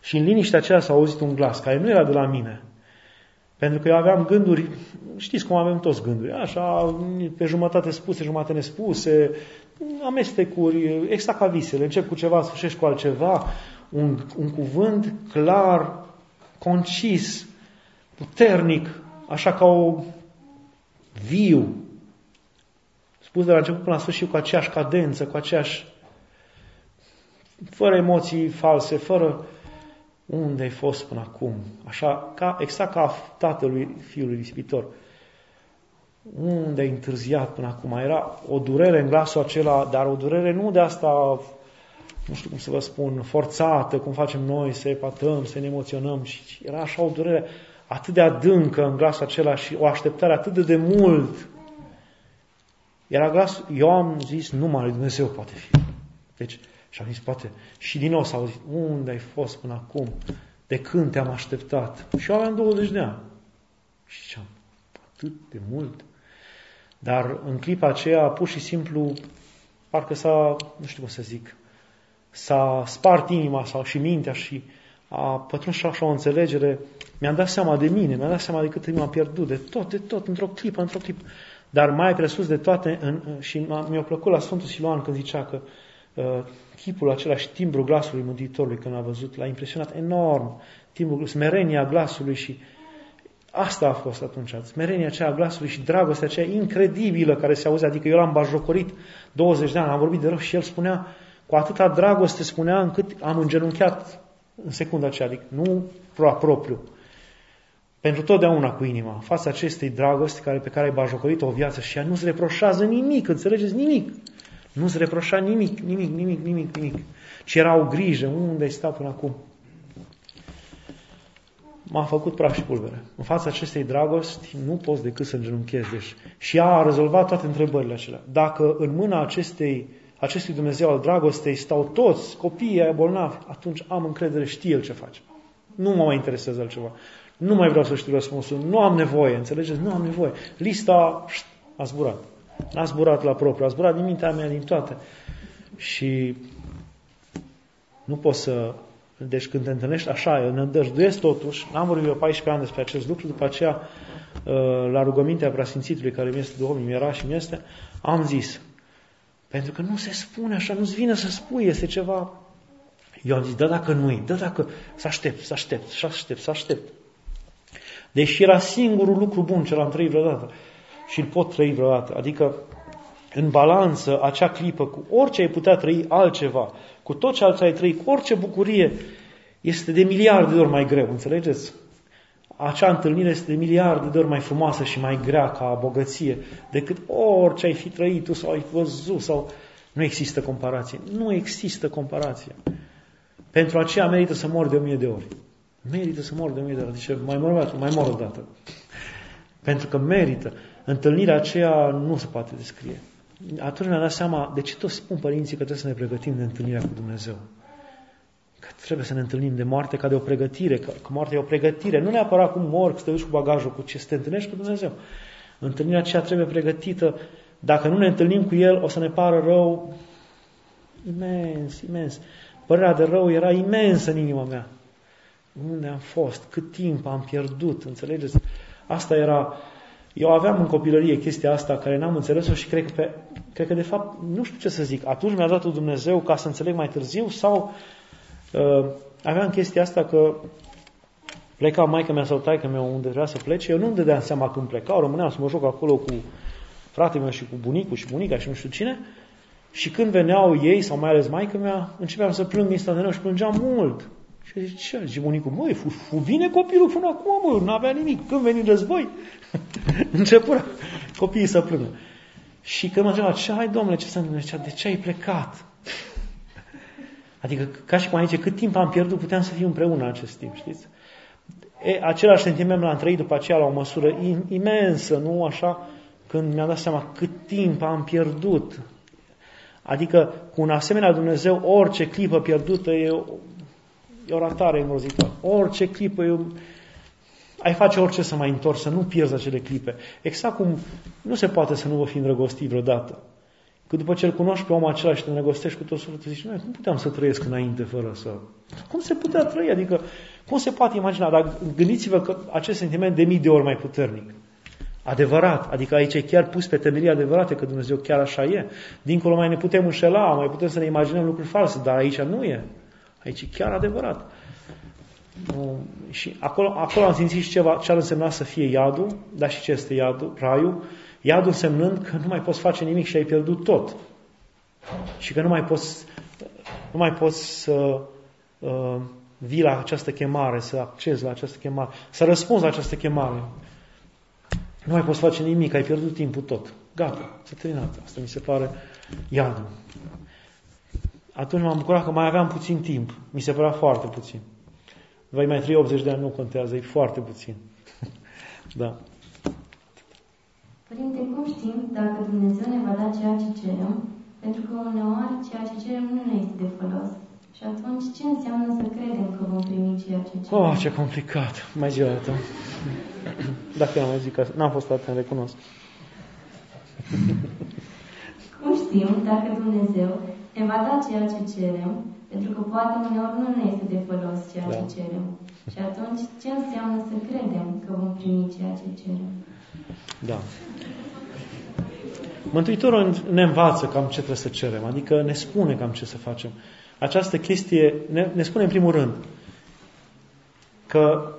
B: Și în liniștea aceea s-a auzit un glas care nu era de la mine, pentru că eu aveam gânduri, știți cum avem toți gânduri, așa, pe jumătate spuse, jumătate nespuse, amestecuri, exact ca visele. Încep cu ceva, sfârșești cu altceva, un, un cuvânt clar, concis, puternic, așa ca o viu, spus de la început până la sfârșit cu aceeași cadență, cu aceeași, fără emoții false, fără unde ai fost până acum? Așa, ca, exact ca tatălui fiului risipitor. Unde ai întârziat până acum? Era o durere în glasul acela, dar o durere nu de asta, nu știu cum să vă spun, forțată, cum facem noi, să epatăm, să ne emoționăm. Și era așa o durere atât de adâncă în glasul acela și o așteptare atât de, de mult. Era glas, eu am zis, numai lui Dumnezeu poate fi. Deci, și am zis, poate, și din nou s-au zis, unde ai fost până acum? De când te-am așteptat? Și eu aveam 20 de ani. Și ziceam, atât de mult? Dar în clipa aceea, pur și simplu, parcă s-a, nu știu cum să zic, s-a spart inima sau și mintea și a pătruns și așa o înțelegere. Mi-am dat seama de mine, mi-am dat seama de cât m-am pierdut, de tot, de tot, într-o clipă, într-o clipă. Dar mai presus de toate, în, și mi-a plăcut la Sfântul Siloan când zicea că uh, chipul acela și timbru glasului Mântuitorului când l-a văzut, l-a impresionat enorm. Timbru, smerenia glasului și asta a fost atunci. Smerenia aceea glasului și dragostea aceea incredibilă care se auze. Adică eu l-am bajocorit 20 de ani, am vorbit de rău și el spunea, cu atâta dragoste spunea încât am îngenunchiat în secunda aceea, adică nu propriu, pentru totdeauna cu inima, în fața acestei dragosti care, pe care ai bajocorit o viață și ea nu-ți reproșează nimic, înțelegeți? Nimic. Nu-ți reproșa nimic, nimic, nimic, nimic, nimic. Ci era o grijă, unde ai stat până acum? M-a făcut praf și pulbere. În fața acestei dragosti nu poți decât să îngenunchezi. Deci, și ea a rezolvat toate întrebările acelea. Dacă în mâna acestei, acestui Dumnezeu al dragostei stau toți copiii aia bolnavi, atunci am încredere, știe El ce face. Nu mă mai interesează altceva. Nu mai vreau să știu răspunsul. Nu am nevoie, înțelegeți? Nu am nevoie. Lista a zburat. N-a zburat la propriu, a zburat din mintea mea, din toate. Și nu poți să... Deci când te întâlnești așa, eu ne îndăjduiesc totuși, n-am vorbit eu 14 ani despre acest lucru, după aceea, uh, la rugămintea preasfințitului, care mi este Duhul, mi era și mi este, am zis, pentru că nu se spune așa, nu-ți vine să spui, este ceva... Eu am zis, da dacă nu-i, da dacă să aștept, să aștept, să aștept, să aștept. Deși era singurul lucru bun ce l-am trăit vreodată și îl pot trăi vreodată. Adică în balanță acea clipă cu orice ai putea trăi altceva, cu tot ce altceva ai trăi, cu orice bucurie, este de miliarde de ori mai greu, înțelegeți? Acea întâlnire este de miliarde de ori mai frumoasă și mai grea ca bogăție decât orice ai fi trăit tu sau ai văzut sau... Nu există comparație. Nu există comparație. Pentru aceea merită să mor de o mie de ori. Merită să mor de o mie de ori. Deci mai mor, mai mor o dată. Pentru că merită. Întâlnirea aceea nu se poate descrie. Atunci mi-am dat seama de ce toți spun părinții că trebuie să ne pregătim de întâlnirea cu Dumnezeu. Că trebuie să ne întâlnim de moarte ca de o pregătire, că, că moartea e o pregătire. Nu neapărat cum mor, că te duci cu bagajul, cu ce să te întâlnești cu Dumnezeu. Întâlnirea aceea trebuie pregătită. Dacă nu ne întâlnim cu El, o să ne pară rău imens, imens. Părerea de rău era imensă în inima mea. Unde am fost? Cât timp am pierdut? Înțelegeți? Asta era eu aveam în copilărie chestia asta care n-am înțeles-o și cred că, pe, cred că de fapt, nu știu ce să zic, atunci mi-a dat Dumnezeu ca să înțeleg mai târziu sau uh, aveam chestia asta că pleca maica mea sau taică mea unde vrea să plece, eu nu îmi dădeam seama când plecau, rămâneam să mă joc acolo cu fratele meu și cu bunicul și bunica și nu știu cine. Și când veneau ei sau mai ales maica mea, începeam să plâng instantaneu și plângeam mult. Și zice, ce? Zice bunicul, măi, fu, fu vine copilul până acum, mă, nu avea nimic. Când veni război? Început copiii să plângă. Și când mă întreba, ce ai, domnule, ce se întâmplă? De ce ai plecat? Adică, ca și cum aici, cât timp am pierdut, puteam să fiu împreună în acest timp, știți? E, același sentiment l-am trăit după aceea la o măsură imensă, nu așa, când mi-am dat seama cât timp am pierdut. Adică, cu un asemenea Dumnezeu, orice clipă pierdută e e o ratare îngrozitoare. Orice clipă, eu, ai face orice să mai întorci, să nu pierzi acele clipe. Exact cum nu se poate să nu vă fi îndrăgostit vreodată. Că după ce îl cunoști pe omul acela și te îndrăgostești cu tot sufletul, zici, cum puteam să trăiesc înainte fără să... Cum se putea trăi? Adică, cum se poate imagina? Dar gândiți-vă că acest sentiment de mii de ori mai puternic. Adevărat. Adică aici e chiar pus pe temelie adevărate că Dumnezeu chiar așa e. Dincolo mai ne putem înșela, mai putem să ne imaginăm lucruri false, dar aici nu e. Aici e chiar adevărat. Și acolo, acolo am simțit și ceva, ce ar însemna să fie iadul, dar și ce este iadul, raiul. Iadul însemnând că nu mai poți face nimic și ai pierdut tot. Și că nu mai poți, nu mai poți să uh, vii la această chemare, să accezi la această chemare, să răspunzi la această chemare. Nu mai poți face nimic, ai pierdut timpul tot. Gata, s-a terminat. Asta mi se pare iadul atunci m-am bucurat că mai aveam puțin timp. Mi se părea foarte puțin. Vei mai trăi 80 de ani, nu contează, e foarte puțin. da.
C: Părinte, cum știm dacă Dumnezeu ne va da ceea ce cerem? Pentru că uneori ceea ce cerem nu ne este de folos. Și atunci ce înseamnă să credem că vom primi ceea ce cerem?
B: Oh, ce complicat. Mai zi o dată. Dacă am mai zic asta. N-am fost atent, recunosc.
C: știm dacă Dumnezeu ne va da ceea ce cerem, pentru că poate uneori nu ne este de folos ceea da. ce cerem. Și atunci, ce înseamnă să credem că vom primi ceea ce cerem?
B: Da. Mântuitorul ne învață cam ce trebuie să cerem, adică ne spune cam ce să facem. Această chestie ne, ne spune în primul rând că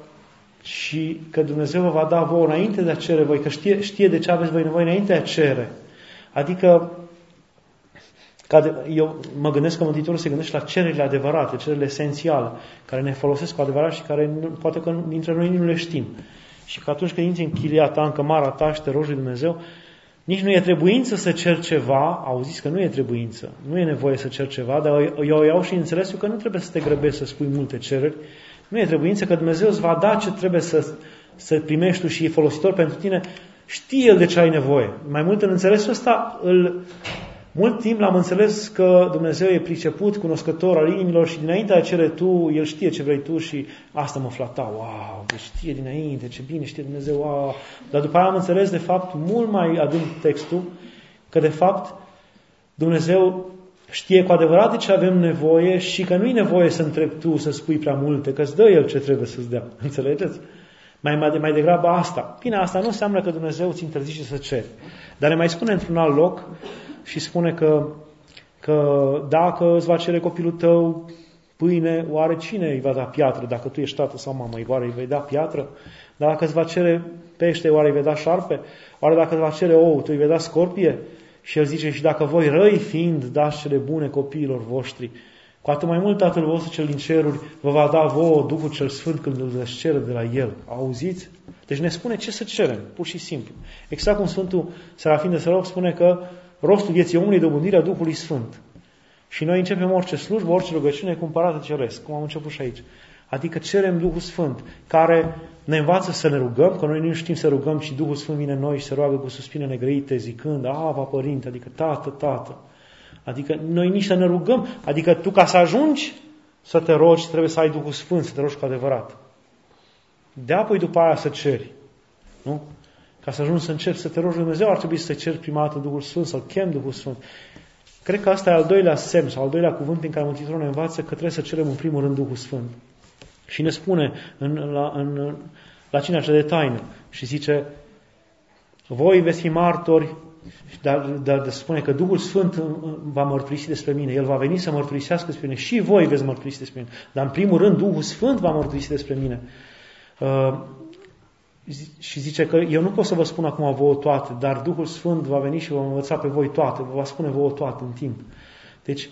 B: și că Dumnezeu vă va da vouă înainte de a cere voi, că știe, știe de ce aveți voi nevoie înainte de a cere. Adică ca de, eu mă gândesc că Mântuitorul se gândește la cererile adevărate, cererile esențiale, care ne folosesc cu adevărat și care poate că dintre noi nu le știm. Și că atunci când intri în chilia ta, în cămara ta și te rogi Dumnezeu, nici nu e trebuință să cer ceva, auziți că nu e trebuință, nu e nevoie să cer ceva, dar eu iau și înțelesul că nu trebuie să te grăbești să spui multe cereri, nu e trebuință că Dumnezeu îți va da ce trebuie să, să primești tu și e folositor pentru tine, știe El de ce ai nevoie. Mai mult în înțelesul ăsta îl, mult timp l-am înțeles că Dumnezeu e priceput, cunoscător al inimilor și dinainte a cere tu, El știe ce vrei tu și asta mă flata. Wow, deci știe dinainte, ce bine știe Dumnezeu. Wow. Dar după aia am înțeles de fapt mult mai adânc textul, că de fapt Dumnezeu știe cu adevărat de ce avem nevoie și că nu-i nevoie să întrebi tu să spui prea multe, că îți dă El ce trebuie să-ți dea. Înțelegeți? Mai, mai, mai degrabă asta. Bine, asta nu înseamnă că Dumnezeu îți interzice să ceri. Dar ne mai spune într-un alt loc și spune că, că dacă îți va cere copilul tău pâine, oare cine îi va da piatră? Dacă tu ești tată sau mamă, oare îi vei da piatră? Dacă îți va cere pește, oare îi vei da șarpe? Oare dacă îți va cere ou, tu îi vei da scorpie? Și el zice, și dacă voi răi fiind dați cele bune copiilor voștri, cu atât mai mult Tatăl vostru cel din ceruri vă va da vouă Duhul cel Sfânt când îl veți cere de la El. Auziți? Deci ne spune ce să cerem, pur și simplu. Exact cum Sfântul Serafin de Sărop spune că rostul vieții omului e dobândirea Duhului Sfânt. Și noi începem orice slujbă, orice rugăciune cumpărată ceresc, cum am început și aici. Adică cerem Duhul Sfânt, care ne învață să ne rugăm, că noi nu știm să rugăm și Duhul Sfânt vine în noi și se roagă cu suspine negrăite, zicând, Ava, Părinte, adică Tată, Tată. Adică noi nici să ne rugăm, adică tu ca să ajungi să te rogi, trebuie să ai Duhul Sfânt, să te rogi cu adevărat. De apoi după aia să ceri. Nu? Ca să ajungi să începi să te rogi Dumnezeu, ar trebui să te ceri prima dată Duhul Sfânt, să-L chem Duhul Sfânt. Cred că asta e al doilea semn sau al doilea cuvânt prin care Mântuitorul ne învață că trebuie să cerem în primul rând Duhul Sfânt. Și ne spune în, la, în, la cine cea de taină și zice voi veți fi martori dar, dar de spune că Duhul Sfânt va mărturisi despre mine. El va veni să mărturisească despre mine. Și voi veți mărturisi despre mine. Dar în primul rând Duhul Sfânt va mărturisi despre mine. Uh, și zice că eu nu pot să vă spun acum vouă toate, dar Duhul Sfânt va veni și vă învăța pe voi toate, vă va spune vouă toate în timp. Deci,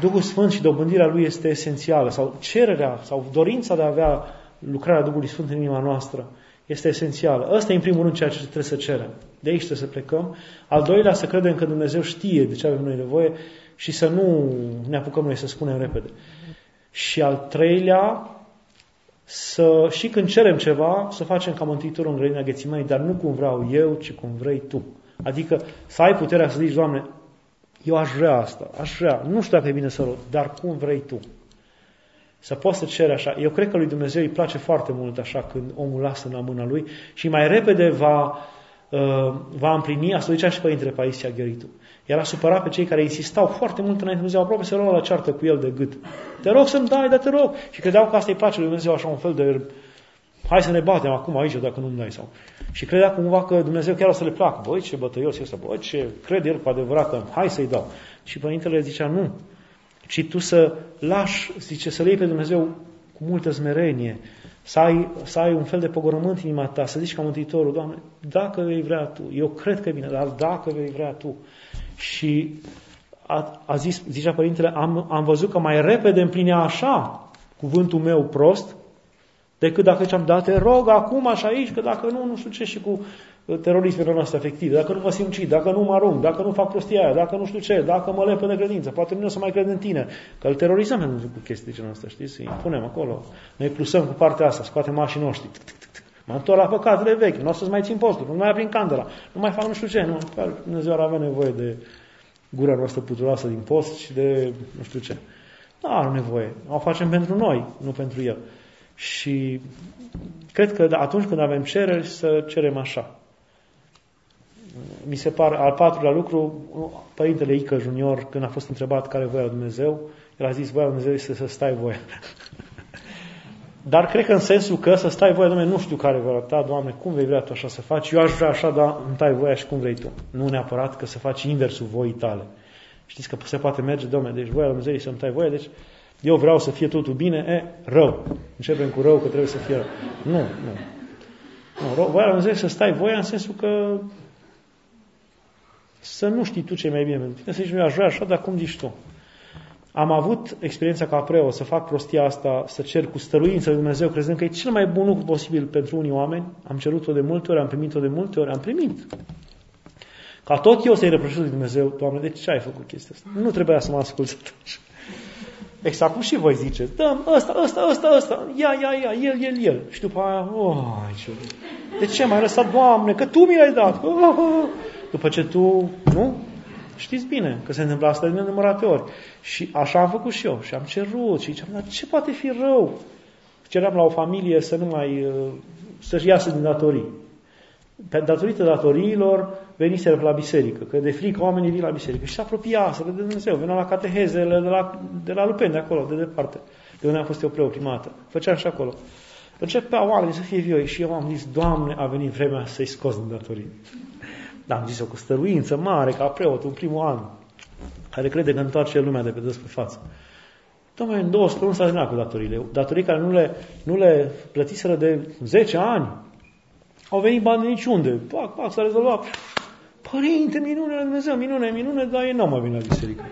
B: Duhul Sfânt și dobândirea Lui este esențială, sau cererea, sau dorința de a avea lucrarea Duhului Sfânt în inima noastră este esențială. Ăsta e în primul rând ceea ce trebuie să cerem. De aici trebuie să plecăm. Al doilea, să credem că Dumnezeu știe de ce avem noi nevoie și să nu ne apucăm noi să spunem repede. Și al treilea, să, și când cerem ceva, să facem ca Mântuitorul în grădina Ghețimai, dar nu cum vreau eu, ci cum vrei tu. Adică să ai puterea să zici, Doamne, eu aș vrea asta, aș vrea, nu știu dacă e bine să rog, dar cum vrei tu. Să poți să ceri așa. Eu cred că lui Dumnezeu îi place foarte mult așa când omul lasă în la mâna lui și mai repede va, uh, va împlini, asta zicea și Părintele Paisia Gheritu. El a supărat pe cei care insistau foarte mult înainte Dumnezeu, aproape să la ceartă cu el de gât. Te rog să-mi dai, dar te rog. Și credeau că asta îi place lui Dumnezeu așa un fel de hai să ne batem acum aici dacă nu-mi dai. Sau. Și credea cumva că Dumnezeu chiar o să le placă. Băi, ce bătăios este, băi, ce crede el cu adevărat că hai să-i dau. Și Părintele zicea, nu, ci tu să lași, zice, să iei pe Dumnezeu cu multă smerenie, să ai, să ai un fel de pogorământ în inima ta, să zici ca Mântuitorul, Doamne, dacă vei vrea Tu, eu cred că e bine, dar dacă vei vrea Tu. Și a, a zis, zicea Părintele, am, am văzut că mai repede împlinea așa cuvântul meu prost, decât dacă ziceam, da, te rog acum așa aici, că dacă nu, nu știu ce, și cu terorismele noastre afective, dacă nu vă simt dacă nu mă arunc, dacă nu fac prostia aia, dacă nu știu ce, dacă mă lepă de credință, poate nu o să mai cred în tine. Că îl terorizăm cu chestii de genul ăsta, știți? Îi punem acolo. Noi plusăm cu partea asta, scoatem mașii noștri. Mă întorc la păcatele vechi, nu o să-ți mai țin postul, nu mai aprin candela, nu mai fac nu știu ce. Nu, Dumnezeu ar avea nevoie de gura noastră puturoasă din post și de nu știu ce. Nu are nevoie. O facem pentru noi, nu pentru El. Și cred că atunci când avem cereri, să cerem așa mi se pare, al patrulea lucru, Părintele Ică Junior, când a fost întrebat care voia Dumnezeu, el a zis, voia Dumnezeu este să stai voia. Dar cred că în sensul că să stai voia, Doamne, nu știu care voia ta, Doamne, cum vei vrea Tu așa să faci? Eu aș vrea așa, dar îmi tai voia și cum vrei Tu. Nu neapărat că să faci inversul voii tale. Știți că se poate merge, Doamne, deci voia Dumnezeu să-mi tai voia, deci eu vreau să fie totul bine, e, rău. Începem cu rău, că trebuie să fie rău. Nu, nu. nu voia Dumnezeu să stai voia în sensul că să nu știi tu ce mai bine pentru tine, să zici, eu aș vrea așa, dar cum zici tu? Am avut experiența ca preot să fac prostia asta, să cer cu stăruință de Dumnezeu, crezând că e cel mai bun lucru posibil pentru unii oameni. Am cerut-o de multe ori, am primit-o de multe ori, am primit. Ca tot eu să-i reproșez lui Dumnezeu, Doamne, de ce ai făcut chestia asta? Nu trebuia să mă ascult atunci. Exact cum și voi ziceți, dăm ăsta, ăsta, ăsta, ăsta, ia, ia, ia, el, el, el. Și după aia, oh, ce... de ce m-ai lăsat, Doamne, că Tu mi l-ai dat? Oh, oh, oh. După ce Tu, nu? Știți bine că se întâmplă asta de nenumărate ori. Și așa am făcut și eu. Și am cerut și ziceam, dar ce poate fi rău? Ceream la o familie să nu mai, uh, să-și iasă din datorii. Pe datorită datoriilor veniseră la biserică, că de frică oamenii vin la biserică. Și se apropia să de Dumnezeu, veneau la catehezele de la, de la Lupen, de acolo, de departe, de unde am fost eu preoprimată. Făceam și acolo. Începea oamenii să fie vioi și eu am zis, Doamne, a venit vremea să-i scos din datorii. Dar am zis-o cu stăruință mare, ca preot, în primul an, care crede că întoarce lumea de pe dos pe față. Domnule, în două luni s-a terminat cu datoriile. Datorii care nu le, nu le plătiseră de 10 ani. Au venit bani de niciunde. Pac, pac, s-a rezolvat. Părinte, minune, Dumnezeu, minune, minune, dar ei n-au mai venit la biserică.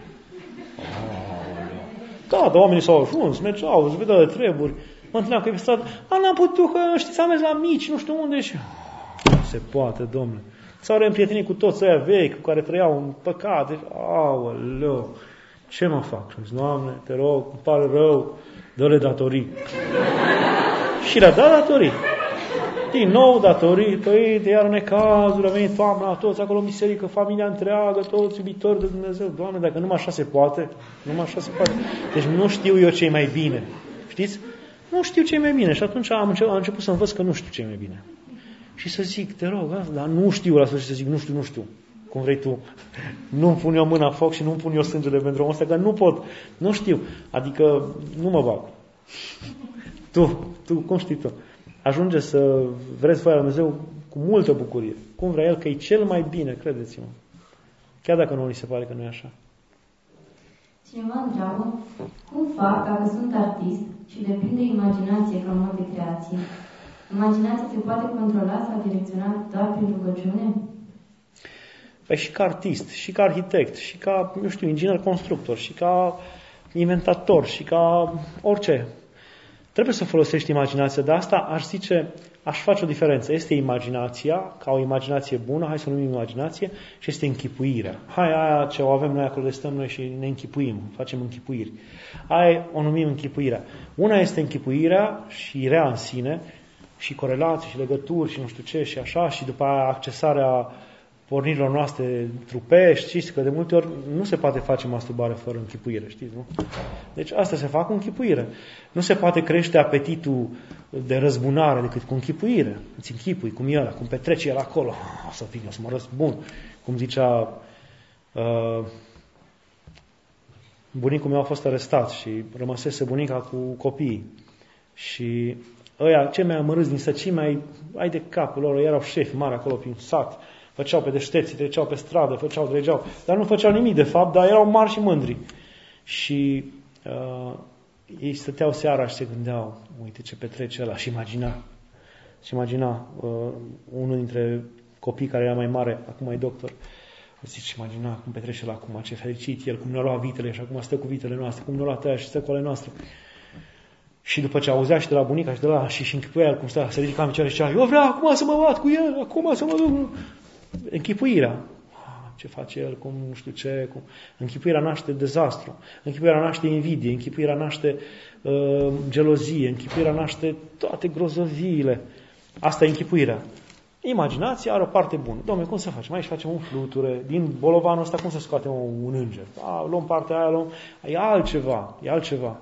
B: Da, dar oamenii s-au ajuns, mergeau, îți vedeau de treburi. Mă întâlneam că e pe stradă, a, n-am putut, că știți, am mers la mici, nu știu unde și... Se poate, domnule. S-au reîmprietenit cu toți ăia vechi, cu care trăiau în păcat. Deci, aoleu, ce mă fac? Și zis, Doamne, te rog, îmi pare rău, dă-le datorii. și le-a dat datorii. Din nou datorii, păi, de iar necazuri, a venit toamna, toți acolo în biserică, familia întreagă, toți iubitori de Dumnezeu. Doamne, dacă numai așa se poate, numai așa se poate. Deci nu știu eu ce mai bine. Știți? Nu știu ce mai bine. Și atunci am început, am început să învăț că nu știu ce mai bine și să zic, te rog, dar nu știu la sfârșit să zic, nu știu, nu știu, cum vrei tu. Nu-mi pun eu mâna foc și nu-mi pun eu sângele pentru omul ăsta, că nu pot, nu știu. Adică nu mă bag. Tu, tu, cum știi tu? Ajunge să vreți voia Lui Dumnezeu cu multă bucurie. Cum vrea El, că e cel mai bine, credeți-mă. Chiar dacă nu ni se pare că nu e așa.
C: Cineva întreabă, cum fac dacă sunt artist și depind de imaginație ca mod de creație? Imaginația se poate controla sau direcționa doar prin rugăciune?
B: Păi și ca artist, și ca arhitect, și ca, nu știu, inginer constructor, și ca inventator, și ca orice. Trebuie să folosești imaginația, de asta aș zice, aș face o diferență. Este imaginația, ca o imaginație bună, hai să o numim imaginație, și este închipuirea. Hai, aia ce o avem noi acolo de stăm noi și ne închipuim, facem închipuiri. Aia o numim închipuirea. Una este închipuirea și rea în sine, și corelații și legături și nu știu ce și așa și după aia accesarea pornirilor noastre trupești, știți că de multe ori nu se poate face masturbare fără închipuire, știți, nu? Deci asta se fac cu închipuire. Nu se poate crește apetitul de răzbunare decât cu închipuire. Îți închipui cum e ăla, cum petrece el acolo. O să vin, o să mă răzbun. Cum zicea uh, bunicul meu a fost arestat și rămăsese bunica cu copiii. Și ăia, cei mai amărâți din săcime, ai, ai de capul lor, erau șefi mari acolo prin sat, făceau pe deșteții, treceau pe stradă, făceau, dregeau, dar nu făceau nimic de fapt, dar erau mari și mândri. Și uh, ei stăteau seara și se gândeau, uite ce petrece ăla și imagina. Și imagina uh, unul dintre copii care era mai mare, acum e doctor, Zici, imagina cum petrece la acum, ce fericit el, cum ne-a luat vitele și acum stă cu vitele noastre, cum ne-a luat aia și stă cu ale noastre. Și după ce auzea și de la bunica și de la și, și închipuia el cum stă, se ridica în picioare și zicea, eu vreau acum să mă bat cu el, acum să mă duc. Închipuirea. Ah, ce face el, cum nu știu ce, cum... Închipuirea naște dezastru, închipuirea naște invidie, închipuirea naște uh, gelozie, închipuirea naște toate grozoviile. Asta e închipuirea. Imaginația are o parte bună. Domnule, cum să facem? Aici facem un fluture. Din bolovanul ăsta cum să scoatem un înger? A, luăm partea aia, luăm... E altceva, e altceva.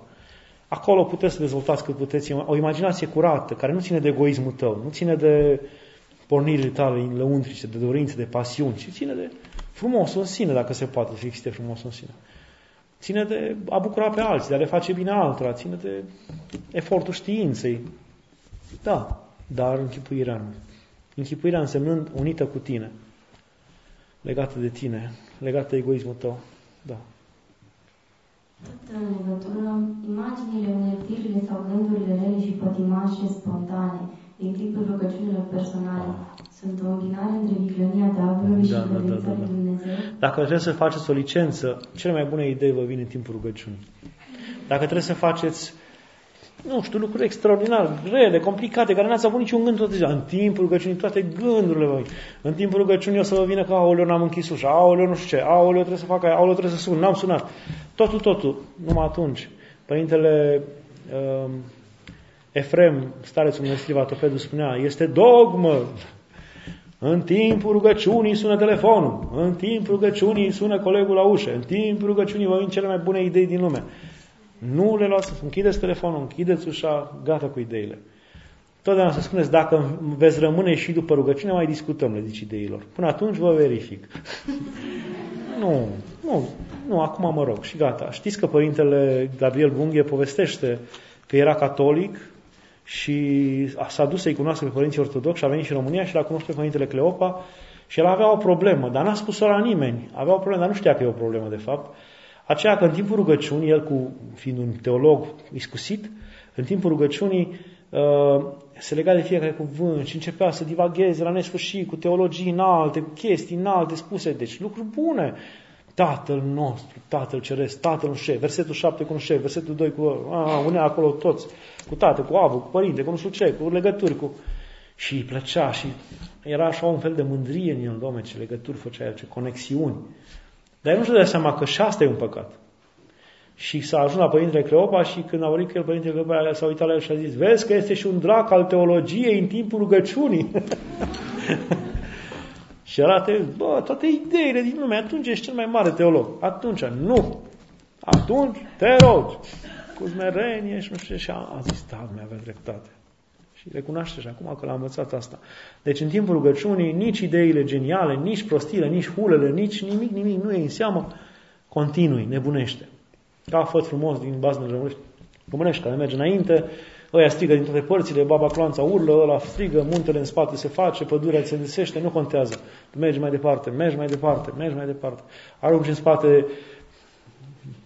B: Acolo puteți să dezvoltați cât puteți o imaginație curată, care nu ține de egoismul tău, nu ține de pornirile tale lăuntrice, de dorințe, de pasiuni, ci ține de frumosul în sine, dacă se poate să existe frumos în sine. Ține de a bucura pe alții, de a le face bine altora, ține de efortul științei. Da, dar închipuirea nu. Închipuirea însemnând unită cu tine, legată de tine, legată de egoismul tău. Da.
C: Tot în legătură, imaginile, uneltirile sau gândurile rele și pătimașe spontane din timpul rugăciunilor personale sunt o îmbinare între viclenia diavolului da, și da, da, da, da. Dumnezeu?
B: Dacă trebuie să faceți o licență, cele mai bune idei vă vin în timpul rugăciunii. Dacă trebuie să faceți nu știu, lucruri extraordinar, rele, complicate, care n-ați avut niciun gând tot ziua. În timpul rugăciunii, toate gândurile voi. În timpul rugăciunii o să vă vină că, aoleu, n-am închis ușa, aoleu, nu știu ce, aoleu, trebuie să fac aia, aoleu, trebuie să sun, n-am sunat. Totul, totul, numai atunci. Părintele uh, Efrem, starețul Mănăstirii Vatopedul, spunea, este dogmă. În timpul rugăciunii sună telefonul, în timpul rugăciunii sună colegul la ușă, în timpul rugăciunii vă vin cele mai bune idei din lume. Nu le luați, închideți telefonul, închideți ușa, gata cu ideile. Totdeauna să spuneți, dacă veți rămâne și după rugăciune, mai discutăm, le zici ideilor. Până atunci vă verific. Nu, nu, nu, acum mă rog și gata. Știți că Părintele Gabriel Bunghe povestește că era catolic și s-a dus să-i cunoască pe Părinții Ortodoxi și a venit și în România și l-a cunoscut pe Părintele Cleopa și el avea o problemă, dar n-a spus-o la nimeni. Avea o problemă, dar nu știa că e o problemă de fapt. Aceea că în timpul rugăciunii, el cu, fiind un teolog iscusit, în timpul rugăciunii uh, se lega de fiecare cuvânt și începea să divagheze la nesfârșit cu teologii înalte, cu chestii înalte spuse, deci lucruri bune. Tatăl nostru, Tatăl Ceresc, Tatăl nu știu versetul 7 cu nu știu versetul 2 cu a, unea acolo toți, cu tată, cu avă, cu părinte, cu nu știu ce, cu legături, cu... Și îi plăcea și era așa un fel de mândrie în el, Doamne, ce legături făcea el, ce conexiuni. Dar el nu și dă seama că și asta e un păcat. Și s-a ajuns la Părintele Cleopa și când a vorbit cu el, Părintele Cleopa s-a uitat la el și a zis, vezi că este și un drac al teologiei în timpul rugăciunii. și arată, bă, toate ideile din lume, atunci ești cel mai mare teolog. Atunci, nu. Atunci, te rog, cu smerenie și nu știu ce. Și a, a zis, da, mi avea dreptate. Și recunoaște și acum că l-a învățat asta. Deci în timpul rugăciunii, nici ideile geniale, nici prostile, nici hulele, nici nimic, nimic nu e în seamă. Continui, nebunește. Ca făt frumos din baznele românești, românești care merge înainte, ăia strigă din toate părțile, baba cloanța urlă, ăla strigă, muntele în spate se face, pădurea se îndesește, nu contează. Mergi mai departe, mergi mai departe, mergi mai departe. Arunci în spate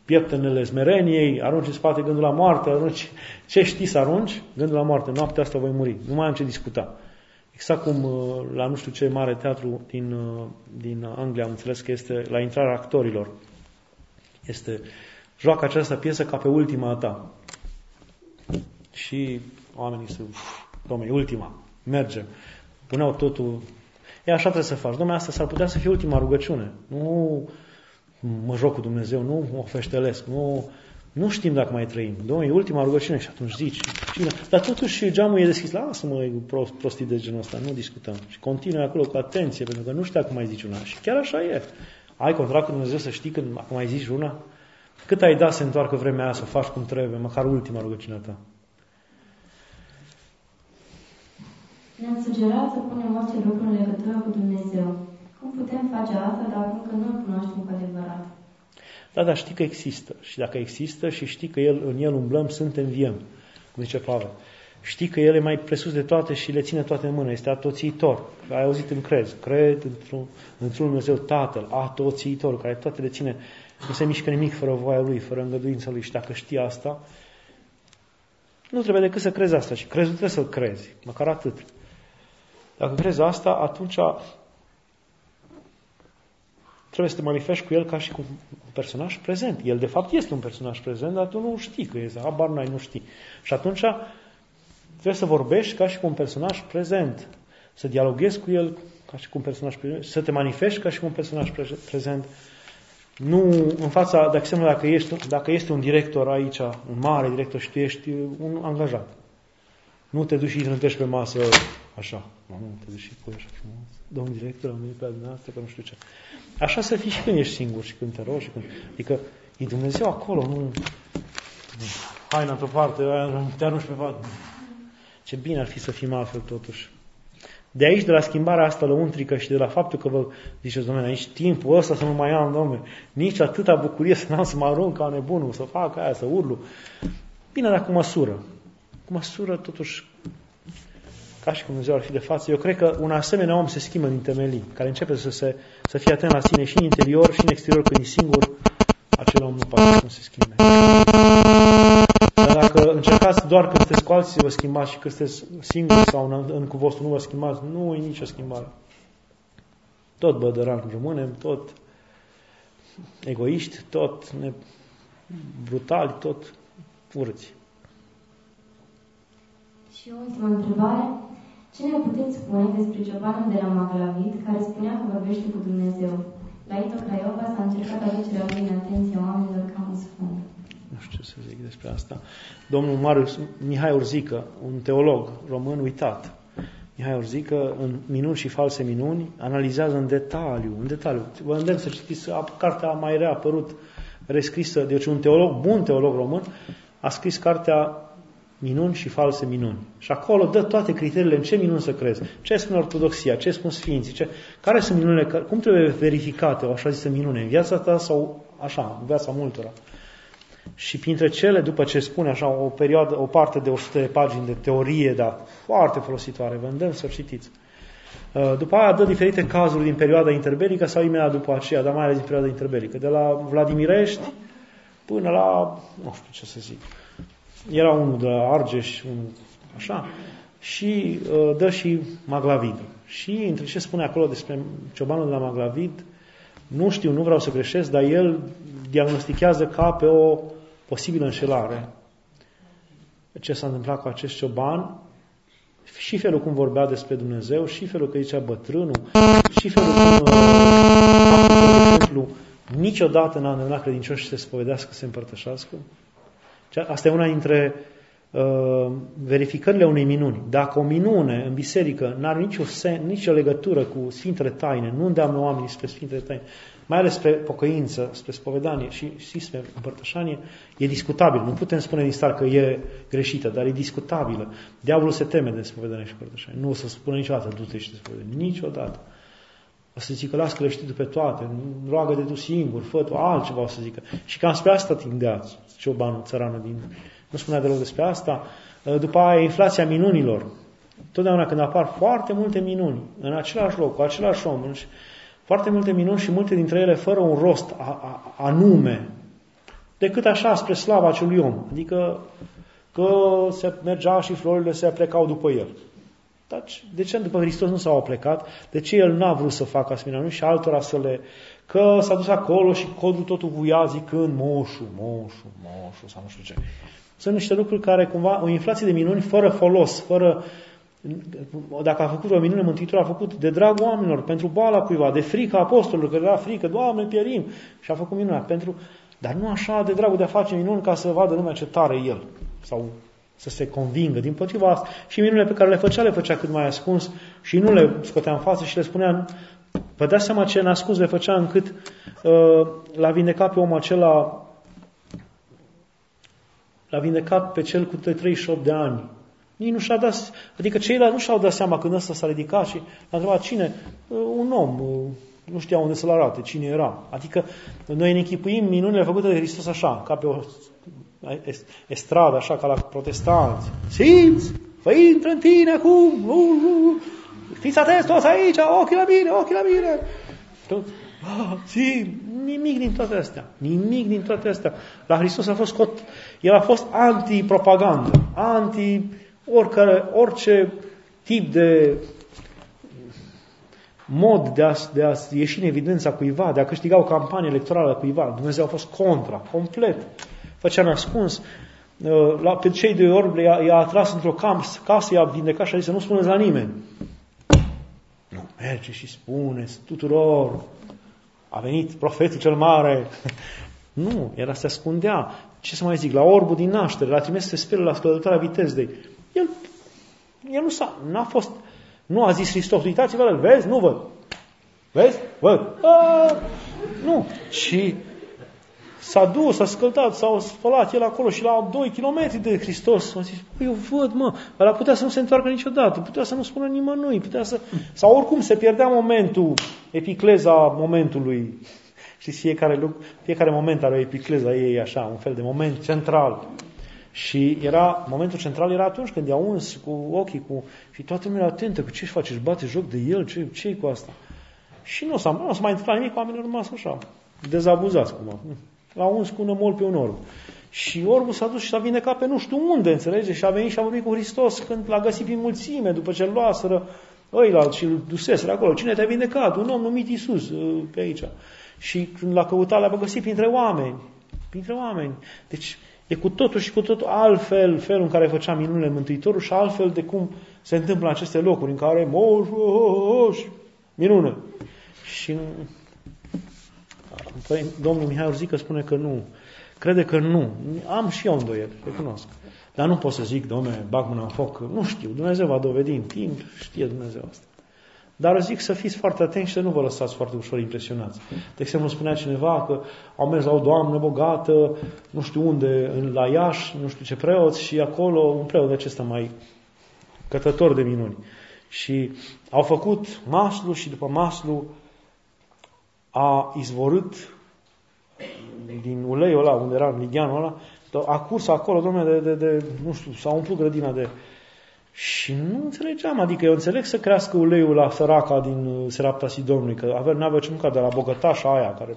B: pieptenele smereniei, arunci în spate gândul la moarte, arunci ce știi să arunci? Gândul la moarte, noaptea asta voi muri, nu mai am ce discuta. Exact cum uh, la nu știu ce mare teatru din, uh, din Anglia am înțeles că este la intrarea actorilor. Este, joacă această piesă ca pe ultima ta. Și oamenii se, domnule, ultima, merge. Puneau totul, e așa trebuie să faci. Domnule, asta s-ar putea să fie ultima rugăciune. Nu mă joc cu Dumnezeu, nu mă feștelesc, nu, nu știm dacă mai trăim. Domnule, e ultima rugăciune și atunci zici. Cine? Dar totuși geamul e deschis. Lasă-mă prostii de genul ăsta, nu discutăm. Și continui acolo cu atenție, pentru că nu știu dacă mai zici una. Și chiar așa e. Ai contract cu Dumnezeu să știi când acum mai zici una? Cât ai dat să întoarcă vremea aia, să o faci cum trebuie, măcar ultima rugăciune ta?
C: Ne-am sugerat să punem orice lucru în legătură cu Dumnezeu. Cum putem face asta dacă încă nu îl cunoaștem cu adevărat?
B: Da, dar știi că există. Și dacă există și știi că el, în el umblăm, suntem viem, cum zice Pavel. Știi că El e mai presus de toate și le ține toate în mână. Este atoțiitor. Ai auzit în crez. Cred într-un, într Dumnezeu Tatăl, atoțiitor, care toate le ține. Nu se mișcă nimic fără voia Lui, fără îngăduința Lui. Și dacă știi asta, nu trebuie decât să crezi asta. Și crezul trebuie să-l crezi. Măcar atât. Dacă crezi asta, atunci trebuie să te manifesti cu el ca și cu un personaj prezent. El, de fapt, este un personaj prezent, dar tu nu știi că este. Habar n-ai, nu știi. Și atunci trebuie să vorbești ca și cu un personaj prezent. Să dialoghezi cu el ca și cu un personaj prezent. Să te manifesti ca și cu un personaj prezent. Nu în fața, de exemplu, dacă, ești, dacă este un director aici, un mare director și tu ești un angajat. Nu te duci și îți pe masă așa. Nu, te duci și pui așa frumos domn director, am venit pe dumneavoastră, că nu știu ce. Așa să fii și când ești singur și când te rogi. Când... Adică e Dumnezeu acolo, nu... Haina într-o parte, te arunci pe pat. Ce bine ar fi să fim altfel totuși. De aici, de la schimbarea asta lăuntrică și de la faptul că vă ziceți, domnule, aici timpul ăsta să nu mai am, domnule, nici atâta bucurie să n-am să mă arunc ca nebunul, să fac aia, să urlu. Bine, dar cu măsură. Cu măsură, totuși, ca și cum Dumnezeu ar fi de față, eu cred că un asemenea om se schimbă din temelii, care începe să, se, să fie atent la sine și în interior și în exterior, când e singur, acel om nu poate să se schimbe. Dar dacă încercați doar când sunteți cu alții să vă schimbați și când sunteți singuri sau în, în cu vostru nu vă schimbați, nu e nicio schimbare. Tot bădăran rămânem, tot egoiști, tot ne, brutali, tot urți.
C: Și o ultimă întrebare. Ce ne puteți spune despre ciobanul de la Maglavit care spunea că vorbește cu Dumnezeu? La Ito Craiova s-a încercat aducerea lui în atenția oamenilor ca un sfânt.
B: Nu știu ce să zic despre asta. Domnul Marius Mihai Urzică, un teolog român uitat, Mihai Urzică, în Minuni și false minuni, analizează în detaliu, în detaliu. Vă îndemn să citiți, cartea a mai reapărut, rescrisă, deci un teolog, bun teolog român, a scris cartea minuni și false minuni. Și acolo dă toate criteriile în ce minuni să crezi. Ce spune ortodoxia, ce spun sfinții, ce, care sunt minunile, cum trebuie verificate o așa zisă minune în viața ta sau așa, în viața multora. Și printre cele, după ce spune așa o perioadă, o parte de 100 de pagini de teorie, dar foarte folositoare, vă îndemn să citiți. Uh, după aia dă diferite cazuri din perioada interbelică sau imediat după aceea, dar mai ales din perioada interbelică. De la Vladimirești până la, nu știu ce să zic, era unul de la Argeș, un, așa, și uh, dă și Maglavid. Și între ce spune acolo despre ciobanul de la Maglavid, nu știu, nu vreau să greșesc, dar el diagnostichează ca pe o posibilă înșelare. Ce s-a întâmplat cu acest cioban, și felul cum vorbea despre Dumnezeu, și felul că zicea bătrânul, și felul cum, uh, de exemplu, niciodată n-a îndemnat credincioși să se spovedească, să se împărtășească. Asta e una dintre uh, verificările unei minuni. Dacă o minune în biserică nu are nicio, sen, nicio legătură cu Sfintele Taine, nu îndeamnă oamenii spre Sfintele Taine, mai ales spre pocăință, spre spovedanie și, și spre împărtășanie, e discutabil. Nu putem spune din start că e greșită, dar e discutabilă. Diavolul se teme de spovedanie și împărtășanie. Nu o să spună niciodată, du-te și te spovedanie. Niciodată. O să zică, las că le știi pe toate, roagă de tu singur, fă tu altceva, o să zică. Și cam spre asta tindea ciobanul, țăranul din... Nu spunea deloc despre asta. După aia, inflația minunilor. Totdeauna când apar foarte multe minuni, în același loc, cu același om, foarte multe minuni și multe dintre ele fără un rost a, a, anume, decât așa spre slava acelui om. Adică că se mergea și florile se aplecau după el. Dar de ce după Hristos nu s-au plecat? De ce El n-a vrut să facă asemenea și altora să le... Că s-a dus acolo și codul totul vuia zicând moșu, moșu, moșu sau nu știu ce. Sunt niște lucruri care cumva, o inflație de minuni fără folos, fără... Dacă a făcut o minune, Mântuitorul a făcut de drag oamenilor, pentru boala cuiva, de frică apostolilor, că era frică, Doamne, pierim. Și a făcut minunea. Pentru... Dar nu așa de dragul de a face minuni ca să vadă lumea ce tare El. Sau să se convingă. Din potriva asta, și minunile pe care le făcea, le făcea cât mai ascuns și nu le scotea în față și le spunea, vă dați seama ce ascuns le făcea încât uh, l-a vindecat pe omul acela l-a vindecat pe cel cu 38 de ani. Nici nu și-a dat, adică ceilalți nu și-au dat seama când ăsta s-a ridicat și a întrebat cine? Uh, un om, uh, nu știa unde să-l arate, cine era. Adică noi ne închipuim minunile făcute de Hristos așa, ca pe o estradă, așa ca la protestanți. Simți? Fă intră în tine acum! Uh, uh, fiți atenți toți aici, ochii la mine, ochii la mine! Tot, ah, sim, nimic din toate astea. Nimic din toate astea. La Hristos a fost scot, el a fost anti-propagandă, anti oricare, orice tip de mod de a, de a ieși în evidența cuiva, de a câștiga o campanie electorală cuiva. Dumnezeu a fost contra, complet făcea nascuns, uh, la, pe cei de ori i-a, i-a atras într-o casă, casă, i-a vindecat și a zis să nu spuneți la nimeni. Nu, merge și spuneți tuturor, a venit profetul cel mare. nu, era se ascundea. Ce să mai zic, la orbul din naștere, l-a trimis să spele la scăldătoarea Vitezdei. El, el nu s-a, n-a fost, nu a zis Hristos, uitați-vă, vezi? Nu văd. Vezi? Văd. A, nu. Și s-a dus, s-a scăldat, s-a spălat el acolo și la 2 km de Hristos. A zis, păi, eu văd, mă, ăla putea să nu se întoarcă niciodată, putea să nu spună nimănui, putea să... Sau oricum se pierdea momentul, epicleza momentului. Știți, fiecare, lucru, fiecare moment are o epicleza ei, așa, un fel de moment central. Și era, momentul central era atunci când i-a uns cu ochii, cu, și toată lumea atentă, cu ce-și face, își bate joc de el, ce, ce cu asta? Și nu s-a, nu s-a mai întâmplat nimic, oamenii au rămas așa, dezabuzați cumva. L-a uns cu un mol pe un orb. Și orbul s-a dus și s-a vindecat pe nu știu unde, înțelege? Și a venit și a vorbit cu Hristos când l-a găsit prin mulțime, după ce l luaseră ăilalți și îl duseseră acolo. Cine te-a vindecat? Un om numit Isus uh, pe aici. Și când l-a căutat, l-a găsit printre oameni. Printre oameni. Deci e cu totul și cu totul altfel felul în care făcea minunile Mântuitorul și altfel de cum se întâmplă în aceste locuri în care moș, moș, minune. Și păi, domnul Mihai Urzică spune că nu. Crede că nu. Am și eu îndoieli, recunosc. Dar nu pot să zic, domne, bag mâna în foc. Nu știu, Dumnezeu va dovedi în timp, știe Dumnezeu asta. Dar zic să fiți foarte atenți și să nu vă lăsați foarte ușor impresionați. De exemplu, spunea cineva că au mers la o doamnă bogată, nu știu unde, în la Iași, nu știu ce preoți, și acolo un preot de acesta mai cătător de minuni. Și au făcut maslu și după maslu a izvorât din uleiul ăla, unde era Lidianul ăla, a curs acolo, domnule, de, de, de, nu știu, s-a umplut grădina de... Și nu înțelegeam, adică eu înțeleg să crească uleiul la săraca din uh, Serapta Sidomului, că avea, n-avea ce mânca de la bogătașa aia, care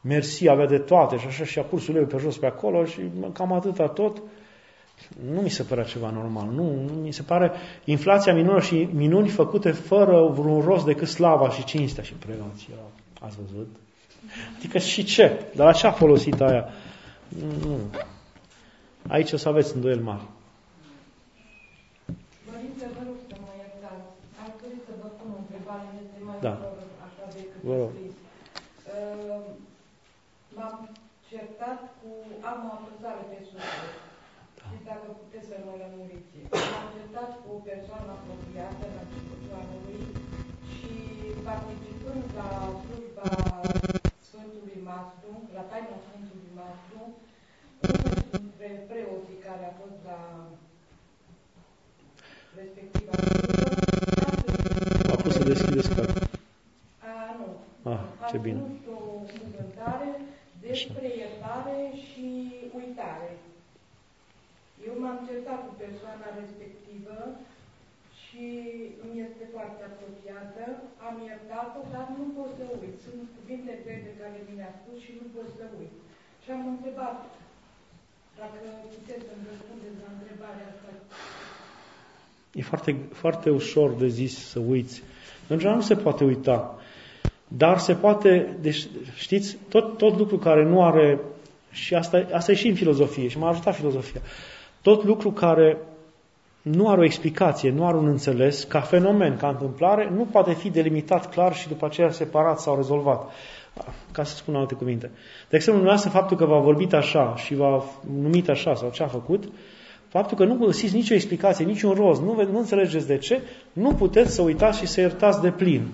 B: mersi, avea de toate și așa și a pus uleiul pe jos pe acolo și cam atâta tot. Nu mi se părea ceva normal. Nu, nu mi se pare inflația minunilor și minuni făcute fără vreun rost decât slava și cinstea și preoții. Ați văzut? Adică și ce? Dar la ce a folosit aia? Nu. Aici o să aveți îndoieli mari.
D: Părinte, vă rog să mă iertați. Aș dori să vă pun o întrebare, este mai
B: Da.
D: ușor așa decât
B: Vă rog.
D: scris. Uh, M-am certat cu... am o apăsare pe suflet. Și dacă puteți să mă lămuriți. M-am certat cu o persoană apropiată la începutul anului și participând la slujba Sfântului Mastru, la taina Sfântului Mastru, unul dintre preoții care a fost la respectiva slujbă,
B: A pus să deschideți cartea.
D: a, nu.
B: Ah, ce
D: a
B: bine.
D: spus o cuvântare despre iertare și uitare. Eu m-am certat cu persoana respectivă și îmi este foarte apropiată, am iertat-o, dar nu pot să uit. Sunt cuvinte grele care mi le-a spus și nu pot să uit. Și am întrebat dacă puteți să-mi răspundeți la întrebarea asta.
B: E foarte, foarte ușor de zis să uiți. În general nu se poate uita. Dar se poate, deci, știți, tot, tot lucru care nu are, și asta, asta e și în filozofie, și m-a ajutat filozofia, tot lucru care nu are o explicație, nu are un înțeles, ca fenomen, ca întâmplare, nu poate fi delimitat clar și după aceea separat sau rezolvat. Ca să spun alte cuvinte. De exemplu, dumneavoastră, faptul că v-a vorbit așa și v-a numit așa sau ce a făcut, faptul că nu găsiți nicio explicație, niciun rost, nu, ve- nu înțelegeți de ce, nu puteți să uitați și să iertați de plin.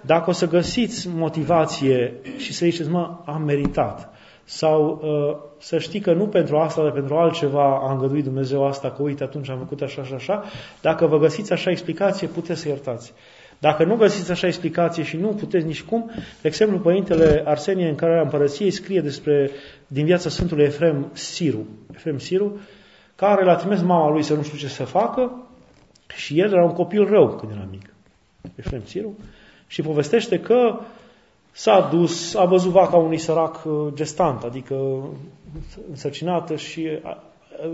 B: Dacă o să găsiți motivație și să ziceți, mă, am meritat, sau uh, să știi că nu pentru asta, dar pentru altceva a îngăduit Dumnezeu asta, că uite, atunci am făcut așa și așa, dacă vă găsiți așa explicație, puteți să iertați. Dacă nu găsiți așa explicație și nu puteți nici cum, de exemplu, Părintele Arsenie în care împărăției scrie despre, din viața Sfântului Efrem Siru. Efrem Siru, care l-a trimis mama lui să nu știu ce să facă și el era un copil rău când era mic. Efrem Siru. Și povestește că s-a dus, a văzut vaca unui sărac uh, gestant, adică însărcinată și a-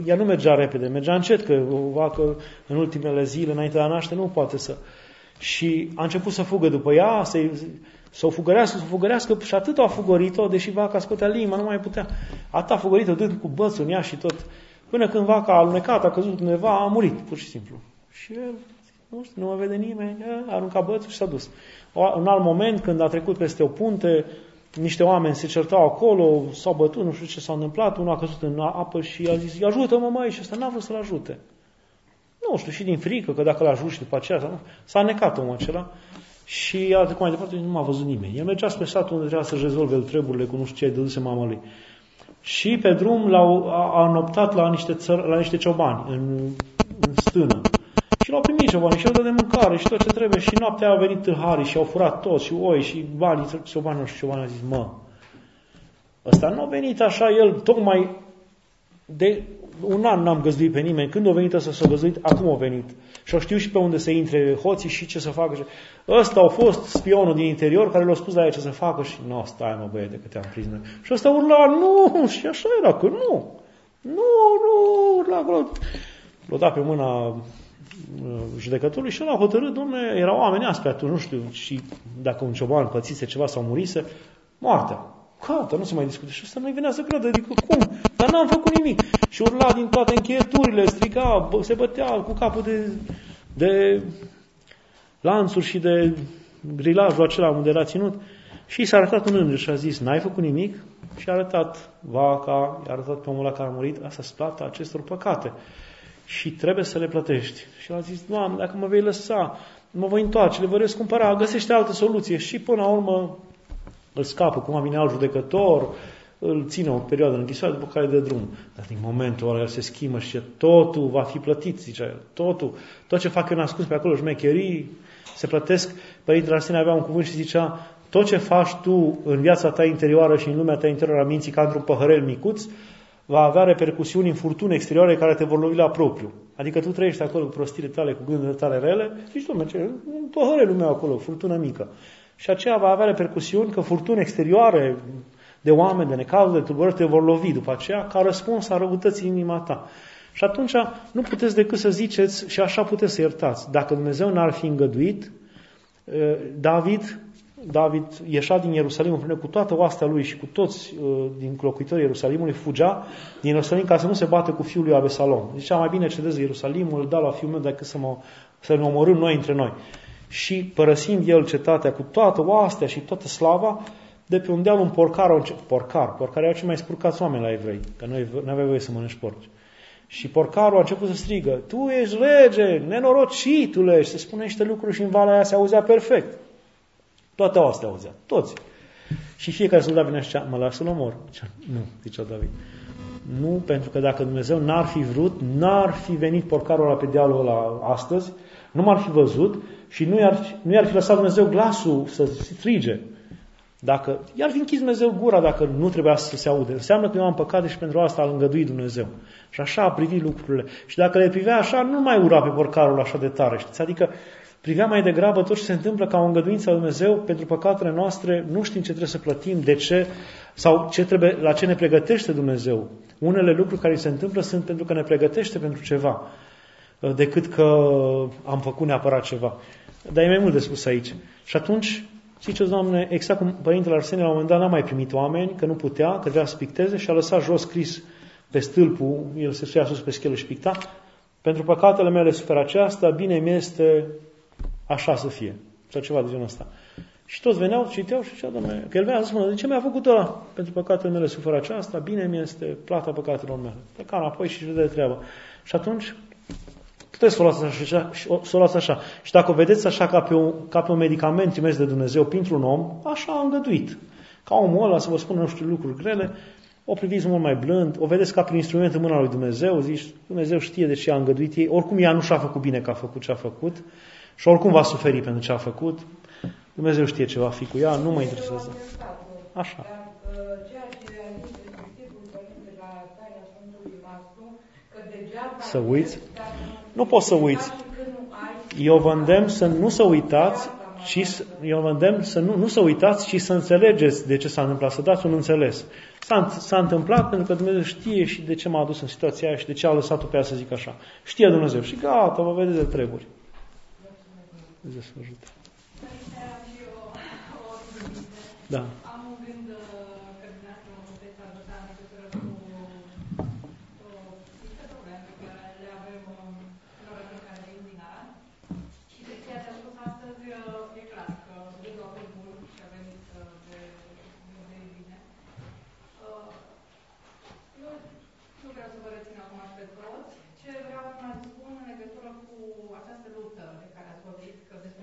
B: ea nu mergea repede, mergea încet, că o vacă în ultimele zile, înainte de a naște, nu poate să... Și a început să fugă după ea, să, să o fugărească, să o fugărească și atât a fugărit-o, deși vaca scotea limba, nu mai putea. Atât a fugărit-o, dând cu bățul în ea și tot. Până când vaca a alunecat, a căzut undeva, a murit, pur și simplu. Și el, nu știu, nu mă vede nimeni, a aruncat bățul și s-a dus. O- Un alt moment, când a trecut peste o punte, niște oameni se certau acolo, s-au bătut, nu știu ce s-a întâmplat, unul a căzut în apă și a zis, ajută-mă mai, și ăsta n-a vrut să-l ajute. Nu știu, și din frică, că dacă l ajut și după aceea, s-a- s-a necat omul acela. Și a trecut mai departe, nu m-a văzut nimeni. El mergea spre satul unde trebuia să rezolve treburile cu nu știu ce, dăduse mama lui. Și pe drum l-au, a, a noptat la niște, țăr, la niște ciobani în, în stână. Și l-au primit ciobanii și au dat de mâncare și tot ce trebuie. Și noaptea au venit tâlharii și au furat tot și oi și banii ciobanii și ciobanii au zis, mă, ăsta nu a venit așa el tocmai de un an n-am găzduit pe nimeni. Când a venit ăsta să a găzduit, acum a venit. Și au știu și pe unde să intre hoții și ce să facă. Ăsta a fost spionul din interior care le-a spus la ea ce să facă și nu, stai mă băiete că te-am prins noi. Și ăsta urla, nu, și așa era, că nu. Nu, nu, urla acolo. L-a dat pe mâna uh, judecătorului și el a hotărât, domne, erau oameni aspe atunci, nu știu, și dacă un cioban pățise ceva sau murise, moartea. Gata, nu se mai discute. Și ăsta nu-i venea să creadă. Adică cum? Dar n-am făcut nimic. Și urla din toate încheieturile, striga, se bătea cu capul de, de lanțuri și de grilajul acela unde era ținut. Și s-a arătat un înger și a zis, n-ai făcut nimic? Și a arătat vaca, i-a arătat pe omul ăla care a murit, asta se plata acestor păcate. Și trebuie să le plătești. Și a zis, Doamne, dacă mă vei lăsa, mă voi întoarce, le voi răscumpăra, găsește altă soluție. Și până la urmă îl scapă, cum vine alt judecător, îl ține o perioadă în închisoare, după care dă drum. Dar din momentul ăla el se schimbă și totul va fi plătit, zicea el. Totul, tot ce fac eu ascuns pe acolo, șmecherii, se plătesc. Părintele Arsene avea un cuvânt și zicea, tot ce faci tu în viața ta interioară și în lumea ta interioară a minții ca într-un păhărel micuț, va avea repercusiuni în furtune exterioare care te vor lovi la propriu. Adică tu trăiești acolo cu prostile tale, cu gândurile tale rele, zici, domnule, ce, un păhărelul meu acolo, furtună mică. Și aceea va avea repercusiuni că furtuni exterioare de oameni, de necazuri, de tulburări te vor lovi după aceea ca răspuns a răutății inima ta. Și atunci nu puteți decât să ziceți și așa puteți să iertați. Dacă Dumnezeu n-ar fi îngăduit, David, David ieșea din Ierusalim împreună cu toată oastea lui și cu toți din locuitorii Ierusalimului, fugea din Ierusalim ca să nu se bată cu fiul lui Abesalom. Zicea, mai bine cedez Ierusalimul, îl dau la fiul meu decât să, mă, să ne omorâm noi între noi și părăsind el cetatea cu toată oastea și toată slava, de pe un deal un porcar, porcar, porcar erau cei mai spurcați oameni la evrei, că noi nu aveai voie să mănânci porci. Și porcarul a început să strigă, tu ești rege, nenorocitule, și se spune niște lucruri și în valea aia se auzea perfect. Toate astea auzea, toți. Și fiecare soldat venea și zicea, mă las să-l omor. Zicea, nu, zicea David. Nu, pentru că dacă Dumnezeu n-ar fi vrut, n-ar fi venit porcarul ăla pe dealul ăla astăzi, nu m-ar fi văzut și nu i-ar, nu i-ar fi lăsat Dumnezeu glasul să strige. Dacă i-ar fi închis Dumnezeu gura dacă nu trebuia să se aude. Înseamnă că eu am păcate și pentru asta a îngăduit Dumnezeu. Și așa a privit lucrurile. Și dacă le privea așa, nu mai ura pe porcarul așa de tare. Știți? Adică privea mai degrabă tot ce se întâmplă ca o îngăduință a Dumnezeu pentru păcatele noastre, nu știm ce trebuie să plătim, de ce, sau ce trebuie, la ce ne pregătește Dumnezeu. Unele lucruri care se întâmplă sunt pentru că ne pregătește pentru ceva. Uh, decât că am făcut neapărat ceva. Dar e mai mult de spus aici. Și atunci, ziceți, Doamne, exact cum Părintele Arsenie la un moment dat n-a mai primit oameni, că nu putea, că trebuia să picteze și a lăsat jos scris pe stâlpul, el se suia sus pe schelă și picta, pentru păcatele mele suferă aceasta, bine mi este așa să fie. Sau ceva de genul ăsta. Și toți veneau, citeau și zicea, Doamne, că el venea să spună, de ce mi-a făcut ăla? Pentru păcatele mele suferă aceasta, bine mi este plata păcatelor mele. Pleca înapoi și își de treabă. Și atunci Puteți să o luați așa, să o luați așa. Și dacă o vedeți așa ca pe, un, ca pe un medicament trimis de Dumnezeu pentru un om, așa a îngăduit. Ca omul ăla să vă spună nu știu lucruri grele, o priviți mult mai blând, o vedeți ca prin instrument în mâna lui Dumnezeu, zici, Dumnezeu știe de ce a îngăduit ei, oricum ea nu și-a făcut bine că a făcut ce a făcut și oricum va suferi pentru ce a făcut, Dumnezeu știe ce va fi cu ea, nu mă interesează. Așa. Să uiți? Nu poți să uiți. Eu vă îndemn să nu să uitați, ci eu vă îndemn să nu, nu să uitați, ci să înțelegeți de ce s-a întâmplat, să dați un înțeles. S-a, s-a întâmplat pentru că Dumnezeu știe și de ce m-a adus în situația aia și de ce a lăsat-o pe ea să zic așa. Știe Dumnezeu și gata, vă vedeți de treburi. Dumnezeu să ajute. Da.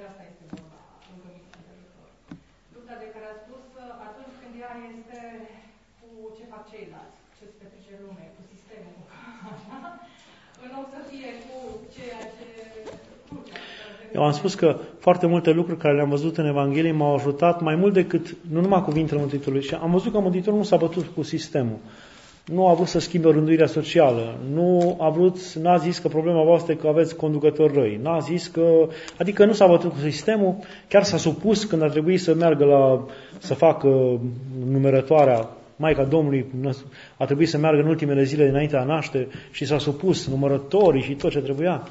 E: despre asta este vorba. Lupta de care a spus, atunci când ea este cu ce fac ceilalți, ce se petrece lume, cu sistemul, așa, în loc să fie cu ceea ce...
B: Eu am spus că foarte multe lucruri care le-am văzut în Evanghelie m-au ajutat mai mult decât, nu numai cuvintele Mântuitorului, și am văzut că Mântuitorul nu s-a bătut cu sistemul. Nu a vrut să schimbe rânduirea socială, nu a vrut, n-a zis că problema voastră e că aveți conducători răi, n-a zis că, adică nu s-a bătut cu sistemul, chiar s-a supus când a trebuit să meargă la, să facă numărătoarea Maica Domnului a trebuit să meargă în ultimele zile dinainte a naște și s-a supus numărătorii și tot ce trebuia.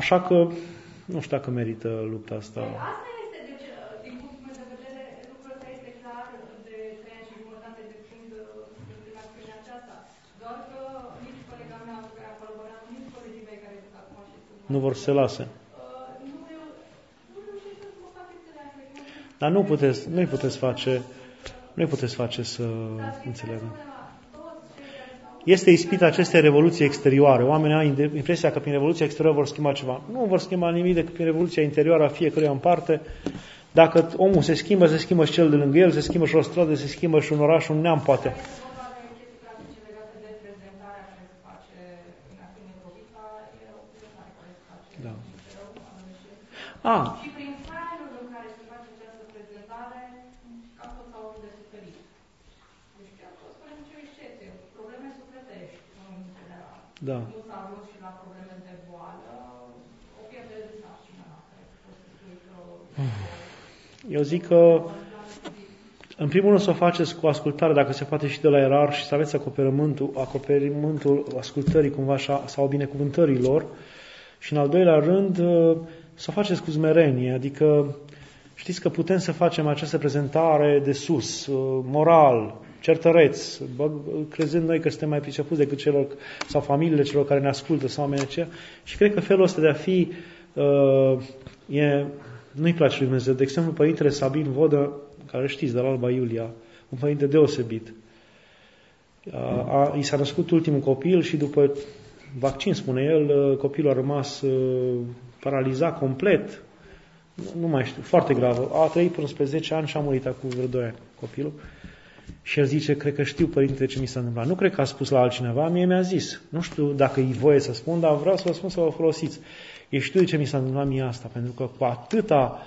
B: Așa că nu știu dacă merită lupta asta.
E: Păi, asta este, deci, din punctul meu de vedere, lucrul ăsta este clar de trei ani și jumătate de când la screenea aceasta. Doar că nici colega mea cu care a colaborat, nici colegii mei care sunt acum și sunt
B: Nu vor să se lase.
E: Uh, nu, nu reușesc să mă fac înțeleagă.
B: Dar nu puteți, nu-i puteți face, nu-i puteți face să înțeleagă. Este ispita acestei revoluții exterioare. Oamenii au impresia că prin revoluția exterioară vor schimba ceva. Nu vor schimba nimic decât prin revoluția interioară a fiecăruia în parte. Dacă omul se schimbă, se schimbă și cel de lângă el, se schimbă și o stradă, se schimbă și un oraș, un neam, poate. Da. A, Da. Nu s-a ajuns și la probleme de boală, o pierdere de sarcină, Eu zic că în primul rând să o faceți cu ascultare, dacă se poate și de la erar și să aveți acoperimentul, acoperimentul ascultării cumva așa, sau binecuvântărilor. Și în al doilea rând să o faceți cu zmerenie, adică știți că putem să facem această prezentare de sus, moral, certăreți, crezând noi că suntem mai pricepuți decât celor, sau familiile celor care ne ascultă, sau oamenii aceia. Și cred că felul ăsta de a fi, uh, e, nu-i place lui Dumnezeu. De exemplu, Părintele Sabin Vodă, care știți, de la Alba Iulia, un părinte deosebit. A, a, i s-a născut ultimul copil și după vaccin, spune el, uh, copilul a rămas uh, paralizat complet, nu mai știu, foarte gravă. A trăit până spre 10 ani și a murit acum vreo 2 ani copilul. Și el zice, cred că știu, părinte, ce mi s-a întâmplat. Nu cred că a spus la altcineva, mie mi-a zis. Nu știu dacă e voie să spun, dar vreau să vă spun să vă folosiți. E știu ce mi s-a întâmplat mie asta, pentru că cu atâta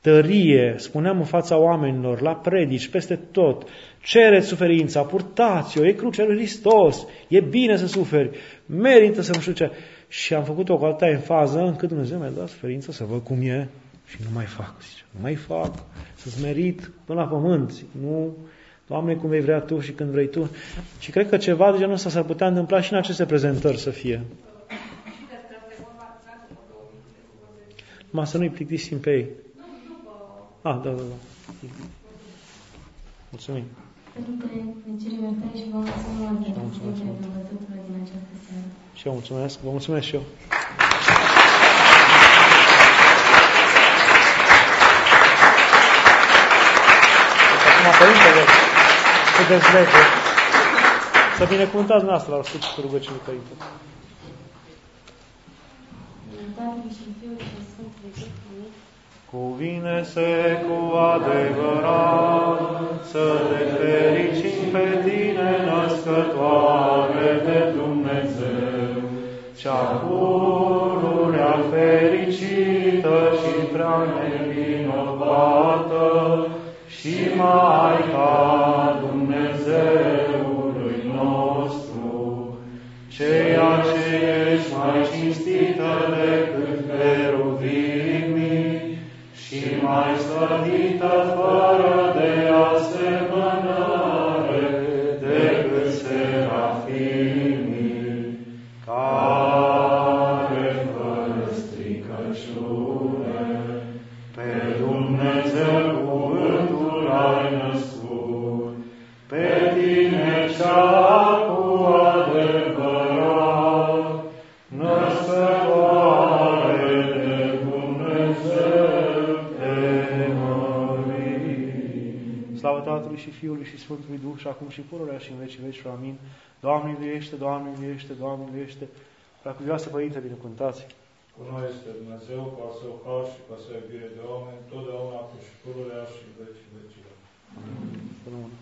B: tărie, spuneam în fața oamenilor, la predici, peste tot, cereți suferința, purtați-o, e crucea lui Hristos, e bine să suferi, merită să nu știu ce. Și am făcut-o cu atâta în fază încât Dumnezeu mi-a dat suferință să văd cum e și nu mai fac, zice, nu mai fac, să-ți merit până la pământ, nu Doamne, cum vei vrea Tu și când vrei Tu. Și cred că ceva de genul ăsta s-ar putea întâmpla și în aceste prezentări să fie. Ma să nu-i plictisim pe ei. Ah, da, da, da. Mulțumim. Și eu mulțumesc. Vă mulțumesc și eu. Acum, Părintele, puteți lege. Să binecuvântați noastră la sfârșitul rugăciunii Părinte. Cuvine-se cu adevărat să te fericim pe tine, născătoare de Dumnezeu, cea pururea fericită și prea nevinovată, și Maica Dumnezeului nostru, ceea ce ești mai cinstită decât peruvimii și mai slăvită fără Sfântului Duh și acum și pururea și în vecii veci. Amin. Doamne miluiește, Doamne miluiește, Doamne miluiește. Preacuvioasă Părinte, binecuvântați.
F: Cu noi este Dumnezeu, cu al său har și cu a său iubire de oameni, totdeauna, acum și pururea și în vecii veci. Amin. Amin.